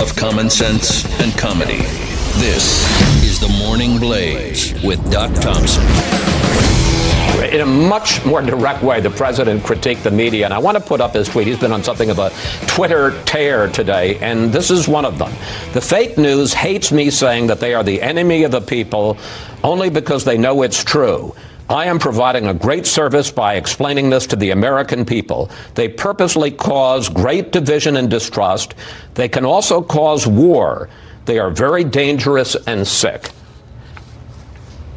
Of common sense and comedy. This is the Morning Blaze with Doc Thompson. In a much more direct way, the president critiqued the media, and I want to put up his tweet. He's been on something of a Twitter tear today, and this is one of them. The fake news hates me saying that they are the enemy of the people only because they know it's true. I am providing a great service by explaining this to the American people. They purposely cause great division and distrust. They can also cause war. They are very dangerous and sick.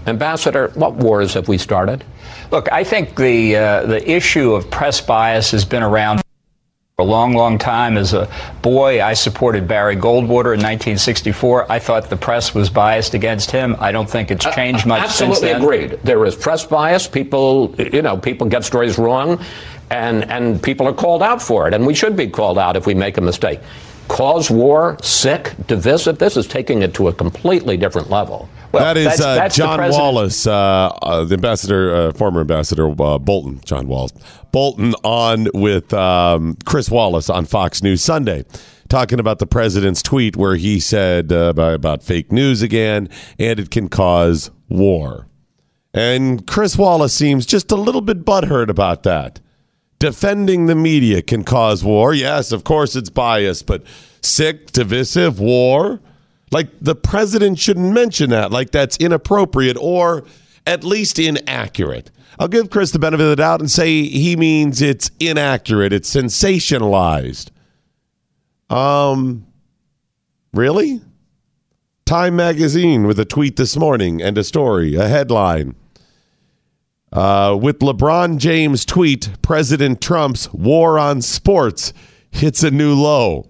Ambassador, what wars have we started? Look, I think the uh, the issue of press bias has been around for a long, long time. As a boy, I supported Barry Goldwater in 1964. I thought the press was biased against him. I don't think it's changed much since then. Absolutely agreed. There is press bias. People, you know, people get stories wrong, and and people are called out for it, and we should be called out if we make a mistake. Cause war, sick, divisive. This is taking it to a completely different level. Well, that is that's- uh, that's John president- Wallace, uh, uh, the ambassador, uh, former ambassador uh, Bolton, John Wallace, Bolton on with um, Chris Wallace on Fox News Sunday, talking about the president's tweet where he said uh, about, about fake news again, and it can cause war. And Chris Wallace seems just a little bit butthurt about that. Defending the media can cause war. Yes, of course it's biased, but sick, divisive, war. Like the president shouldn't mention that. Like that's inappropriate or at least inaccurate. I'll give Chris the benefit of the doubt and say he means it's inaccurate, it's sensationalized. Um, really? Time magazine with a tweet this morning and a story, a headline. Uh, with LeBron James tweet, President Trump's war on sports hits a new low.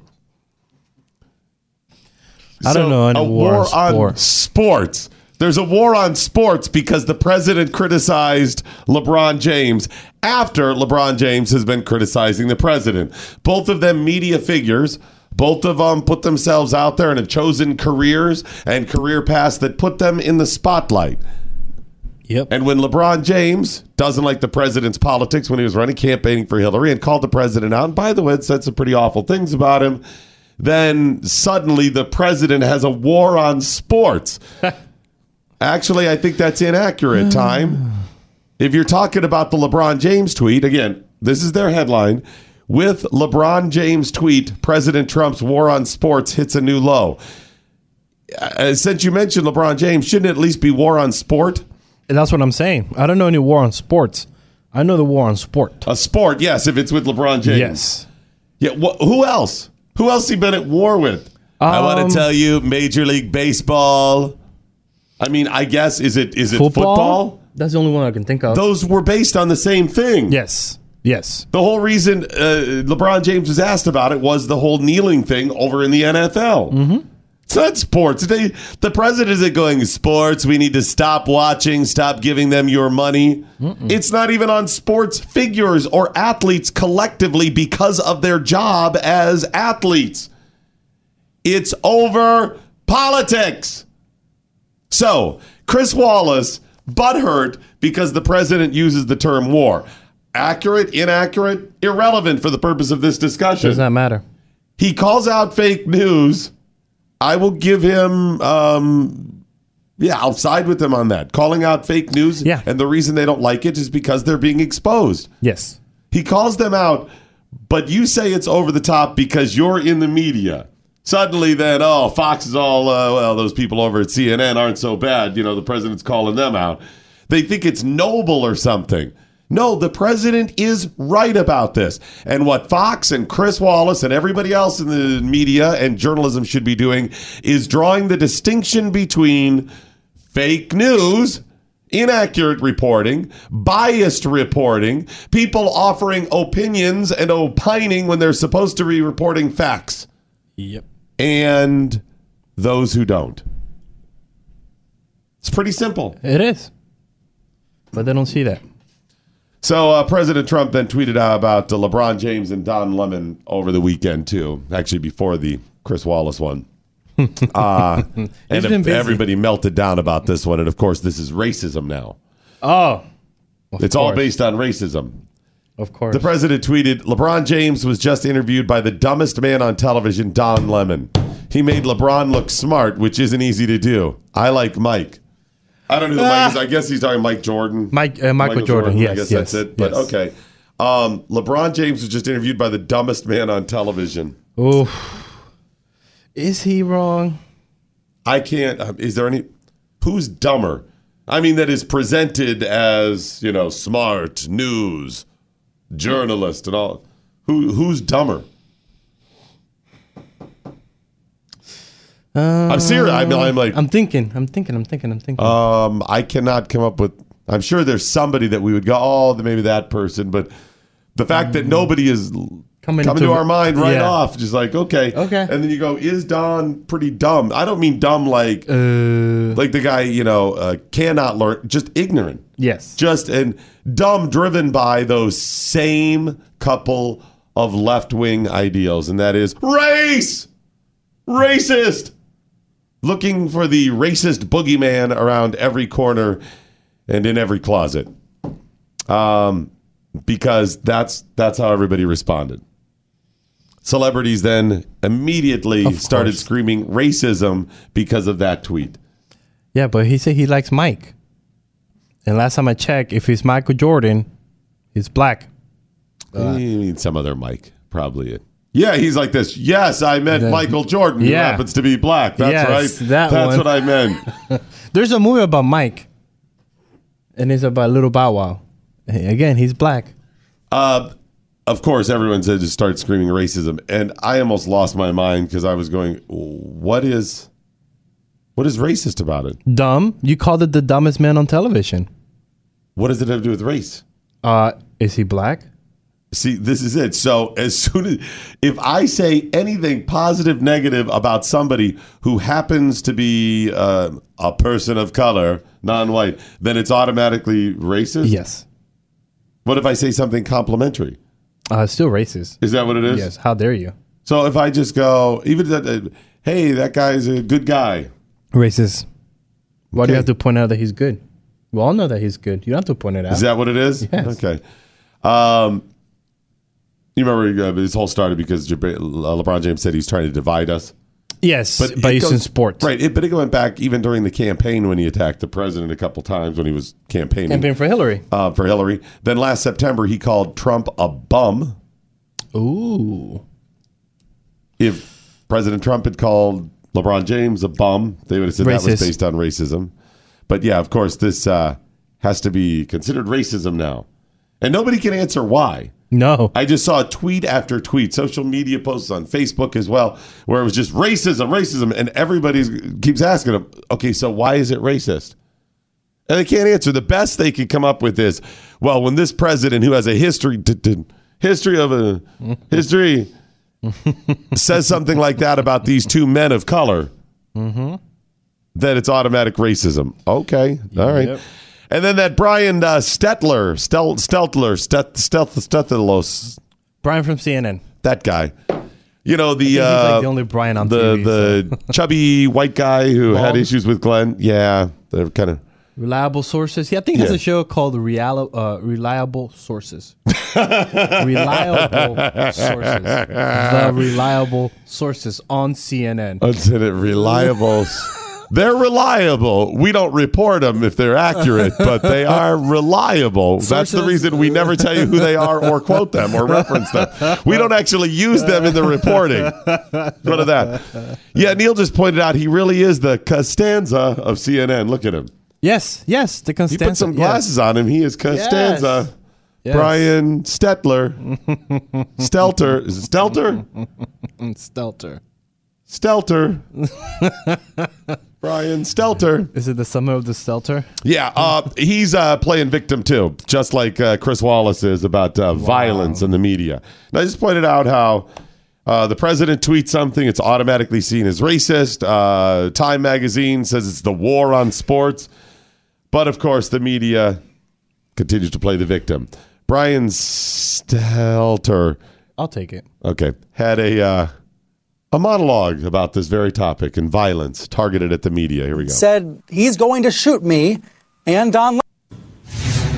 I don't know any a war war, on sports. There's a war on sports because the president criticized LeBron James after LeBron James has been criticizing the president. Both of them media figures. Both of them put themselves out there and have chosen careers and career paths that put them in the spotlight. Yep. And when LeBron James doesn't like the president's politics when he was running campaigning for Hillary and called the president out, and by the way, said some pretty awful things about him, then suddenly the president has a war on sports. Actually, I think that's inaccurate, time. If you're talking about the LeBron James tweet, again, this is their headline. With LeBron James tweet, President Trump's war on sports hits a new low. Uh, since you mentioned LeBron James, shouldn't it at least be war on sport? And that's what I'm saying. I don't know any war on sports. I know the war on sport. A sport, yes, if it's with LeBron James. Yes. Yeah. Wh- who else? Who else he been at war with? I want Um, to tell you, Major League Baseball. I mean, I guess is it is it football? That's the only one I can think of. Those were based on the same thing. yes. Yes. The whole reason uh, LeBron James was asked about it was the whole kneeling thing over in the NFL. Mm-hmm. It's not sports. They, the president isn't going sports. We need to stop watching. Stop giving them your money. It's not even on sports figures or athletes collectively because of their job as athletes. It's over politics. So Chris Wallace butthurt because the president uses the term war. Accurate, inaccurate, irrelevant for the purpose of this discussion. Does not matter. He calls out fake news. I will give him, um, yeah, I'll side with him on that. Calling out fake news, Yeah. and the reason they don't like it is because they're being exposed. Yes. He calls them out, but you say it's over the top because you're in the media. Suddenly, then, oh, Fox is all, uh, well, those people over at CNN aren't so bad. You know, the president's calling them out. They think it's noble or something. No, the president is right about this. And what Fox and Chris Wallace and everybody else in the media and journalism should be doing is drawing the distinction between fake news inaccurate reporting, biased reporting, people offering opinions and opining when they're supposed to be reporting facts, Yep. and those who don't. It's pretty simple. It is. But they don't see that. So uh, President Trump then tweeted out about uh, LeBron James and Don Lemon over the weekend too. Actually, before the Chris Wallace one. Uh, and everybody melted down about this one, and of course, this is racism now. Oh. It's all based on racism. Of course. The president tweeted LeBron James was just interviewed by the dumbest man on television, Don Lemon. He made LeBron look smart, which isn't easy to do. I like Mike. I don't know who Mike is. I guess he's talking Mike Jordan. Mike- uh, Michael Jordan, I yes, guess yes, that's it. But yes. okay. Um, LeBron James was just interviewed by the dumbest man on television. Oof. Is he wrong? I can't. Um, is there any? Who's dumber? I mean, that is presented as you know, smart news journalist and all. Who who's dumber? I'm serious. I'm, I'm like, I'm thinking. I'm thinking. I'm thinking. I'm thinking. um, I cannot come up with. I'm sure there's somebody that we would go, oh, maybe that person, but the fact that nobody is Coming coming to- to our mind right yeah. off, just like okay, Okay. and then you go, is Don pretty dumb? I don't mean dumb like uh, like the guy you know uh, cannot learn, just ignorant, yes. just and dumb, driven by those same couple of left wing ideals, and that is race, racist, looking for the racist boogeyman around every corner and in every closet, um, because that's that's how everybody responded. Celebrities then immediately started screaming racism because of that tweet. Yeah, but he said he likes Mike. And last time I checked, if he's Michael Jordan, he's black. you mean some other Mike, probably. Yeah, he's like this. Yes, I meant The- Michael Jordan, who happens to be black. That's Yes, right. that That's one. what I meant. There's a movie about Mike, and it's about Little Bow Wow. Again, he's black. Uh, of course, everyone said to start screaming racism, and I almost lost my mind because I was going, "What is, what is racist about it? Dumb. You called it the dumbest man on television. What does it have to do with race?" Uh, is he black? See, this is it. So as soon as if I say anything positive, negative about somebody who happens to be uh, a person of color, non-white, then it's automatically racist. Yes. What if I say something complimentary? Uh, still racist. Is that what it is? Yes. How dare you? So if I just go, even that, uh, hey, that guy's a good guy. Racist. Why do Okay. you have to point out that he's good? We all know that he's good. You don't have to point it out. Is that what it is? Yes. Okay. Um, you remember uh, this whole started because Jab- LeBron James said he's trying to divide us. yes, But using goes- sports. Right. It, but it went back even during the campaign when he attacked the president a couple times when he was campaigning Campaign for Hillary. uh, for Hillary. Then last September, he called Trump a bum. Ooh. If President Trump had called LeBron James a bum, they would have said that was based on racism. But yeah, of course, this uh, has to be considered racism now. And nobody can answer why. No. I just saw tweet after tweet, social media posts on Facebook as well, where it was just racism, racism, and everybody keeps asking them, okay, so why is it racist? And they can't answer. The best they could come up with is, well, when this president who has a history, t- t- history of a history, says something like that about these two men of color, mm-hmm. then it's automatic racism. Okay, all right. Yep. And then that Brian uh, Stetler, Stel, Steltler, Stet, Stet, Stettelos, Brian from CNN. that guy. You know the uh, like the only Brian on the TV. the chubby white guy who had issues with Glenn. Yeah, they're kind of Reliable sources. Yeah, I think Yeah. a show called Real, uh, Reliable Sources. reliable Sources. The Reliable Sources on CNN. Lieutenant reliable. They're reliable. We don't report them if they're accurate, but they are reliable. That's the reason we never tell you who they are or quote them or reference them. We don't actually use them in the reporting. None of that. Yeah, Neil just pointed out he really is the Costanza of CNN. Look at him. Yes, yes, the He Constanza. put some glasses on him. He is Costanza. Yes. Brian Stetler. Stelter. Is it Stelter? Yes. Stelter. Stelter. Brian Stelter. Is it the summer of the Stelter? Yeah, uh, he's uh, playing victim too, just like uh, Chris Wallace is about uh, violence in the media. And I just pointed out how uh, the president tweets something, it's automatically seen as racist. Uh, Time magazine says it's the war on sports. But of course, the media continues to play the victim. Brian Stelter, I'll take it. okay, had a uh, a monologue about this very topic and violence targeted at the media. Here we go. said he's going to shoot me and Don.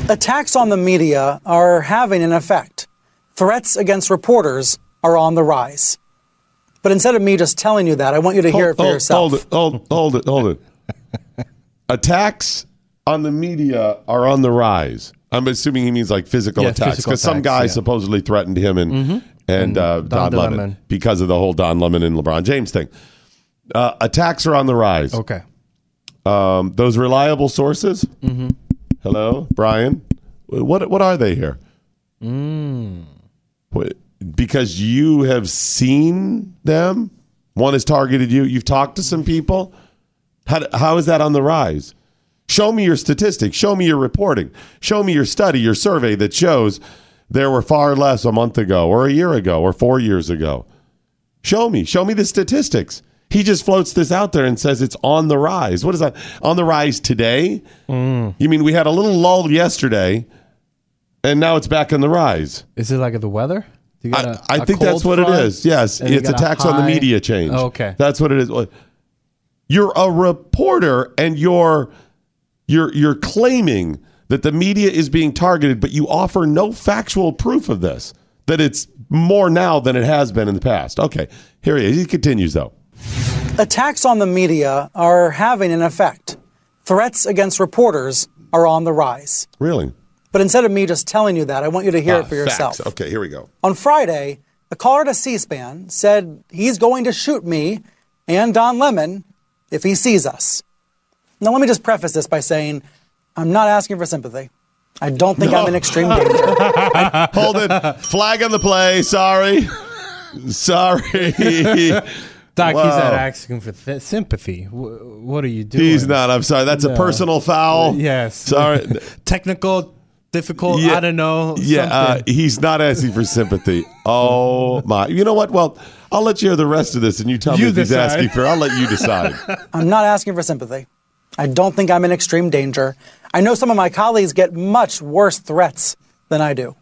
Attacks on the media are having an effect. Threats against reporters are on the rise. But instead of me just telling you that, I want you to hear it for hold, yourself. Hold it, hold, hold it, hold it. Attacks on the media are on the rise. I'm assuming he means like physical Yeah, attacks because some guy yeah. Mm-hmm. supposedly threatened him and and, uh, Don, Don Lemon, Lemon. because of the whole Don Lemon and LeBron James thing. Uh, attacks are on the rise. Okay. Um, those reliable sources. Mm-hmm. Hello, Brian. What what are they here? Mm. What, because you have seen them. One has targeted you. You've talked to some people. How, how is that on the rise? Show me your statistics. Show me your reporting. Show me your study, your survey that shows there were far less a month ago, or a year ago, or four years ago. Show me. Show me the statistics. He just floats this out there and says it's on the rise. What is that? On the rise today? Mm. You mean we had a little lull yesterday, and now it's back on the rise? Is it like the weather? You I, got a- I a think that's what it is. Yes, it's you it's got a attacks on the media change. Oh, okay. that's what it is. You're a reporter, and you're you're you're claiming that the media is being targeted, but you offer no factual proof of this. That it's more now than it has been in the past. Okay, here he is. He continues though. Attacks on the media are having an effect. Threats against reporters are on the rise. Really? But instead of me just telling you that, I want you to hear Ah, it for yourself. facts. Okay, here we go. On Friday, a caller to C SPAN said he's going to shoot me and Don Lemon if he sees us. Now, let me just preface this by saying I'm not asking for sympathy. I don't think I'm in extreme danger. Hold it. Flag on the play. Sorry. Sorry. Doc, he's not asking for th- sympathy. W- what are you doing? He's not. I'm sorry. That's a personal foul. Yes. Sorry. Technical, difficult. Yeah. I don't know. Yeah, uh, he's not asking for sympathy. Oh my! You know what? Well, I'll let you hear the rest of this, and you tell me You if he's asking for. I'll let you decide. I'm not asking for sympathy. I don't think I'm in extreme danger. I know some of my colleagues get much worse threats than I do.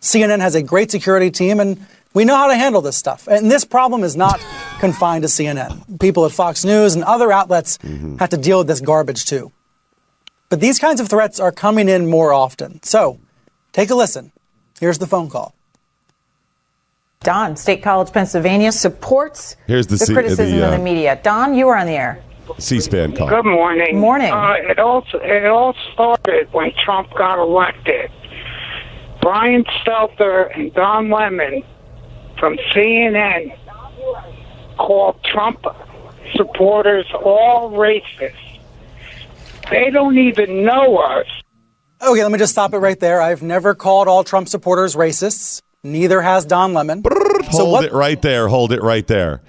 CNN has a great security team, and we know how to handle this stuff. And this problem is not confined to CNN. People at Fox News and other outlets have to deal with this garbage too. But these kinds of threats are coming in more often. So take a listen. Here's the phone call. Don, State College, Pennsylvania, supports Here's the C- criticism the, uh, of the media. Don, you are on the air. C-SPAN call. Good morning. Morning. Uh, it all it all started when Trump got elected. Brian Stelter and Don Lemon from CNN called Trump supporters all racist. They don't even know us. Okay, let me just stop it right there. I've never called all Trump supporters racists. Neither has Don Lemon. So Hold what- it right there. Hold it right there.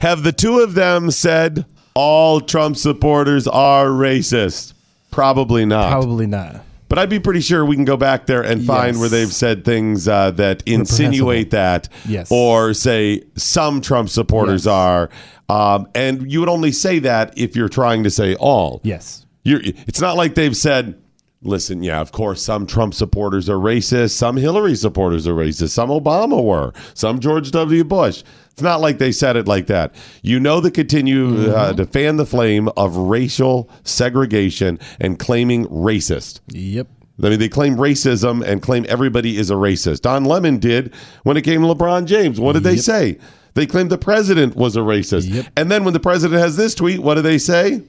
Have the two of them said all Trump supporters are racist? Probably not. Probably not. But I'd be pretty sure we can go back there and find Yes. where they've said things uh, that insinuate that, Yes. or say some Trump supporters Yes. are. Um, and you would only say that if you're trying to say all. Yes. You're, it's not like they've said, listen, yeah, of course, some Trump supporters are racist, some Hillary supporters are racist, some Obama were, some George W. Bush. It's not like they said it like that. You know, they continue uh, to fan the flame of racial segregation and claiming racist. Yep. I mean, they claim racism and claim everybody is a racist. Don Lemon did when it came to LeBron James. What did they say? They claimed the president was a racist. Yep. And then when the president has this tweet, what do they say?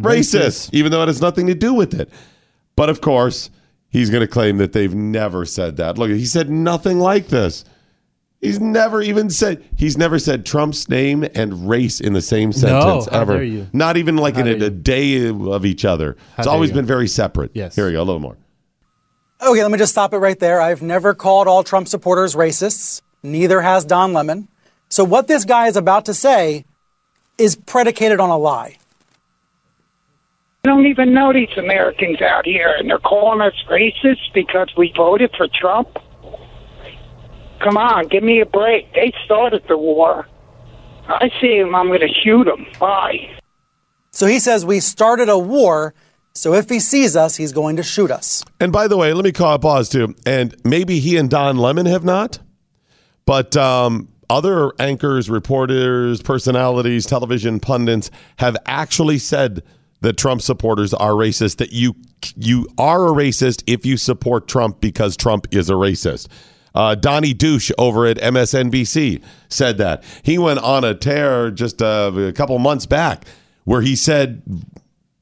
Racist, Racist. even though it has nothing to do with it. But of course, he's going to claim that they've never said that. Look, he said nothing like this. He's never even said he's never said Trump's name and race in the same sentence how ever. dare you. Not even like in a, a day of each other. How it's always you. been very separate. Yes. Here we go. A little more. Okay, let me just stop it right there. I've never called all Trump supporters racists. Neither has Don Lemon. So what this guy is about to say is predicated on a lie. I don't even know these Americans out here, and they're calling us racist because we voted for Trump. Come on, give me a break. They started the war. I see him, I'm going to shoot him. Bye. So he says we started a war, so if he sees us, he's going to shoot us. And by the way, let me call a pause too. And maybe he and Don Lemon have not, but um, other anchors, reporters, personalities, television pundits have actually said that Trump supporters are racist. That you you are a racist if you support Trump because Trump is a racist. Uh, Donnie Douche over at MSNBC said that he went on a tear just uh, a couple months back where he said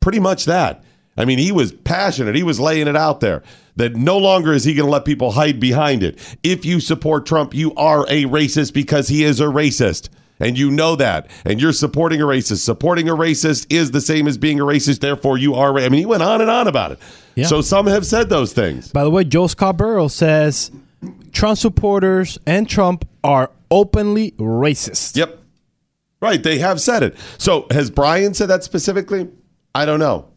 pretty much that. I mean, he was passionate. He was laying it out there that no longer is he going to let people hide behind it. If you support Trump, you are a racist because he is a racist. And you know that. And you're supporting a racist. Supporting a racist is the same as being a racist. Therefore, you are. I mean, he went on and on about it. Yeah. So some have said those things. By the way, Joe Scarborough says Trump supporters and Trump are openly racist. Yep. Right. They have said it. So has Brian said that specifically? I don't know.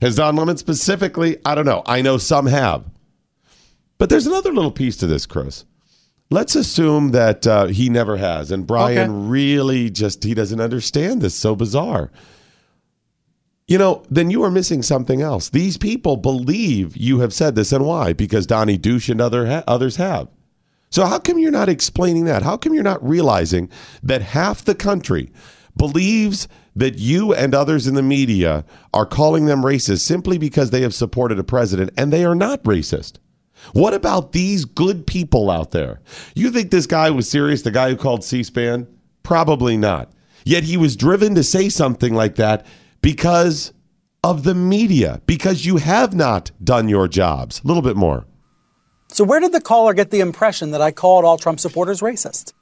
Has Don Lemon specifically? I don't know. I know some have. But there's another little piece to this, Chris. Let's assume that uh, he never has, and Brian Okay. really just he doesn't understand this. So bizarre. You know, then you are missing something else. These people believe you have said this, and why? Because Donnie Douche and other ha- others have. So how come you're not explaining that? How come you're not realizing that half the country believes that you and others in the media are calling them racist simply because they have supported a president and they are not racist? What about these good people out there? You think this guy was serious, the guy who called C-SPAN? Probably not. Yet he was driven to say something like that because of the media, because you have not done your jobs. A little bit more. So where did the caller get the impression that I called all Trump supporters racist?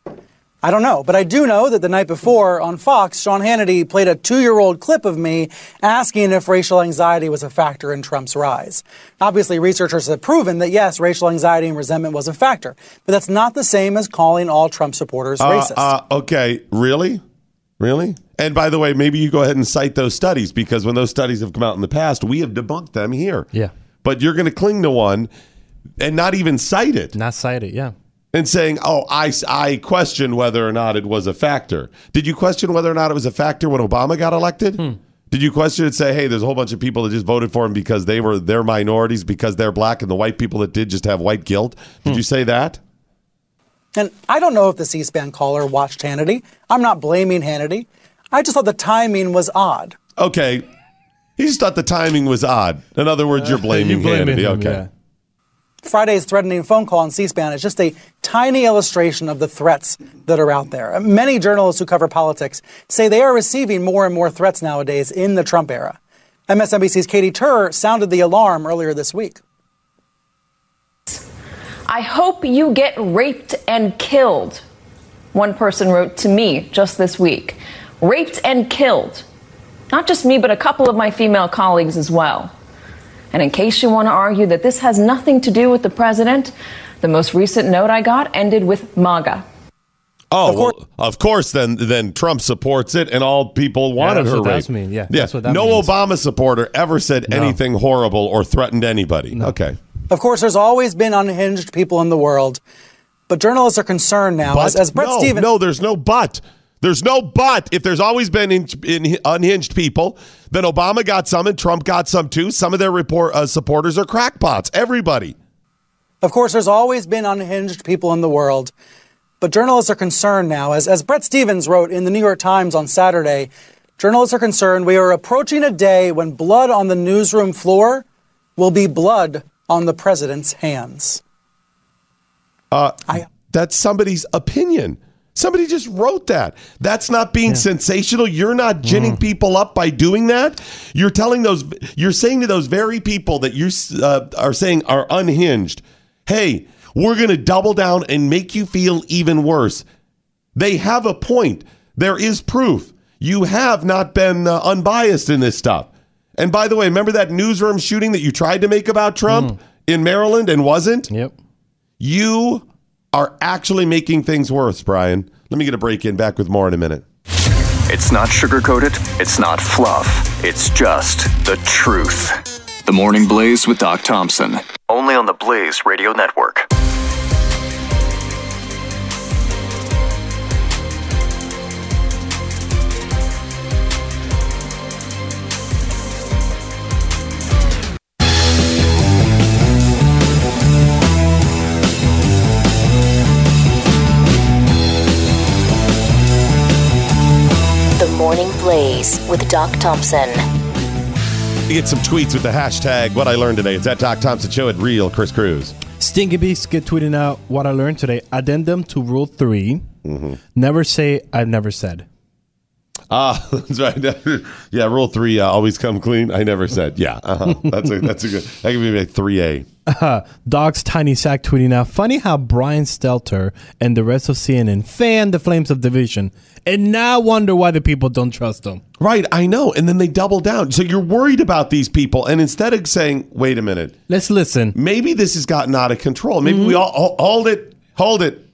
I don't know, but I do know that the night before on Fox, Sean Hannity played a two year old clip of me asking if racial anxiety was a factor in Trump's rise. Obviously, researchers have proven that yes, racial anxiety and resentment was a factor, but that's not the same as calling all Trump supporters Uh, racist. uh, okay, really? Really? And by the way, maybe you go ahead and cite those studies because when those studies have come out in the past, we have debunked them here. Yeah. But you're going to cling to one and not even cite it Not cite it, yeah. And saying, oh, I, I question whether or not it was a factor. Did you question whether or not it was a factor when Obama got elected? Hmm. Did you question and say, hey, there's a whole bunch of people that just voted for him because they were they're minorities because they're black and the white people that did just have white guilt? Did hmm. you say that? And I don't know if the C SPAN caller watched Hannity. I'm not blaming Hannity. I just thought the timing was odd. Okay. He just thought the timing was odd. In other words, you're blaming, You blaming Hannity. him, okay. yeah. Friday's threatening phone call on C SPAN is just a tiny illustration of the threats that are out there. Many journalists who cover politics say they are receiving more and more threats nowadays in the Trump era. MSNBC's Katie Tur sounded the alarm earlier this week. I hope you get raped and killed. One person wrote to me just this week. Raped and killed. Not just me, but a couple of my female colleagues as well. And in case you want to argue that this has nothing to do with the president, the most recent note I got ended with MAGA. Oh, Of course- well, of course. Then, then Trump supports it, and all people wanted that's her what that raped. mean, yeah, yeah. that's what that no means. Obama supporter ever said No. anything horrible or threatened anybody. Okay, Of course, there's always been unhinged people in the world, but journalists are concerned now, as, as Brett no, Stephens. no, there's no but. There's no but. If there's always been in, in, unhinged people, then Obama got some and Trump got some too. Some of their report, uh, supporters are crackpots. Everybody. Of course, there's always been unhinged people in the world, but journalists are concerned now. As, as Bret Stephens wrote in the New York Times on Saturday, journalists are concerned we are approaching a day when blood on the newsroom floor will be blood on the president's hands. Uh, I- that's somebody's opinion. Somebody just wrote that. That's not being sensational. You're not ginning people up by doing that. You're telling those, you're saying to those very people that you uh, are saying are unhinged, hey, we're going to double down and make you feel even worse. They have a point. There is proof. You have not been uh, unbiased in this stuff. And by the way, remember that newsroom shooting that you tried to make about Trump in Maryland and wasn't? Yep. You are actually making things worse, Brian. Let me get a break in. Back with more in a minute. It's not sugarcoated, it's not fluff, it's just the truth. The Morning Blaze with Doc Thompson. Only on the Blaze Radio Network. Blaze with Doc Thompson. You get some tweets with the hashtag what I learned today. It's at Doc Thompson Show at Real Chris Cruz. Stinky Biscuit tweeting out what I learned today. Addendum to Rule 3. Mm-hmm. Never say I've never said. Ah, that's right. yeah, rule three: uh, always come clean. I never said. Yeah, uh-huh. that's a that's a good. That could be like three A. Dog's Tiny Sack tweeting out, funny how Brian Stelter and the rest of CNN fanned the flames of division and now wonder why the people don't trust them. Right, I know. And then they double down. So you're worried about these people, and instead of saying, "Wait a minute, let's listen," maybe this has gotten out of control. Maybe we all hold it, hold it.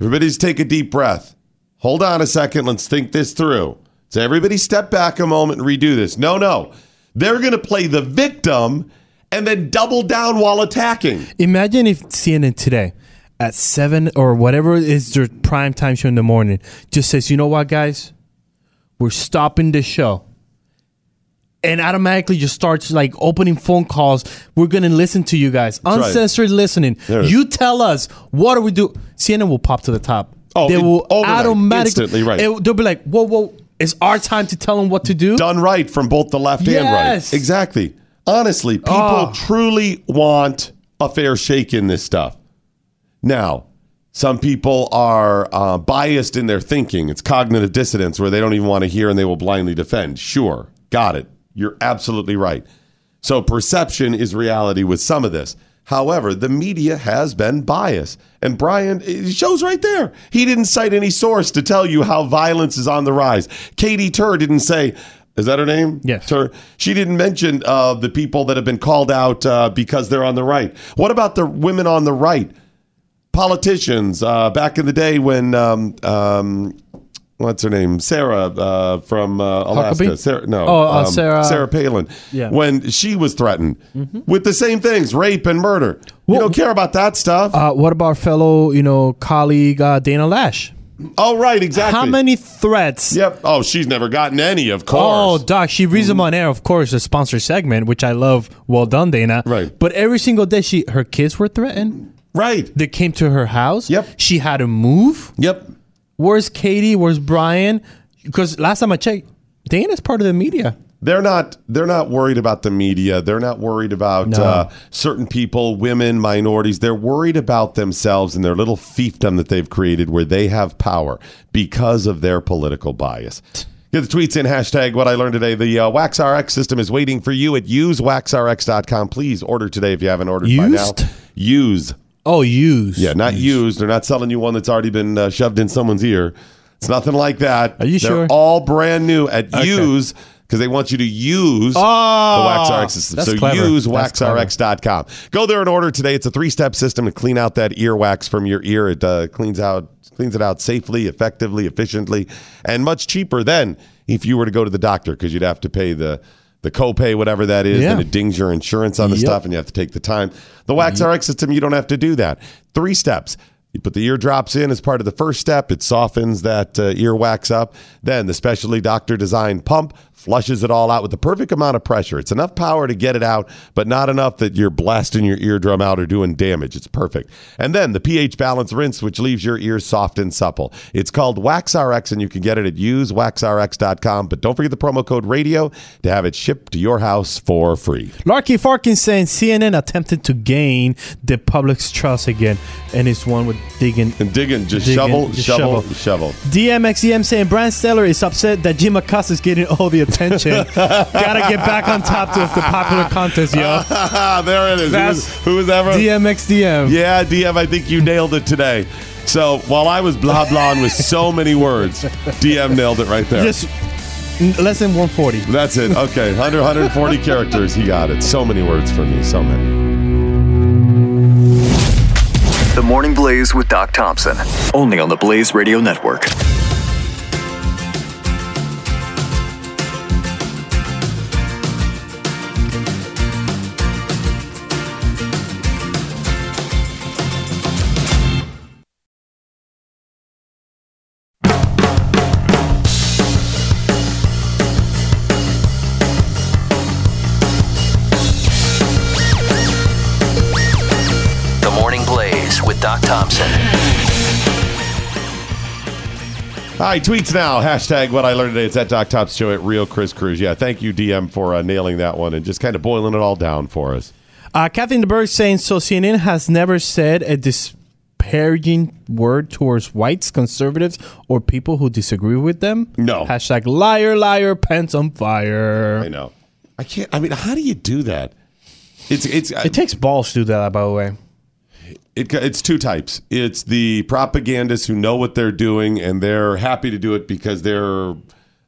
Everybody, just take a deep breath. Hold on a second. Let's think this through. So everybody, step back a moment and redo this. No, no, they're going to play the victim and then double down while attacking. Imagine if CNN today at 7 or whatever is their prime time show in the morning just says, you know what, guys? We're stopping the show. And automatically just starts like opening phone calls. We're going to listen to you guys. right. Uncensored listening. There it is. You tell us, what do we do? CNN will pop to the top. Oh, they it- will automatically. instantly, right. it- they'll be like, whoa, whoa. It's our time to tell them what to do. Done right from both the left and Yes. right. Exactly. Honestly, people Oh. truly want a fair shake in this stuff. Now, some people are uh, biased in their thinking. It's cognitive dissonance where they don't even want to hear and they will blindly defend. Sure, got it. You're absolutely right. So perception is reality with some of this. However, the media has been biased. And Brian, it shows right there. He didn't cite any source to tell you how violence is on the rise. Katie Tur didn't say, is that her name? Yes. Tur. She didn't mention uh, the people that have been called out uh, because they're on the right. What about the women on the right? Politicians uh, back in the day when, um, um, what's her name? Sarah uh, from uh, Alaska. Huckabee? Sarah, no. Oh, uh, um, Sarah- Sarah Palin. Yeah. Mm-hmm. When she was threatened with the same things, rape and murder. you don't care about that stuff. Uh, what about fellow, you know, colleague uh, Dana Loesch? oh, right, exactly. How many threats? Yep. Oh, she's never gotten any, of course. Oh. Doc, she reads them on air, of course, a sponsor segment, which I love. Well done, Dana. Right. But every single day, she her kids were threatened. right. They came to her house. Yep. She had to move. Yep. Where's Katie? Where's Brian? Because last time I checked, Dana's part of the media. They're not. They're not worried about the media. They're not worried about No. uh, certain people, women, minorities. They're worried about themselves and their little fiefdom that they've created, where they have power because of their political bias. Get the tweets in hashtag what I learned today. The uh, Wax RX system is waiting for you at usewaxrx.com. Please order today if you haven't ordered by now. Use. Oh, used. Yeah, not used. They're not selling you one that's already been uh, shoved in someone's ear. It's nothing like that. Are you They're sure? all brand new at Okay. use because they want you to use Oh, the Wax RX system. so clever. use waxrx.com. Go there and order today. It's a three-step system to clean out that earwax from your ear. It uh, cleans out cleans it out safely, effectively, efficiently, and much cheaper than if you were to go to the doctor because you'd have to pay the the copay, whatever that is, Yeah. and it dings your insurance on the Yep. stuff, and you have to take the time. The Wax RX system, you don't have to do that. Three steps. You put the eardrops in as part of the first step. It softens that uh, earwax up. Then the specially doctor designed pump flushes it all out with the perfect amount of pressure. It's enough power to get it out, but not enough that you're blasting your eardrum out or doing damage. It's perfect. And then the pH balance rinse, which leaves your ears soft and supple. It's called Wax RX, and you can get it at usewaxrx.com. But don't forget the promo code radio to have it shipped to your house for free. Larky Farkin saying CNN attempted to gain the public's trust again, and it's one with digging. And digging, just Digging, shovel, just shovel, shovel. shovel. DMXDM saying Brian Steller is upset that Jim Acosta is getting all the attention. Gotta get back on top of the popular contest, yo. there it is. That's who, was, who was ever? DMXDM. Yeah, DM, I think you nailed it today. So while I was blah blahing with so many words, DM nailed it right there. Just less than 140. That's it. Okay, 100, 140 characters. He got it. So many words for me. So many. The Morning Blaze with Doc Thompson. Only on the Blaze Radio Network. All right, tweets now. Hashtag what I learned today. It's at Doc Tops Show at Real Chris Cruz. Yeah, thank you, DM, for uh, nailing that one and just kind of boiling it all down for us. Uh, Kathleen DeBerg saying so CNN has never said a disparaging word towards whites, conservatives, or people who disagree with them. No. Hashtag liar, liar, pants on fire. I know. I can't. I mean, how do you do that? It's it's It takes balls to do that, by the way. It, it's two types. It's the propagandists who know what they're doing and they're happy to do it because they're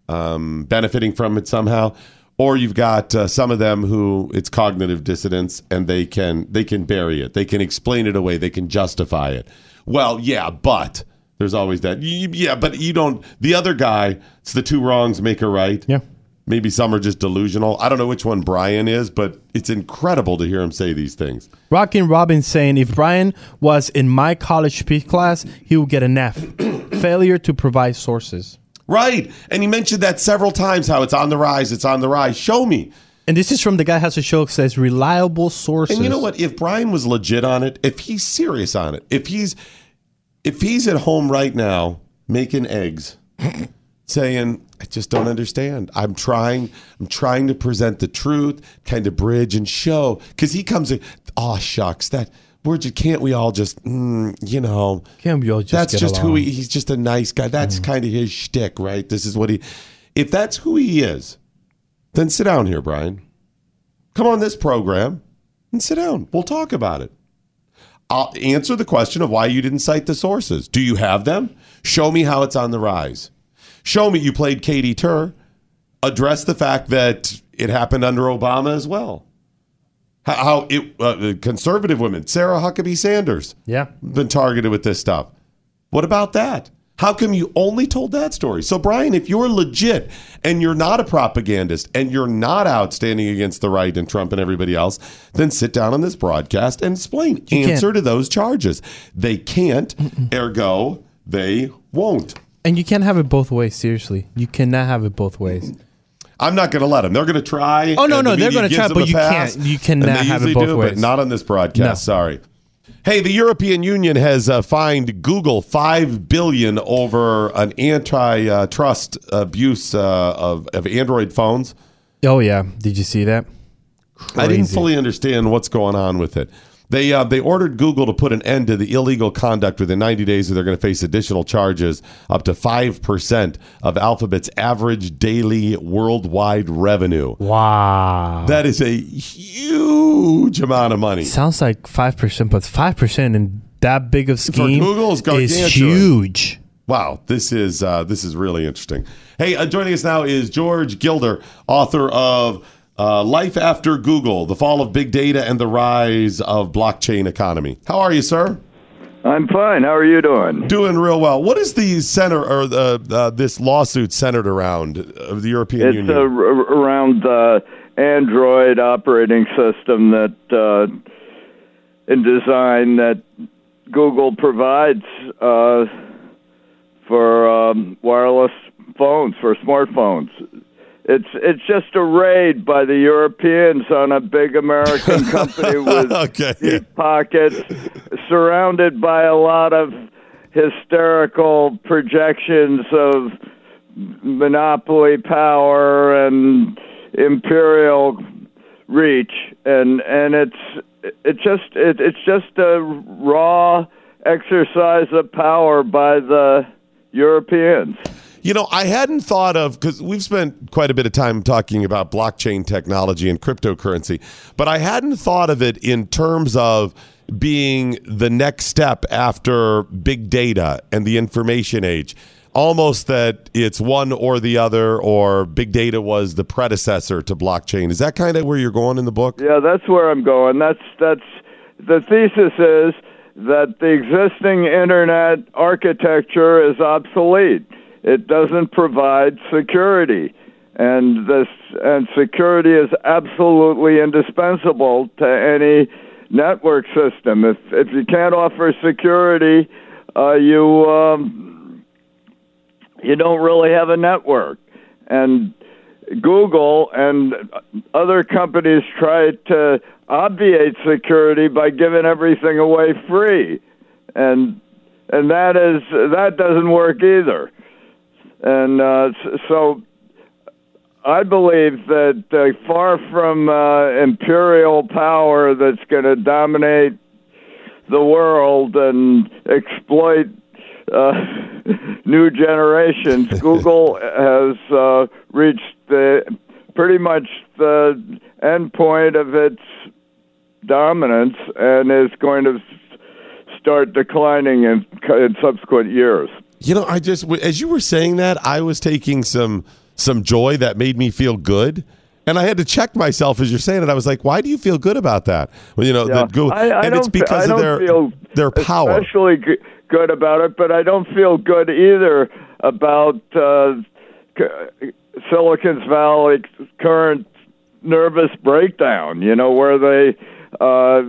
um, benefiting from it somehow. Or you've got uh, some of them who it's cognitive dissonance and they can they can bury it. They can explain it away. They can justify it. Well, yeah, but there's always that. Y- Yeah, but you don't. The other guy, it's the two wrongs make a right. Yeah. Maybe some are just delusional. I don't know which one Brian is, but it's incredible to hear him say these things. Rockin' Robin saying if Brian was in my college speech class, he would get an F. Failure to provide sources. Right. And he mentioned that several times how it's on the rise, it's on the rise. Show me. And this is from the guy who has a show that says reliable sources. And you know what? If Brian was legit on it, if he's serious on it, if he's if he's at home right now making eggs, saying, I just don't understand. I'm trying, I'm trying to present the truth, kind of bridge and show. Cause he comes in, oh shucks, that we're just can't we all just mm, you know Can't we all just that's just who he he's just a nice guy. That's kind of his shtick, right? This is what he if that's who he is, then sit down here, Brian. Come on this program and sit down. We'll talk about it. I'll answer the question of why you didn't cite the sources. Do you have them? Show me how it's on the rise. Show me you played Katie Tur. Address the fact that it happened under Obama as well. How, how it uh, conservative women, Sarah Huckabee Sanders, Yeah. been targeted with this stuff. What about that? How come you only told that story? So, Brian, if you're legit and you're not a propagandist and you're not out standing against the right and Trump and everybody else, then sit down on this broadcast and explain. You Answer can't. to those charges. They can't, ergo, they won't. And you can't have it both ways, seriously. You cannot have it both ways. I'm not going to let them. They're going to try. Oh, no, no, the they're gonna try, but you pass, can't- you cannot have it both do, ways. But not on this broadcast. No. Sorry. Hey, the European Union has uh, fined Google five billion over an antitrust abuse uh, of, of Android phones. Oh, yeah. Did you see that? I didn't fully understand what's going on with it. They uh, they ordered Google to put an end to the illegal conduct within 90 days, or they're going to face additional charges up to five percent of Alphabet's average daily worldwide revenue. Wow. That is a huge amount of money. Sounds like 5%, but 5% in that big of scheme Google is is huge. Wow, this is uh, this is really interesting. Hey, uh, joining us now is George Gilder, author of uh, "Life After Google: The Fall of Big Data and the Rise of Blockchain Economy." How are you, sir? I'm fine. How are you doing? Doing real well. What is the center or the uh, this lawsuit centered around of the European It's Union? uh, around the Android operating system that uh, in design that Google provides uh, for um, wireless phones for smartphones. It's it's just a raid by the Europeans on a big American company with Okay, deep pockets, surrounded by a lot of hysterical projections of monopoly power and imperial reach, and and it's it just it, it's just a raw exercise of power by the Europeans. You know, I hadn't thought of because we've spent quite a bit of time talking about blockchain technology and cryptocurrency, but I hadn't thought of it in terms of being the next step after big data and the information age. Almost that it's one or the other, or big data was the predecessor to blockchain. Is that kind of where you're going in the book? Yeah, that's where I'm going. That's that's the thesis is that the existing internet architecture is obsolete. It doesn't provide security. And this and security is absolutely indispensable to any network system. If if you can't offer security, uh, you um, you don't really have a network. And Google and other companies try to obviate security by giving everything away free. and and that is that doesn't work either. And uh, so I believe that uh, far from uh, imperial power that's going to dominate the world and exploit uh, new generations, Google has uh, reached the pretty much the end point of its dominance and is going to start declining in, in subsequent years. You know, I just as you were saying that, I was taking some some joy that made me feel good. And I had to check myself as you're saying it. I was like, "Why do you feel good about that?" Well, you know, Yeah. the Google, I, I and it's because of their feel their power. especially good about it, but I don't feel good either about uh, c- Silicon Valley current nervous breakdown. You know, where they uh,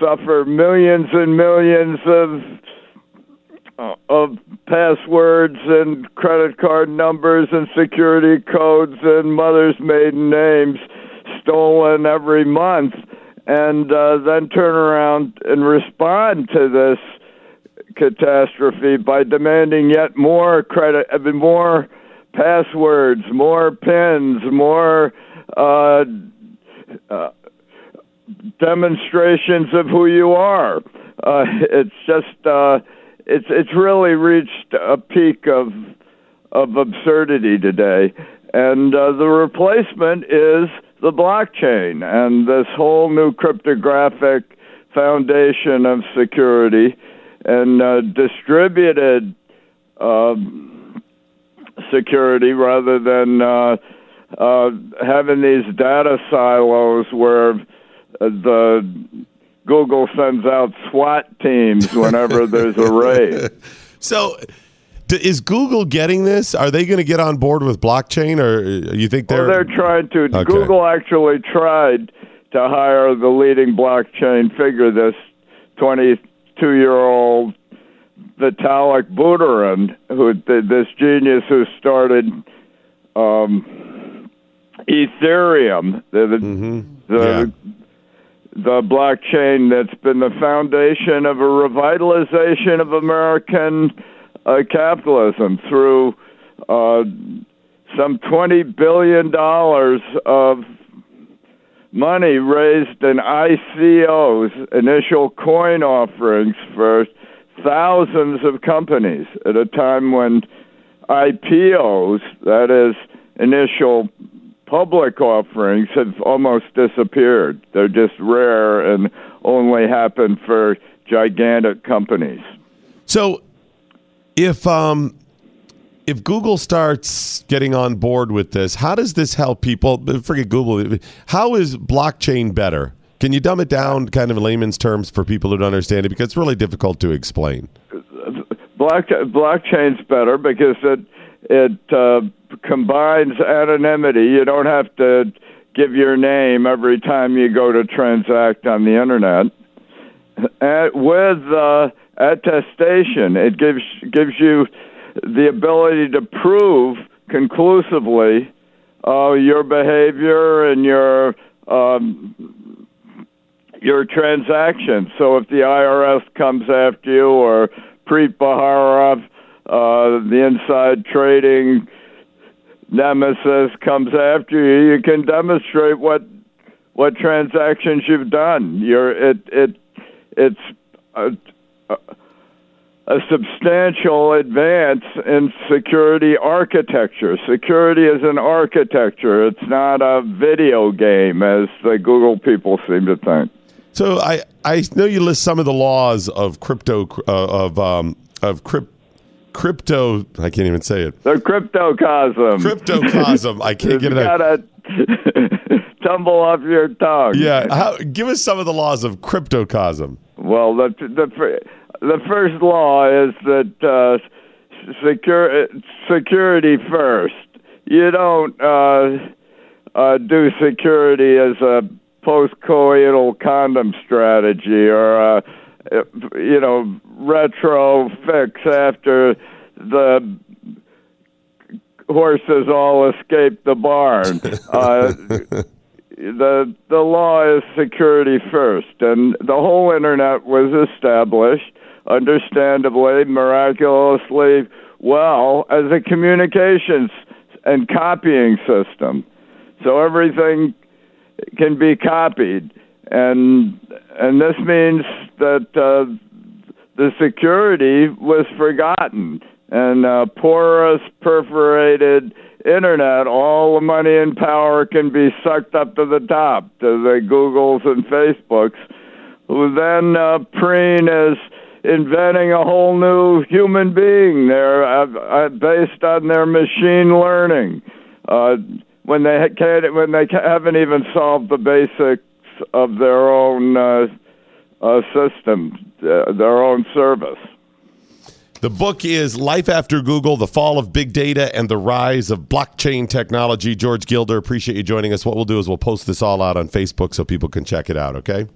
suffer millions and millions of of passwords and credit card numbers and security codes and mothers' maiden names stolen every month, and uh, then turn around and respond to this catastrophe by demanding yet more credit, mean, more passwords, more pins, more uh, uh, demonstrations of who you are. Uh, it's just uh, it's it's really reached a peak of of absurdity today, and uh, the replacement is the blockchain and this whole new cryptographic foundation of security and uh, distributed um, security rather than uh, uh, having these data silos where the Google sends out SWAT teams whenever there's a raid. So, d- is Google getting this? Are they going to get on board with blockchain, or you think they're? Well, they're trying to. Okay. Google actually tried to hire the leading blockchain figure, this 22 year old Vitalik Buterin, who this genius who started um, Ethereum, the the, the, the blockchain that's been the foundation of a revitalization of American uh, capitalism through uh, some twenty billion dollars of money raised in ICOs, initial coin offerings for thousands of companies at a time when IPOs, that is, initial public offerings, have almost disappeared. They're just rare and only happen for gigantic companies. So, if um, if Google starts getting on board with this, how does this help people? Forget Google. How is blockchain better? Can you dumb it down, kind of in layman's terms, for people who don't understand it? Because it's really difficult to explain. Block, blockchain's better because it it uh, combines anonymity. You don't have to give your name every time you go to transact on the internet. And with uh, attestation, it gives gives you the ability to prove conclusively uh, your behavior and your um, your transactions. So if the IRS comes after you or Preet Bharara, uh, the inside trading nemesis comes after you, you can demonstrate what what transactions you've done. You're it it it's a, a, substantial advance in security architecture. Security is an architecture. It's not a video game, as the Google people seem to think. So I I know you list some of the laws of crypto uh, of um, of crypt, crypto. I can't even say it. The cryptocosm. Cryptocosm. I can't get it out. gotta tumble off your tongue. Yeah, how, give us some of the laws of cryptocosm. Well, the the the first law is that uh, secure security first. You don't uh, uh, do security as a post-coital condom strategy or a you know retro fix after the horses all escape the barn. Uh, the the law is security first, and the whole internet was established, understandably, miraculously well, as a communications and copying system. So everything can be copied, and and this means that uh, the security was forgotten, and uh, porous, perforated internet, all the money and power can be sucked up to the top to the Googles and Facebooks, who then uh, preen as inventing a whole new human being there uh, uh, based on their machine learning. Uh, when they can't, when they haven't even solved the basics of their own uh, uh, system, uh, their own service. The book is Life After Google The Fall of Big Data and the Rise of Blockchain Technology. George Gilder, appreciate you joining us. What we'll do is we'll post this all out on Facebook so people can check it out, okay?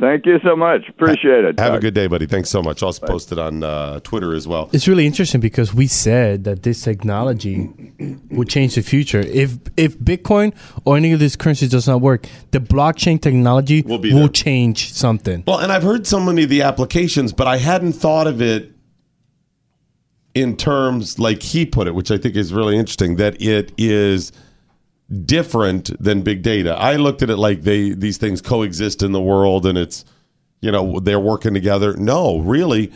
Thank you so much. Appreciate it. Have a good day, buddy. Thanks so much. I'll also post it on uh, Twitter as well. It's really interesting because we said that this technology would change the future. If if Bitcoin or any of these currencies does not work, the blockchain technology will, be there. change something. Well, and I've heard so many of the applications, but I hadn't thought of it in terms like he put it, which I think is really interesting, that it is different than big data. I looked at it like they these things coexist in the world and it's you know, they're working together. No, really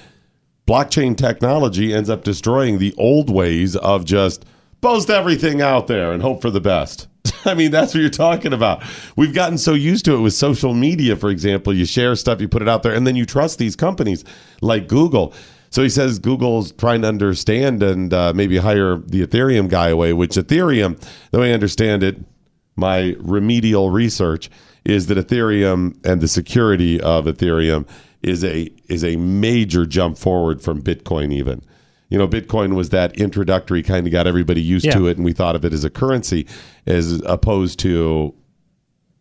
blockchain technology ends up destroying the old ways of just post everything out there and hope for the best. I mean, that's what you're talking about. We've gotten so used to it with social media, for example. You share stuff, you put it out there, and then you trust these companies like Google. So he says Google's trying to understand and uh, maybe hire the Ethereum guy away, which Ethereum, the way I understand it, my remedial research is that Ethereum and the security of Ethereum is a is a major jump forward from Bitcoin even. You know, Bitcoin was that introductory kind of got everybody used to it and we thought of it as a currency as opposed to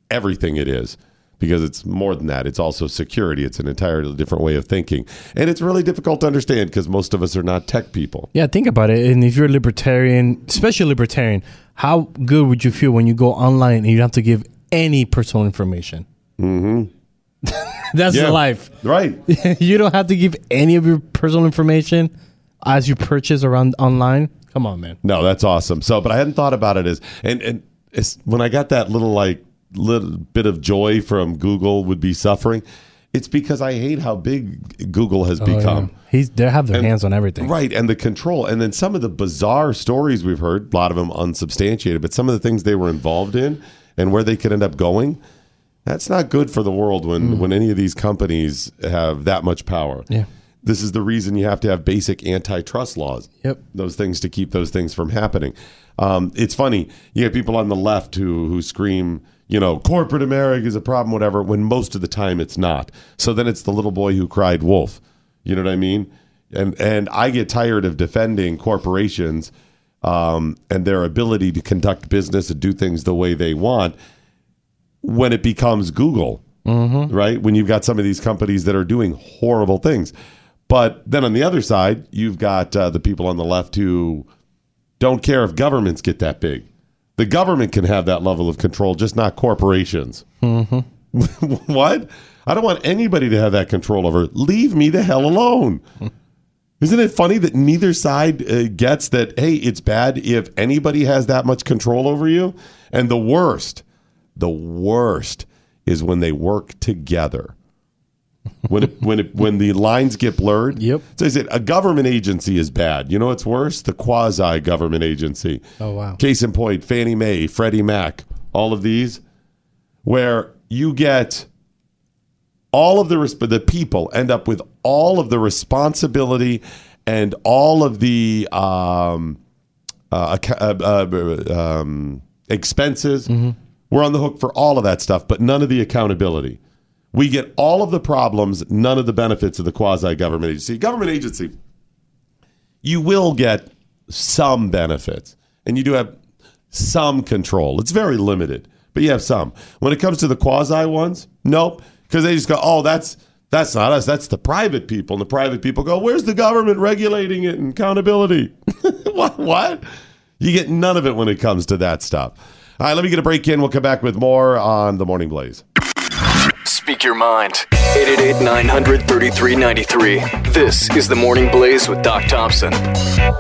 everything it is because it's more than that. It's also security. It's an entirely different way of thinking. And it's really difficult to understand because most of us are not tech people. Yeah, think about it. And if you're a libertarian, especially libertarian, how good would you feel when you go online and you don't have to give any personal information? Mm-hmm. That's Yeah. the life. Right. you don't have to give any of your personal information as you purchase around online. Come on, man. No, that's awesome. So, but I hadn't thought about it as and and it's, when I got that little like little bit of joy from Google would be suffering. It's because I hate how big Google has Oh, yeah. become. He's they have their And- hands on everything. Right, and the control, and then some of the bizarre stories we've heard, a lot of them unsubstantiated, but some of the things they were involved in and where they could end up going, that's not good for the world when when any of these companies have that much power. Yeah. This is the reason you have to have basic antitrust laws. Yep. Those things to keep those things from happening. Um, it's funny. You have people on the left who who scream, you know, corporate America is a problem, whatever. When most of the time it's not. So then it's the little boy who cried wolf. You know what I mean? And and I get tired of defending corporations um, and their ability to conduct business and do things the way they want when it becomes Google, right? When you've got some of these companies that are doing horrible things. But then on the other side, you've got uh, the people on the left who don't care if governments get that big. The government can have that level of control, just not corporations. what? I don't want anybody to have that control over. Leave me the hell alone. Isn't it funny that neither side uh, gets that, hey, it's bad if anybody has that much control over you? And the worst, the worst is when they work together. When it, when it, when the lines get blurred. Yep. So I said a government agency is bad. You know what's worse? The quasi government agency. Oh wow. Case in point, Fannie Mae, Freddie Mac, all of these, where you get all of the resp- the people end up with all of the responsibility and all of the um, uh, uh, uh, um, expenses. We're on the hook for all of that stuff, but none of the accountability. We get all of the problems, none of the benefits of the quasi government agency. Government agency, you will get some benefits, and you do have some control. It's very limited, but you have some. When it comes to the quasi ones, nope, because they just go, "Oh, that's that's not us. That's the private people." And the private people go, "Where's the government regulating it and accountability?" what? What? You get none of it when it comes to that stuff. All right, let me get a break in. We'll come back with more on the Morning Blaze. Speak your mind. 888 900 3393. This is the Morning Blaze with Doc Thompson.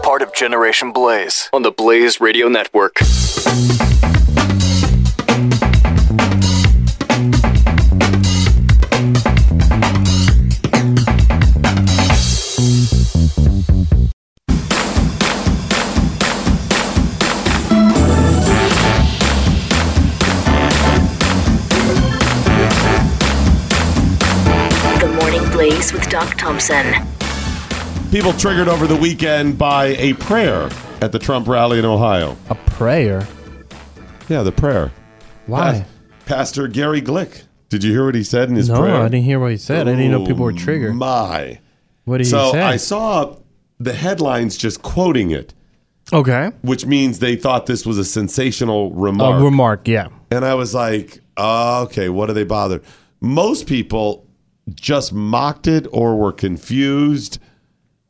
Part of Generation Blaze on the Blaze Radio Network. Thompson. People triggered over the weekend by a prayer at the Trump rally in Ohio. A prayer? Yeah, the prayer. Why? Pas- Pastor Gary Click. Did you hear what he said in his no, prayer? I didn't hear what he said. I didn't know people were oh, triggered. My. What did so he say? So, I saw the headlines just quoting it, okay. which means they thought this was a sensational remark. A remark, yeah. And I was like, oh, okay, what are they bothered? Most people just mocked it or were confused.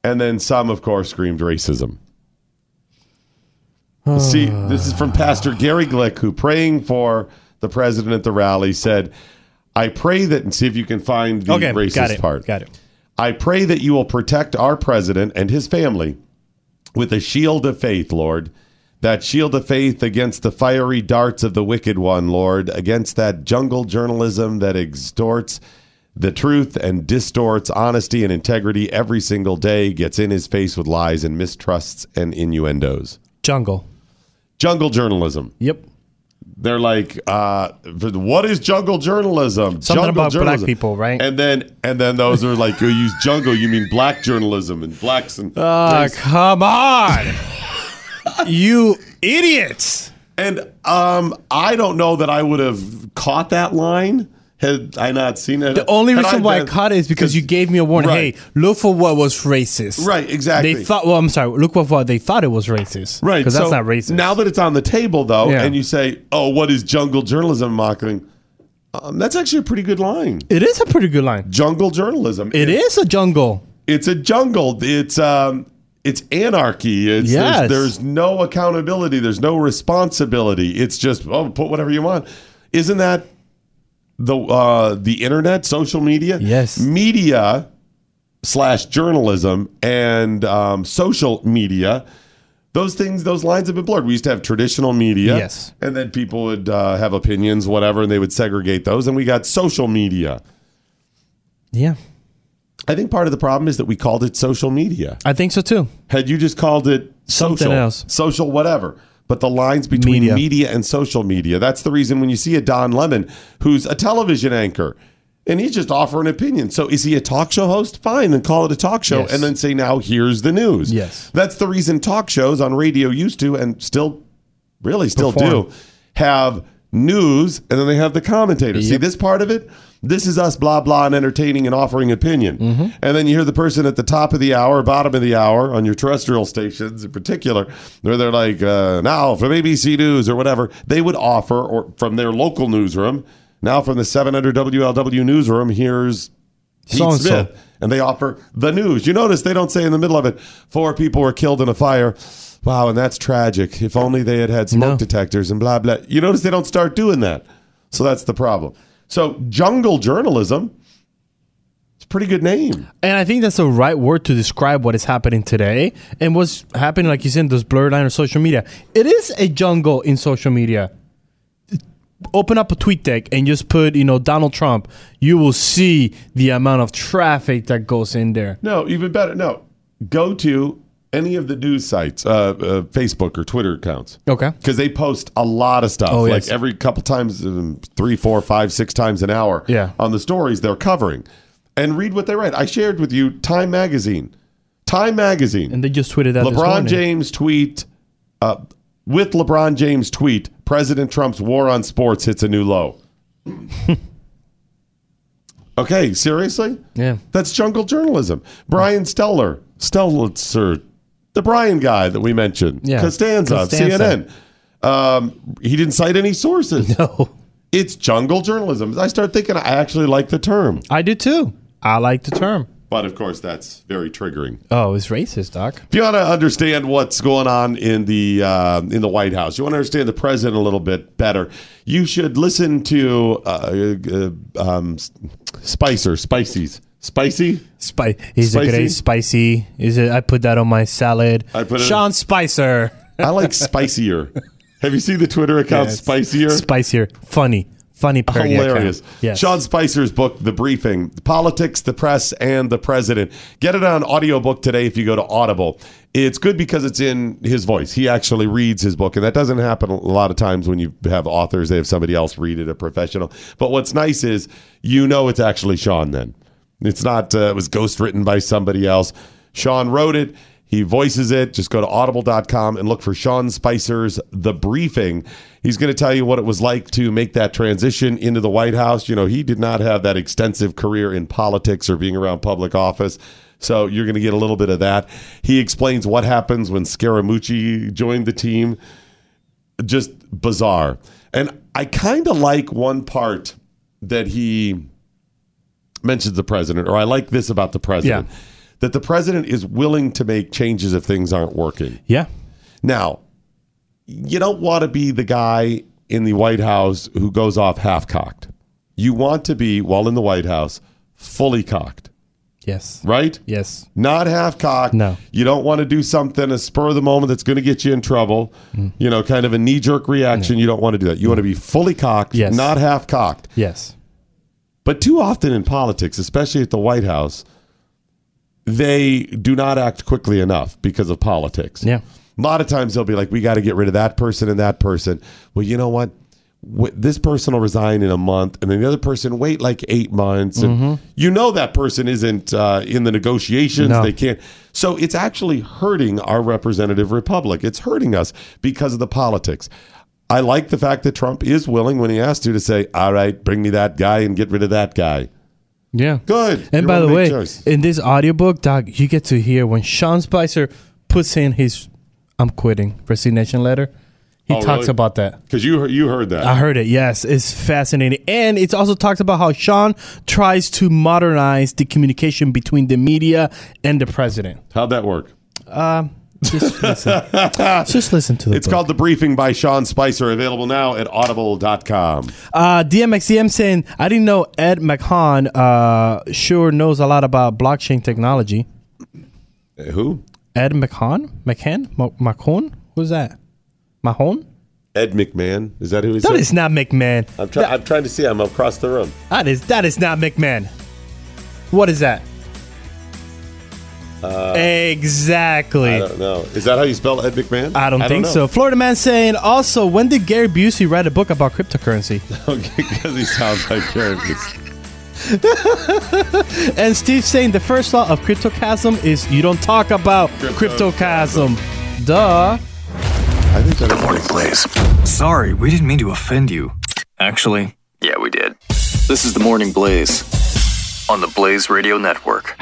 And then some, of course, screamed racism. See, this is from Pastor Gary Click, who praying for the president at the rally said, I pray that, and see if you can find the Okay, racist got it, part. got it. I pray that you will protect our president and his family with a shield of faith, Lord. That shield of faith against the fiery darts of the wicked one, Lord, against that jungle journalism that extorts the truth and distorts honesty and integrity every single day, gets in his face with lies and mistrusts and innuendos. Jungle. Jungle journalism. Yep. They're like, uh, what is jungle journalism? Something jungle about black people, right? And then, and then those are like, you use jungle, you mean black journalism and blacks and. Ah, race. come on. you idiots. And um, I don't know that I would have caught that line had I not seen it. The only Had reason why I caught it is because you gave me a warning. Right. Hey, look for what was racist. Right, exactly. They thought. Well, I'm sorry. Look for what they thought it was racist. Right, Because that's not racist. Now that it's on the table, though, Yeah. and you say, "Oh, what is jungle journalism mocking?" Um, that's actually a pretty good line. it is a pretty good line. Jungle journalism. It is a jungle. It's a jungle. It's um, it's anarchy. It's Yes. there's, there's no accountability. There's no responsibility. It's just oh, put whatever you want. Isn't that the uh, the internet, social media? Yes. media slash journalism and um, social media. Those things, those lines have been blurred. We used to have traditional media, Yes. and then people would uh, have opinions, whatever, and they would segregate those. And we got social media. Yeah, I think part of the problem is that we called it social media. I think so too. Had you just called it Something social, else. social whatever. But the lines between Media. media. and social media, that's the reason when you see a Don Lemon who's a television anchor and he's just offering opinion. So is he a talk show host? Fine, then call it a talk show Yes. and then say, now here's the news. Yes. That's the reason talk shows on radio used to and still really still Perform. do have news and then they have the commentators. See this part of it? This is us blah blah and entertaining and offering opinion. Mm-hmm. And then you hear the person at the top of the hour, bottom of the hour on your terrestrial stations in particular, where they're like, uh, now from ABC News or whatever, they would offer or from their local newsroom. Now from the 700 WLW newsroom, here's Pete So-and-so. Smith, and they offer the news. You notice they don't say in the middle of it, four people were killed in a fire. Wow, and that's tragic. If only they had had smoke No. detectors and blah blah. You notice they don't start doing that. So that's the problem. So jungle journalism. It's a pretty good name. And I think that's the right word to describe what is happening today and what's happening, like you said, in those blurred line of social media. It is a jungle in social media. Open up a tweet deck and just put, you know, Donald Trump. You will see the amount of traffic that goes in there. No, even better. No, go to any of the news sites, uh, uh, Facebook or Twitter accounts. Okay. because they post a lot of stuff Oh, like yes. every couple times um, three four five six times an hour Yeah. on the stories they're covering and read what they write i shared with you time magazine time magazine And they just tweeted that. lebron james tweet uh, with lebron james tweet president trump's war on sports hits a new low okay seriously Yeah. that's jungle journalism brian steller stelitzer the brian guy that we mentioned Yeah. costanza, Costanza. cnn um, he didn't cite any sources No. it's jungle journalism. I start thinking I actually like the term. I do too. I like the term. But of course, that's very triggering. Oh, it's racist, Doc. If you want to understand what's going on in the uh, in the White House, you want to understand the president a little bit better. You should listen to uh, uh, um, Spicer, Spicy's, Spicy. Spice. He's Spicy? a great spicy. Is it? I put that on my salad. I put it- Sean Spicer. I like spicier. Have you seen the Twitter account Yes. Spicier? Spicier. Funny. Funny parody Hilarious. Yes. Sean Spicer's book, The Briefing Politics, the Press, and the President. Get it on audiobook today if you go to Audible. It's good because it's in his voice. He actually reads his book, and that doesn't happen a lot of times when you have authors, they have somebody else read it, a professional. But what's nice is you know it's actually Sean then. It's not, uh, it was ghost written by somebody else. Sean wrote it. He voices it. Just go to audible.com and look for Sean Spicer's The Briefing. He's going to tell you what it was like to make that transition into the White House. You know, he did not have that extensive career in politics or being around public office. So you're going to get a little bit of that. He explains what happens when Scaramucci joined the team. Just bizarre. And I kind of like one part that he mentions the president, or I like this about the president that the president is willing to make changes if things aren't working. Yeah. Now, you don't want to be the guy in the White House who goes off half cocked. You want to be, while in the White House, fully cocked, Yes. right? Yes. Not half cocked. No. You don't want to do something, a spur of the moment that's going to get you in trouble. Mm. You know, kind of a knee jerk reaction. You don't want to do that. You want to be fully cocked, Yes. not half cocked. Yes. But too often in politics, especially at the White House, they do not act quickly enough because of politics. Yeah. A lot of times they'll be like, we got to get rid of that person and that person. Well, you know what? This person will resign in a month, and then the other person wait like eight months, and Mm-hmm. you know that person isn't uh, in the negotiations. No. They can't. So it's actually hurting our representative republic. It's hurting us because of the politics. I like the fact that Trump is willing, when he has to, to say, "All right, bring me that guy and get rid of that guy." Yeah. Good. And You by the way, choice. in this audiobook, Doc, you get to hear when Sean Spicer puts in his I'm quitting resignation letter. He Oh, talks really? about that. because you you heard that. I heard it. Yes, it's fascinating, and it's also talks about how Sean tries to modernize the communication between the media and the president. How'd that work? Uh, Just listen. Just listen to the It's book. called The Briefing by Sean Spicer, available now at audible.com. Uh, DMXDM saying, I didn't know Ed McHahon uh, sure knows a lot about blockchain technology. Uh, Who? Ed McHahon? McCann? Mahon? Who's that? Mahon? Ed McMahon. Is that who he That is not McMahon. I'm, try- I'm trying to see. I'm across the room. That is that is not McMahon. What is that? Exactly. Uh, I don't know. Is that how you spell Ed McMahon? I don't think know. so. Florida man saying also, when did Gary Busey write a book about cryptocurrency? Because he sounds like Gary Busey. and Steve saying the first law of cryptocosm is you don't talk about cryptocosm. Duh. I think that is Morning Blaze. Sorry, we didn't mean to offend you. Actually, yeah, we did. This is the Morning Blaze on the Blaze Radio Network.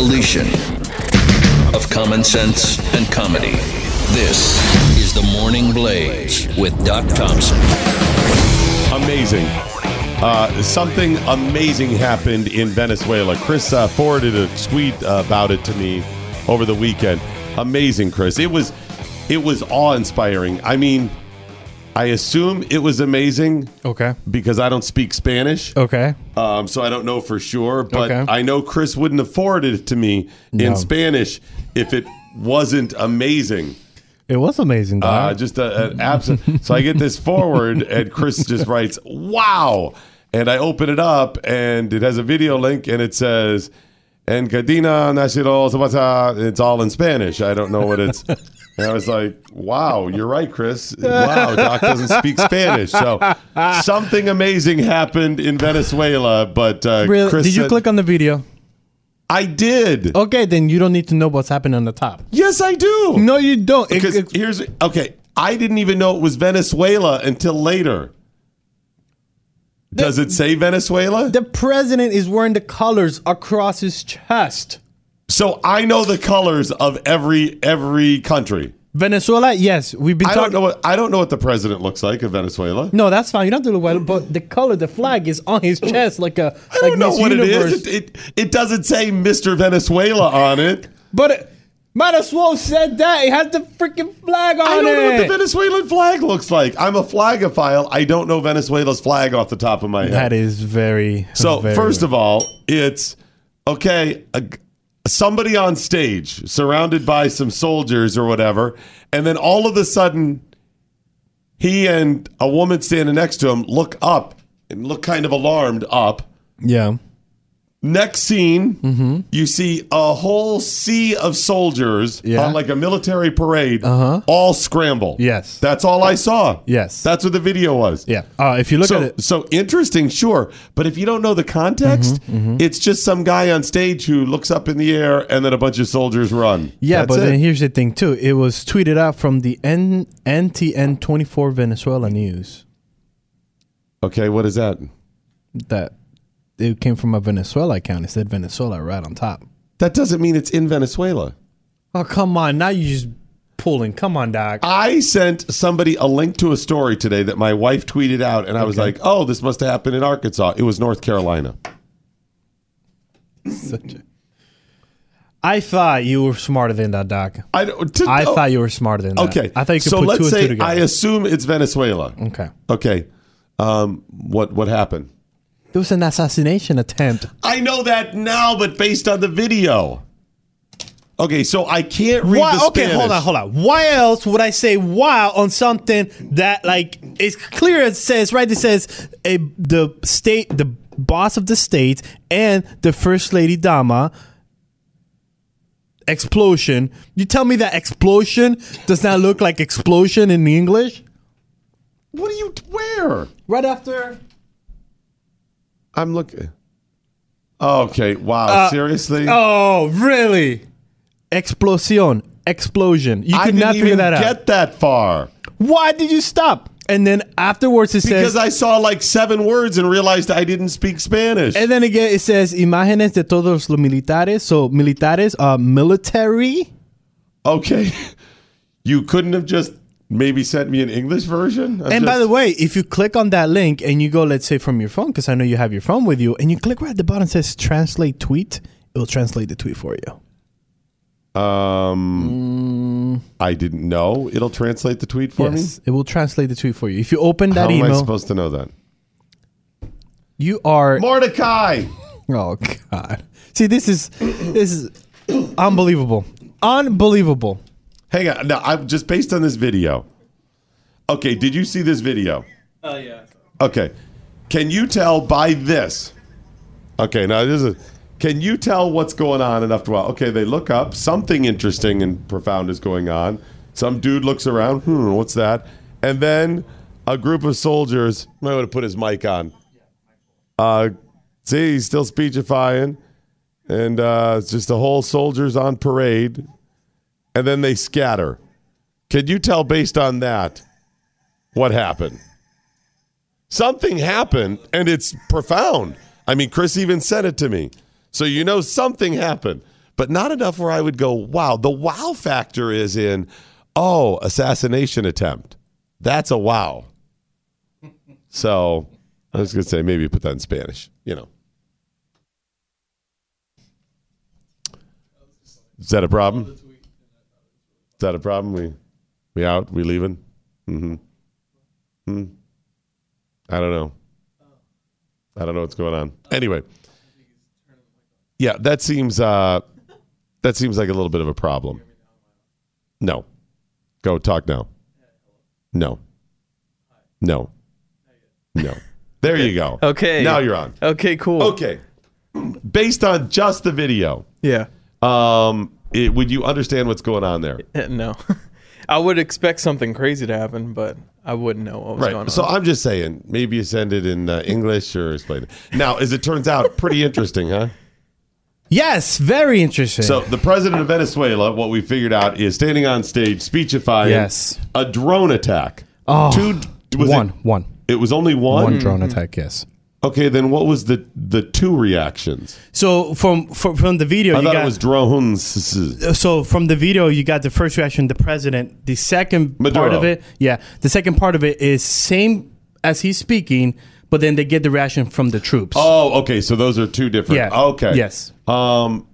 Collision of common sense and comedy. This is the Morning Blaze with Doc Thompson. Amazing. Uh, something amazing happened in Venezuela. Chris uh, forwarded a tweet about it to me over the weekend. Amazing, Chris. It was it was awe inspiring. I mean, I assume it was amazing Okay. because I don't speak Spanish. Okay. Um, so I don't know for sure, but Okay. I know Chris wouldn't have forwarded it to me No. in Spanish if it wasn't amazing. It was amazing, Uh, just a, an absent. so I get this forward, and Chris just writes, "Wow!" And I open it up, and it has a video link, and it says, "En Cadena Nacional Zapata." It's all in Spanish. I don't know what it's. And I was like, wow, you're right, Chris. Wow, Doc doesn't speak Spanish. So something amazing happened in Venezuela, but uh, Really? Chris Did you said- click on the video? I did. Okay, then you don't need to know what's happening on the top. Yes, I do. No, you don't. It- Because it- here's okay. I didn't even know it was Venezuela until later. Does it say Venezuela? the president is wearing the colors across his chest. So I know the colors of every every country. Venezuela, yes, we've been I don't talking. know what I don't know what the president looks like of Venezuela. No, that's fine. You don't to look well, but the color, the flag is on his chest like a I don't know Miss what Universe. it is. It, it it doesn't say Mr. Venezuela on it. But it, might as well said that. It has the freaking flag on it. I don't it. know what the Venezuelan flag looks like. I'm a flagophile. I don't know Venezuela's flag off the top of my head. that is very. So very first of all, it's okay. A, somebody on stage, surrounded by some soldiers or whatever, and then all of a sudden, he and a woman standing next to him look up and look kind of alarmed up. yeah. Next scene, Mm-hmm. you see a whole sea of soldiers Yeah. on like a military parade, Uh-huh. all scramble. Yes. that's all I saw. Yes. that's what the video was. Yeah. Uh, if you look so, at it, so interesting, sure. But if you don't know the context, Mm-hmm, it's just some guy on stage who looks up in the air and then a bunch of soldiers run. yeah. That's but it. then here's the thing too. It was tweeted out from the N- NTN 24 Venezuela news okay, what is that? that it came from a Venezuela account. It said Venezuela right on top. That doesn't mean it's in Venezuela. Oh come on! Now you just pulling. Come on, Doc. I sent somebody a link to a story today that my wife tweeted out, and I was like, "Oh, this must have happened in Arkansas." It was North Carolina. Such a- I thought you were smarter than that, Doc. I, to- I oh, thought you were smarter than that. Okay, I thought you could so put let's two and say two together. I assume it's Venezuela. okay. Okay, um, what what happened? It was an assassination attempt. I know that now, but based on the video. Okay, so I can't read Why, the okay, Spanish. hold on, hold on. Why else would I say wow on something that like it's clear? It says right. It says a, the state, the boss of the state, and the first lady Dama. Explosion. You tell me that explosion does not look like explosion in English? What are you? Where? Right after. I'm looking. Okay. Wow. Uh, seriously? Oh, really? Explosion. Explosion. You I could didn't figure even that out. get that far Why did you stop? And then afterwards it because says. I saw like seven words and realized I didn't speak Spanish. and then again it says imágenes de todos los militares. So militares, are military. okay, you couldn't have just maybe sent me an English version. and by the way, if you click on that link and you go, let's say from your phone, because I know you have your phone with you, and you click right at the bottom says translate tweet, it will translate the tweet for you. um, I didn't know it'll translate the tweet for yes, it will translate the tweet for you. If you open that How am I email, supposed to know that? you are Mordecai. Oh God! See, this is this is unbelievable, unbelievable. Hang on. No, I'm just based on this video. Okay, did you see this video? Oh yeah. Okay. Can you tell by this? Okay, now this is. Can you tell what's going on enough to? Okay, they look up. Something interesting and profound is going on. Some dude looks around. Hmm, what's that? And then a group of soldiers. Might want to put his mic on. Uh, see, he's still speechifying, and uh, it's just a whole soldiers on parade, and then they scatter. Can you tell based on that what happened? something happened and it's profound. I mean, Chris even said it to me. So you know something happened, but not enough where I would go, wow. The wow factor is in, oh, assassination attempt. That's a wow. So I was going to say maybe put that in Spanish, you know. Is that a problem? Is that a problem? We we out? We leaving? Mm-hmm. Hmm. I don't know. I don't know what's going on. Anyway, yeah, that seems uh, that seems like a little bit of a problem. No, go talk now. No, no, no. There you go. Okay. now you're on. Okay, cool. Okay, based on just the video, Yeah. um, it, would you understand what's going on there? No. I would expect something crazy to happen, but I wouldn't know what was going on. So I'm just saying, maybe you send it in uh, English or explain it. Now, as it turns out, pretty interesting, huh? Yes, very interesting. So the president of Venezuela, what we figured out is standing on stage speechifying Yes. a drone attack. Oh, Two was one, It, one, it was only one. one drone attack. Yes. Okay, then what was the the two reactions? So from from, from the video, I you thought got it was drones. so from the video you got the first reaction the president the second part of it yeah the second part of it is same as he's speaking but then they get the reaction from the troops Oh, okay. So those are two different. Yeah. Okay. Yes. Um,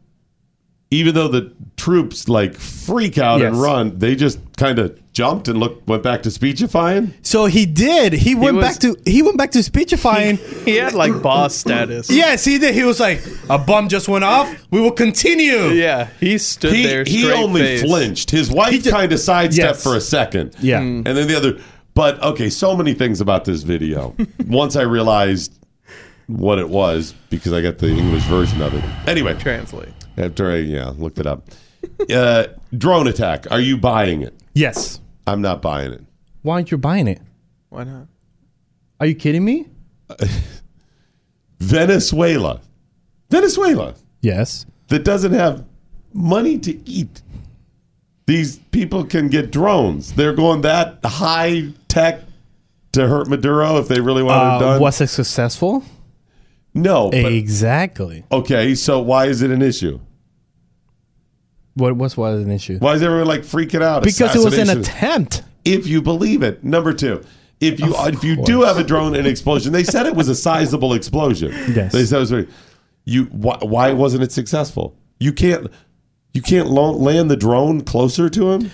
even though the troops like freak out and run, they just kind of jumped and looked went back to speechifying. so he did he went was- back to he went back to speechifying he had like boss status. yes he did he was like a bomb just went off we will continue Yeah, he stood He there. he straight only face. flinched. His wife ju- kind of sidestepped Yes. for a second. Yeah. and then the other. But okay, so many things about this video. Once I realized what it was because I got the English version of it. Anyway, Translate. after I yeah looked it up, uh, drone attack. Are you buying it? yes I'm not buying it. why aren't you buying it Why not? are you kidding me Venezuela, Venezuela, yes that doesn't have money to eat. These people can get drones. They're going that high tech to hurt Maduro if they really want it uh, done. was it successful no, but, exactly okay. So why is it an issue? What was was an issue Why is everyone like freaking out? because it was an attempt if you believe it. Number two, if you if you do have a drone and explosion, they said it was a sizable explosion. Yes. they said it was very. You why, why wasn't it successful? You can't you can't lo- land the drone closer to him.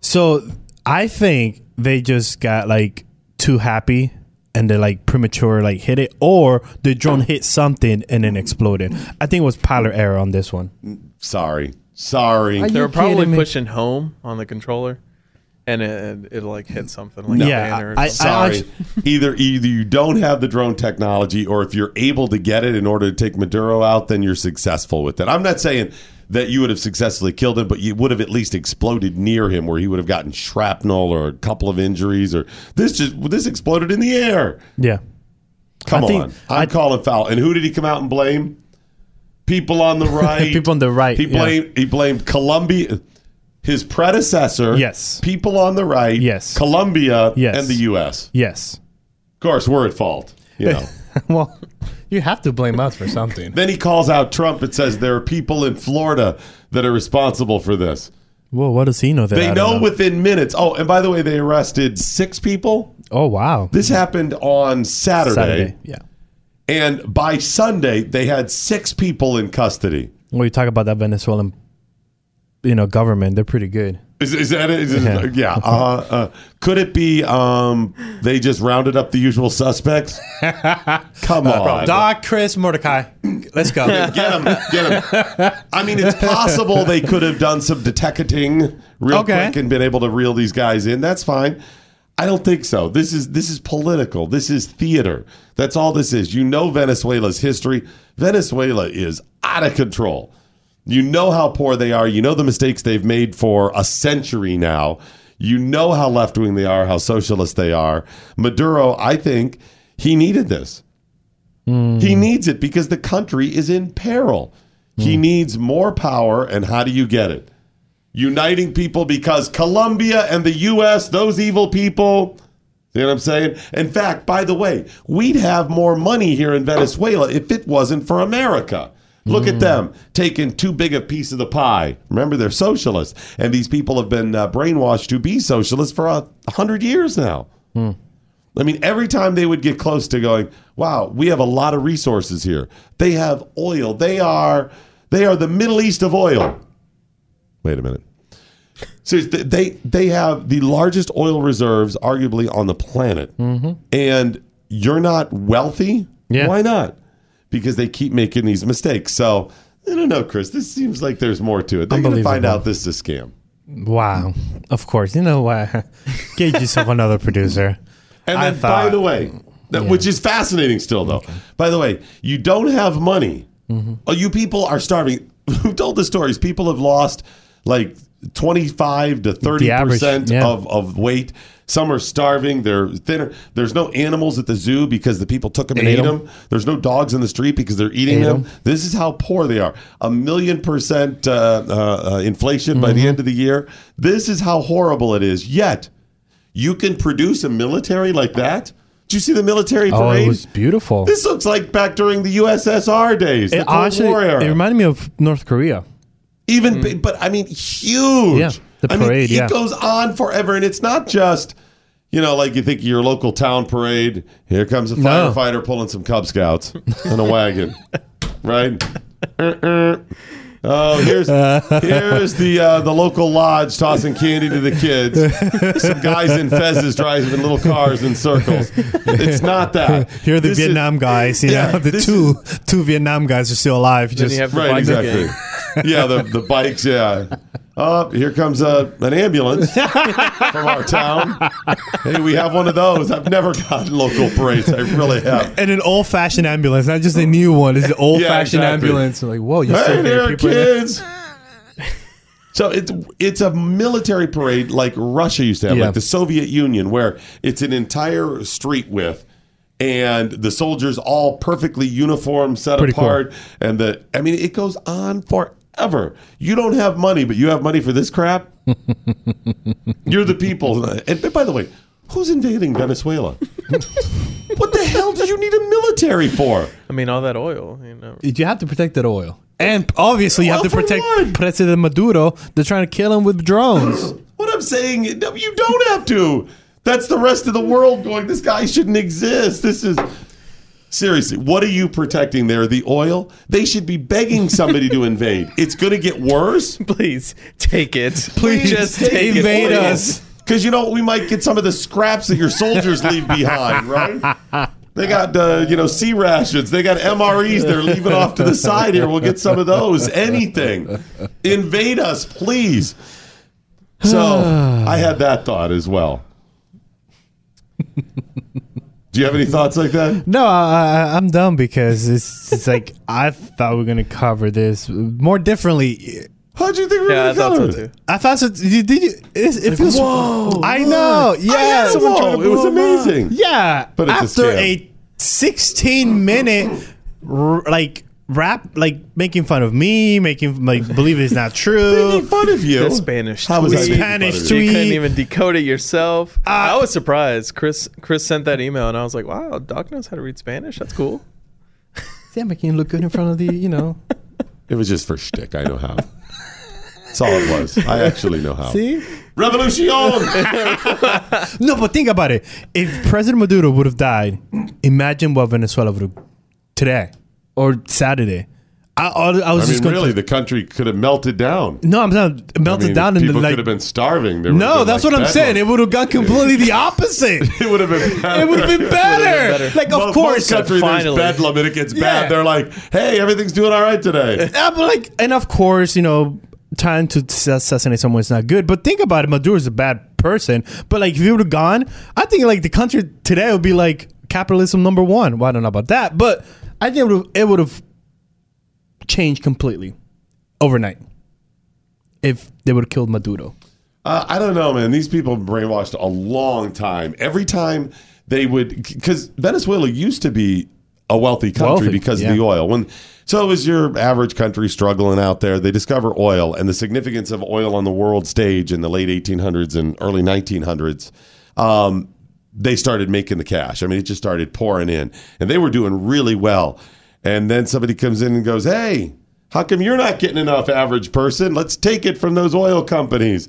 So I think they just got like too happy and they like premature like hit it or the drone hit something and then exploded. I think it was pilot error on this one. Sorry, sorry. Are They you were probably kidding me? pushing home on the controller, and it, it like hit something like Yeah, a banner. Or I- I- something. Sorry. either either you don't have the drone technology, or if you're able to get it in order to take Maduro out, then you're successful with it. I'm not saying that you would have successfully killed him, but you would have at least exploded near him, where he would have gotten shrapnel or a couple of injuries, or this just this exploded in the air. Yeah. Come I think- on, I'm calling foul. And who did he come out and blame? People on the right. People on the right, He yeah. blamed. He blamed Colombia. His predecessor. Yes. People on the right. Yes. Colombia. Yes. And the U.S. Yes. Of course, we're at fault. You know. well, you have to blame us for something. then he calls out Trump and says there are people in Florida that are responsible for this. Well, what does he know that They know, don't within minutes. Oh, and by the way, they arrested six people. Oh wow. This happened on Saturday. Saturday. Yeah. And by Sunday, they had six people in custody. When you talk about that Venezuelan you know government, they're pretty good. Is, is that it? Is it- Yeah. yeah. Uh, uh, could it be um, they just rounded up the usual suspects? Come on. Doc, Chris, Mordecai. Let's go. Get him. Get him. I mean, it's possible they could have done some detecting real Okay. quick and been able to reel these guys in. That's fine. I don't think so. This is this is political. This is theater. That's all this is. You know Venezuela's history. Venezuela is out of control. You know how poor they are. You know the mistakes they've made for a century now. You know how left wing they are, how socialist they are. Maduro, I think he needed this. Hmm. He needs it because the country is in peril. He hmm. needs more power. And how do you get it? Uniting people because Colombia and the U.S., those evil people. See what I'm saying? In fact, by the way, we'd have more money here in Venezuela if it wasn't for America. Look at them taking too big a piece of the pie. Remember, they're socialists, and these people have been uh, brainwashed to be socialists for a hundred years now. I mean, every time they would get close to going, "Wow, we have a lot of resources here. They have oil. They are they are the Middle East of oil." Wait a minute. So they they have the largest oil reserves, arguably, on the planet, and you're not wealthy. Yeah. Why not? Because they keep making these mistakes. So I don't know, Chris. This seems like there's more to it. They're going to find out this is a scam. Wow. Of course. You know what? Get yourself another producer. And I then, by the way, that, which is fascinating still, though. By the way, you don't have money. Mm-hmm. Oh, you people are starving. Who told the stories? People have lost like 25 to 30 average, percent yeah. of, of weight. Some are starving. They're thinner. There's no animals at the zoo because the people took them and Ate ate 'em. them. There's no dogs in the street because they're eating Ate them. 'em. This is how poor they are. A million percent uh, uh, uh, inflation by Mm-hmm. the end of the year. This is how horrible it is. Yet, you can produce a military like that. Did you see the military Oh, parade? it was beautiful. this looks like back during the USSR days, the It Cold honestly, War era. it reminded me of North Korea. Even, mm-hmm. big, but I mean, huge. Yeah, the I mean, it yeah. goes on forever, and it's not just, you know, like you think your local town parade. Here comes a No. firefighter pulling some Cub Scouts in a wagon, right? Oh, here's here's the uh, the local lodge tossing candy to the kids. Some guys in fezzes driving little cars in circles. It's not that. Here are the This is- Vietnam guys. You Yeah, know, the this two two Vietnam guys are still alive. Just you have the right, exactly. gang. yeah, the the bikes. Yeah. Oh, here comes a, an ambulance from our town. Hey, we have one of those. I've never gotten local parades. I really have. and an old fashioned ambulance, not just a new one. It's an old fashioned exactly. ambulance. Like, whoa, you Hey there, there? kids. So it's it's a military parade like Russia used to have, Yeah. like the Soviet Union, where it's an entire street width, and the soldiers all perfectly uniform, set Pretty cool. apart, and the I mean it goes on forever. You don't have money, but you have money for this crap. You're the people. And by the way, who's invading Venezuela? what the hell do you need a military for? I mean, all that oil. You know. You have to protect that oil. And obviously, you have Oil to protect what? President Maduro. They're trying to kill him with drones. What I'm saying, you don't have to. That's the rest of the world going, this guy shouldn't exist. This is. Seriously, what are you protecting there? The oil? They should be begging somebody to invade. It's going to get worse. Please take it. Please just take invade it. us. Because you know, we might get some of the scraps that your soldiers leave behind, right? They got, uh, you know, C rations. They got MREs they're leaving off to the side here. We'll get some of those. Anything. Invade us, please. So I had that thought as well. Do you have any thoughts like that? No, I, I, I'm dumb because it's, it's like I thought we were gonna cover this more differently. How'd you think we were Yeah, gonna so cover it? too. I thought so. Did, did you? It, it feels. whoa, I know. Yeah. I know, Someone it was amazing. Yeah, But it's a after scam. a, 16 minute like rap, like making fun of me, making like believe it's not true. Making fun of you. The Spanish How was that tweet. making fun Spanish of you? tweet. You couldn't even decode it yourself. Uh, I was surprised. Chris Chris sent that email, and I was like, "Wow, Doc knows how to read Spanish. That's cool." Yeah, making you look good in front of the, you know. It was just for shtick. I know how. That's all it was. I actually know how. See? Revolution! No, but think about it. If President Maduro would have died, imagine what Venezuela would have today or Saturday. I, I, I was I just mean, going really, the country could have melted down. No, I'm not melted I mean, down and people like could have been starving. There No, been, that's like, what I'm bedlam. saying. It would have gone completely the opposite. It would have been better. It would have been better. Like, of Most- course, most countries, there's finally. bedlam and it gets Yeah. bad. They're like, hey, everything's doing all right today. Yeah, but like, and of course, you know, trying to assassinate someone is not good. But think about it, Maduro is a bad person. But like, if he would have gone, I think like the country today would be like capitalism number one. Well, I don't know about that, but I think it would have, changed completely overnight if they would have killed Maduro. Uh, I don't know, man. These people have brainwashed a long time. Every time they would, because Venezuela used to be a wealthy country Wealthy, because yeah. of the oil. When so it was your average country struggling out there. They discover oil and the significance of oil on the world stage in the late 1800s and early 1900s. Um, they started making the cash. I mean, it just started pouring in, and they were doing really well. And then somebody comes in and goes, "Hey, how come you're not getting enough, average person? Let's take it from those oil companies."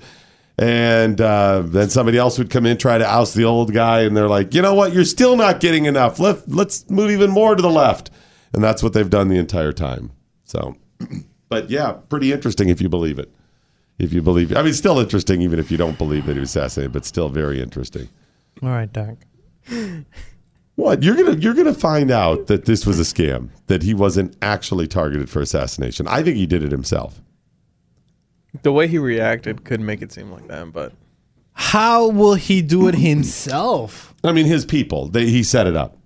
And uh, then somebody else would come in, try to oust the old guy, and they're like, "You know what? You're still not getting enough. Let let's move even more to the left." And that's what they've done the entire time. So, but yeah, pretty interesting if you believe it. If you believe, I mean, still interesting even if you don't believe that he was assassinated, but still very interesting. All right, Doc. What you're gonna you're gonna find out that this was a scam, that he wasn't actually targeted for assassination. I think he did it himself. The way he reacted could make it seem like that, but How will he do it himself? I mean, his people. They, he set it up.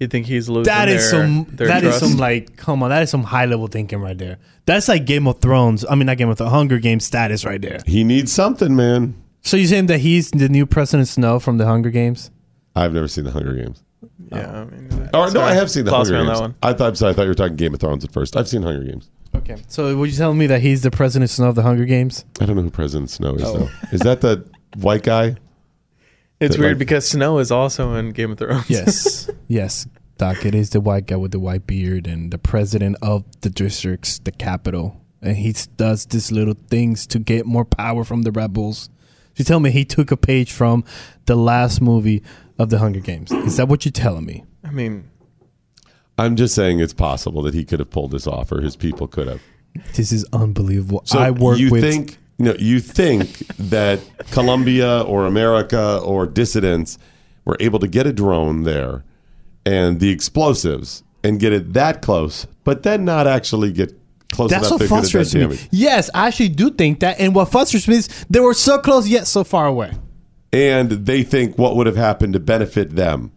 You think he's losing That is their, some. their That is trust? some like. Come on, that is some high level thinking right there. That's like Game of Thrones. I mean, not Game of Thrones. Hunger Games status right there. He needs something, man. So you're saying that he's the new President Snow from the Hunger Games? I've never seen the Hunger Games. Yeah, I mean, oh. Or no. I have seen the Lost Hunger me on Games. that one. I thought so I thought you were talking Game of Thrones at first. I've seen Hunger Games. Okay. So were you telling me that he's the President Snow of the Hunger Games? I don't know who President Snow is Oh. though. Is that the white guy? It's That, weird like- because Snow is also in Game of Thrones. Yes. yes. Doc, it is the white guy with the white beard and the president of the districts, the capital. And he does these little things to get more power from the rebels. You tell me he took a page from the last movie of the Hunger Games. Is that what you're telling me? I mean, I'm just saying it's possible that he could have pulled this off or his people could have. This is unbelievable. So I work you with think no, you think that Colombia or America or dissidents were able to get a drone there and the explosives and get it that close, but then not actually get close That's enough what that could have done frustrates me. damage. Yes, I actually do think that. And what frustrates me is they were so close yet so far away. And they think what would have happened to benefit them.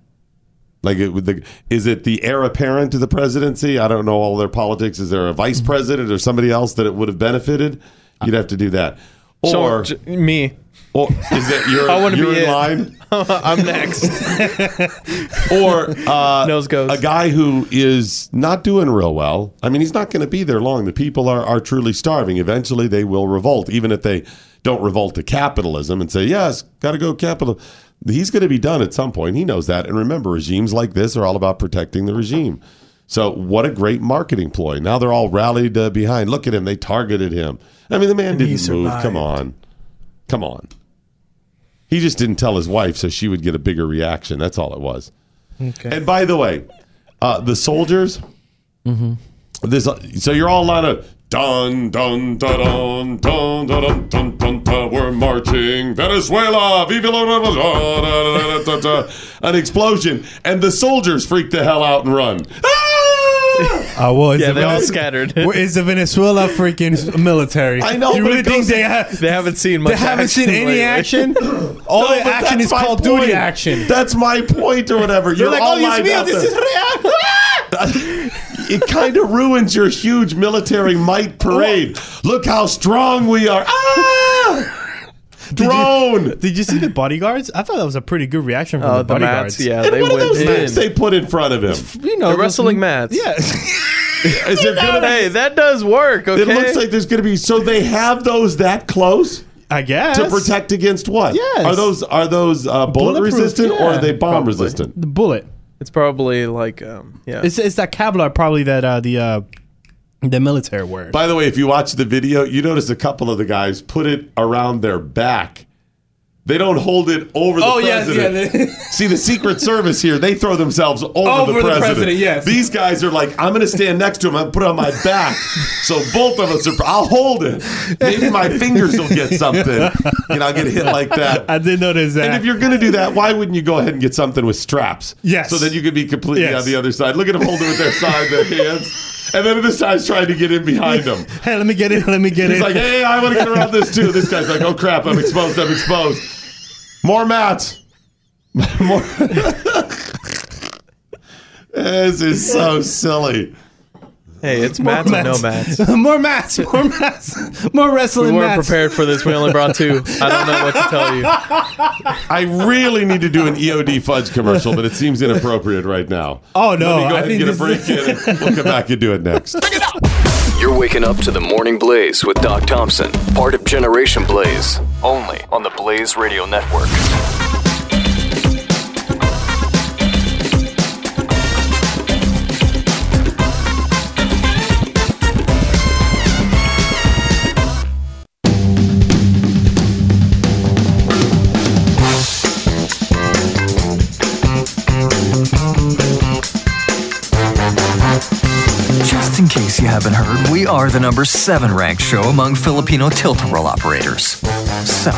Like, it, the, is it the heir apparent to the presidency? I don't know all their politics. Is there a Mm-hmm. vice president or somebody else that it would have benefited? You'd have to do that. Or, j- me. Or is that you're, I wanna you're be in it. line? I'm next. or uh, Nose goes. a guy who is not doing real well. I mean, he's not going to be there long. The people are, are truly starving. Eventually, they will revolt, even if they don't revolt to capitalism and say, yes, got to go capital. He's going to be done at some point. He knows that. And remember, regimes like this are all about protecting the regime. So, what a great marketing ploy. Now they're all rallied uh, behind. Look at him. They targeted him. I mean, the man And didn't move. Come on. Come on. He just didn't tell his wife so she would get a bigger reaction. That's all it was. Okay. And by the way, uh, the soldiers. Mm-hmm. This so you're all out of dun dun da dun dun da dun dun dun da. We're marching Venezuela, viva la da, da, da, da, da, da, da. an explosion, and the soldiers freak the hell out and run. Ah! well, was. Yeah, the they all scattered. Where is the Venezuela freaking military? I know, You but really it think goes- they have? They haven't seen much They haven't action seen any lately. action. All No, the but action that's is my Call of Duty point. action. That's my point, or whatever. They're You're like, all oh, Dios lined mío, this there. is real. it kind of ruins your huge military might parade. Look how strong we are. Ah! Drone. Did you see the bodyguards? I thought that was a pretty good reaction from Oh, the the bodyguards. mats. Yeah, And they what are went those in. mats they put in front of him? You know, The those- wrestling mats. Yeah. Is there gonna Hey, that does work. Okay. It looks like there's going to be. So they have those that close I guess to protect against what? Yes. Are those are those uh, bullet Bulletproof, resistant or are they bomb probably. resistant? the bullet. it's probably like um yeah. It's it's that Kevlar probably that uh, the uh, the military wears. By the way, if you watch the video, you notice a couple of the guys put it around their back. They don't hold it over the Oh, yes, president. yeah, See the Secret Service here; they throw themselves over, Over the, the president. president, yes. These guys are like, "I'm going to stand next to him. and put it on my back, so both of us are. I'll hold it. Maybe my fingers will get something. You know, I'll get hit like that." I did notice that. And if you're going to do that, why wouldn't you go ahead and get something with straps? Yes. So that you could be completely Yes. on the other side. Look at them holding with their side, their hands. And then this guy's trying to get in behind him. hey, let me get in. Let me get He's in. He's like, hey, I want to get around this too. This guy's like, oh crap, I'm exposed, I'm exposed. More mats. More. this is so silly. Hey, it's More mats or no mats. more mats. More mats. More wrestling. We weren't mats. prepared for this. We only brought two. I don't know what to tell you. I really need to do an EOD fudge commercial, but it seems inappropriate right now. Oh, no, Let me go I ahead and get a this break in and we'll come back and do it next. You're waking up to the Morning Blaze with Doc Thompson, part of Generation Blaze, only on the Blaze Radio Network. Haven't heard, we are the number seven ranked show among Filipino Tilt-A-Whirl operators. So,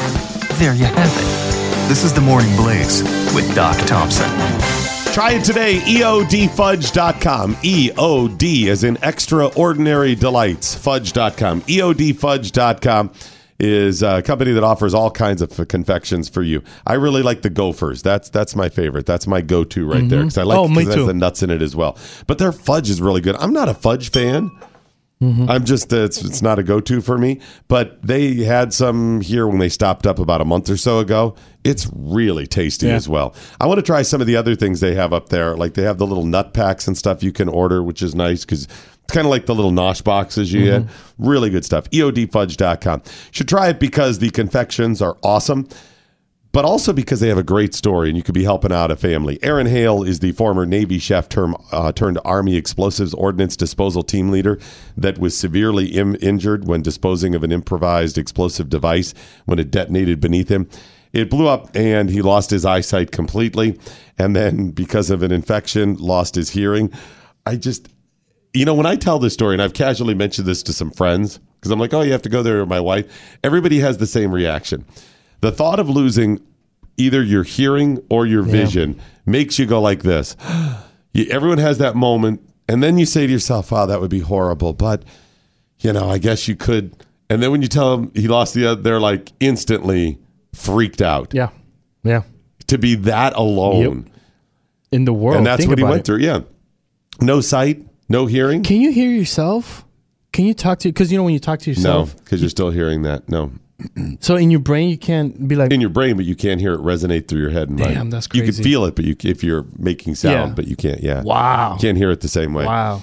there you have it. This is the Morning Blaze with Doc Thompson. Try it today, E EODfudge.com. EOD as in extraordinary delights, fudge.com. EODfudge.com. is a company that offers all kinds of confections for you. I really like the Gophers. That's that's my favorite. That's my go-to right there Mhm. because I like Oh, me because it has the nuts in it as well. But their fudge is really good. I'm not a fudge fan. Mm-hmm. I'm just it's it's not a go-to for me. But they had some here when they stopped up about a month or so ago. It's really tasty Yeah. as well. I want to try some of the other things they have up there. Like they have the little nut packs and stuff you can order, which is nice because it's kind of like the little nosh boxes you get. Really good stuff. EODfudge.com. Should try it because the confections are awesome but also because they have a great story and you could be helping out a family. Aaron Hale is the former Navy chef term, uh, turned Army Explosives Ordnance Disposal Team Leader that was severely Im- injured when disposing of an improvised explosive device when it detonated beneath him. It blew up and he lost his eyesight completely. And then, because of an infection, lost his hearing. I just, you know, when I tell this story, and I've casually mentioned this to some friends, because I'm like, oh, you have to go there with my wife, everybody has the same reaction. The thought of losing either your hearing or your vision makes you go like this. You, everyone has that moment, and then you say to yourself, wow, that would be horrible, but, you know, I guess you could. And then when you tell them he lost the other, they're like instantly freaked out. Yeah. Yeah. To be that alone. In the world. And that's Think what he went it. through. Yeah. No sight, no hearing. Can you hear yourself? Can you talk to? Because you know when you talk to yourself, No, because you're still hearing that. No. so in your brain you can't be like in your brain, but you can't hear it resonate through your head and mind. Damn, that's You can feel it, but you if you're making sound, Yeah. but you can't. Yeah. Wow. You can't hear it the same way. Wow.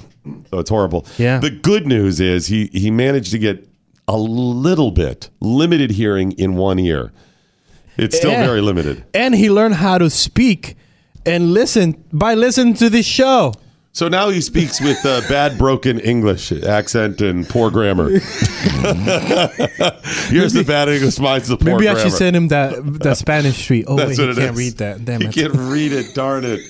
So it's horrible. Yeah. The good news is he he managed to get a little bit limited hearing in one ear. It's still Yeah. very limited. and he learned how to speak and listen by listening to this show. So now he speaks with uh, bad broken English accent and poor grammar. Here's the bad English, mine's the poor Maybe I grammar. should send him that that Spanish street. Oh That's wait, he can't is. read that. Damn he it. can't read it. Darn it.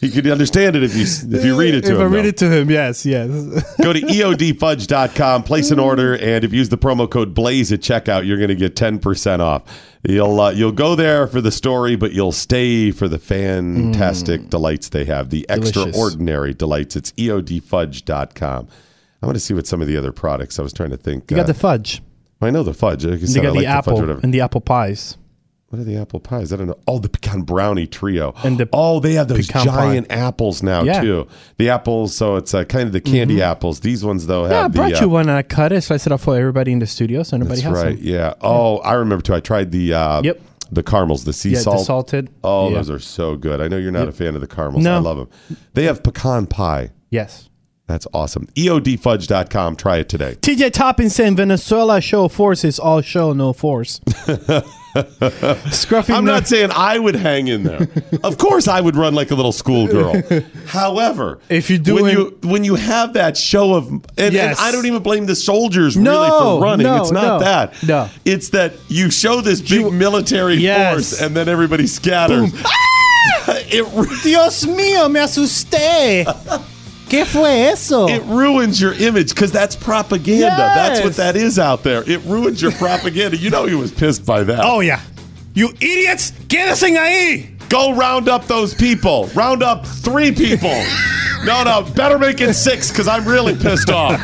He could understand it if you if you read it to if him. If I read though. it to him, yes, yes. Go to eodfudge.com, place an order, and if you use the promo code Blaze at checkout, you're going to get 10% off. You'll uh, you'll go there for the story, but you'll stay for the fantastic delights they have, the Mm. Delicious. extraordinary delights. It's eodfudge.com. I want to see what some of the other products. I was trying to think. You got uh, the fudge. I know the fudge. Like I You said, I got like the apple fudge, and the apple pies. What are the apple pies? I don't know. Oh, the pecan brownie trio. And the oh, they have those pecan pie. giant apples now Yeah. too. The apples, so it's uh, kind of the candy apples. These ones though have Yeah, I the. brought uh, you one and I cut it, so I set up for everybody in the studio, so everybody That's has right. some. Yeah. Oh, I remember too. I tried the. Uh, Yep. The caramels, the sea Yeah, the salt, salted. Oh, Yeah. those are so good. I know you're not Yep. a fan of the caramels. No. I love them. They have pecan pie. Yes. That's awesome. EODfudge.com. Try it today. TJ Toppin saying Venezuela show force is all show, no force. Scruffy I'm not saying I would hang in there. of course, I would run like a little schoolgirl. However, If you do when you when you have that show of and, and Yes. I don't even blame the soldiers really for running. no, it's not no, that. no. It's that you show this big military Yes. force and then everybody scatters. it, Dios mío, me asusté. ¿Qué fue eso? it ruins your image because that's propaganda. That's what that is out there. It ruins your propaganda. You know he was pissed by that. oh, yeah. You idiots, quédense ahí. Go round up those people. Round up three people. No, no, better make it six because I'm really pissed off.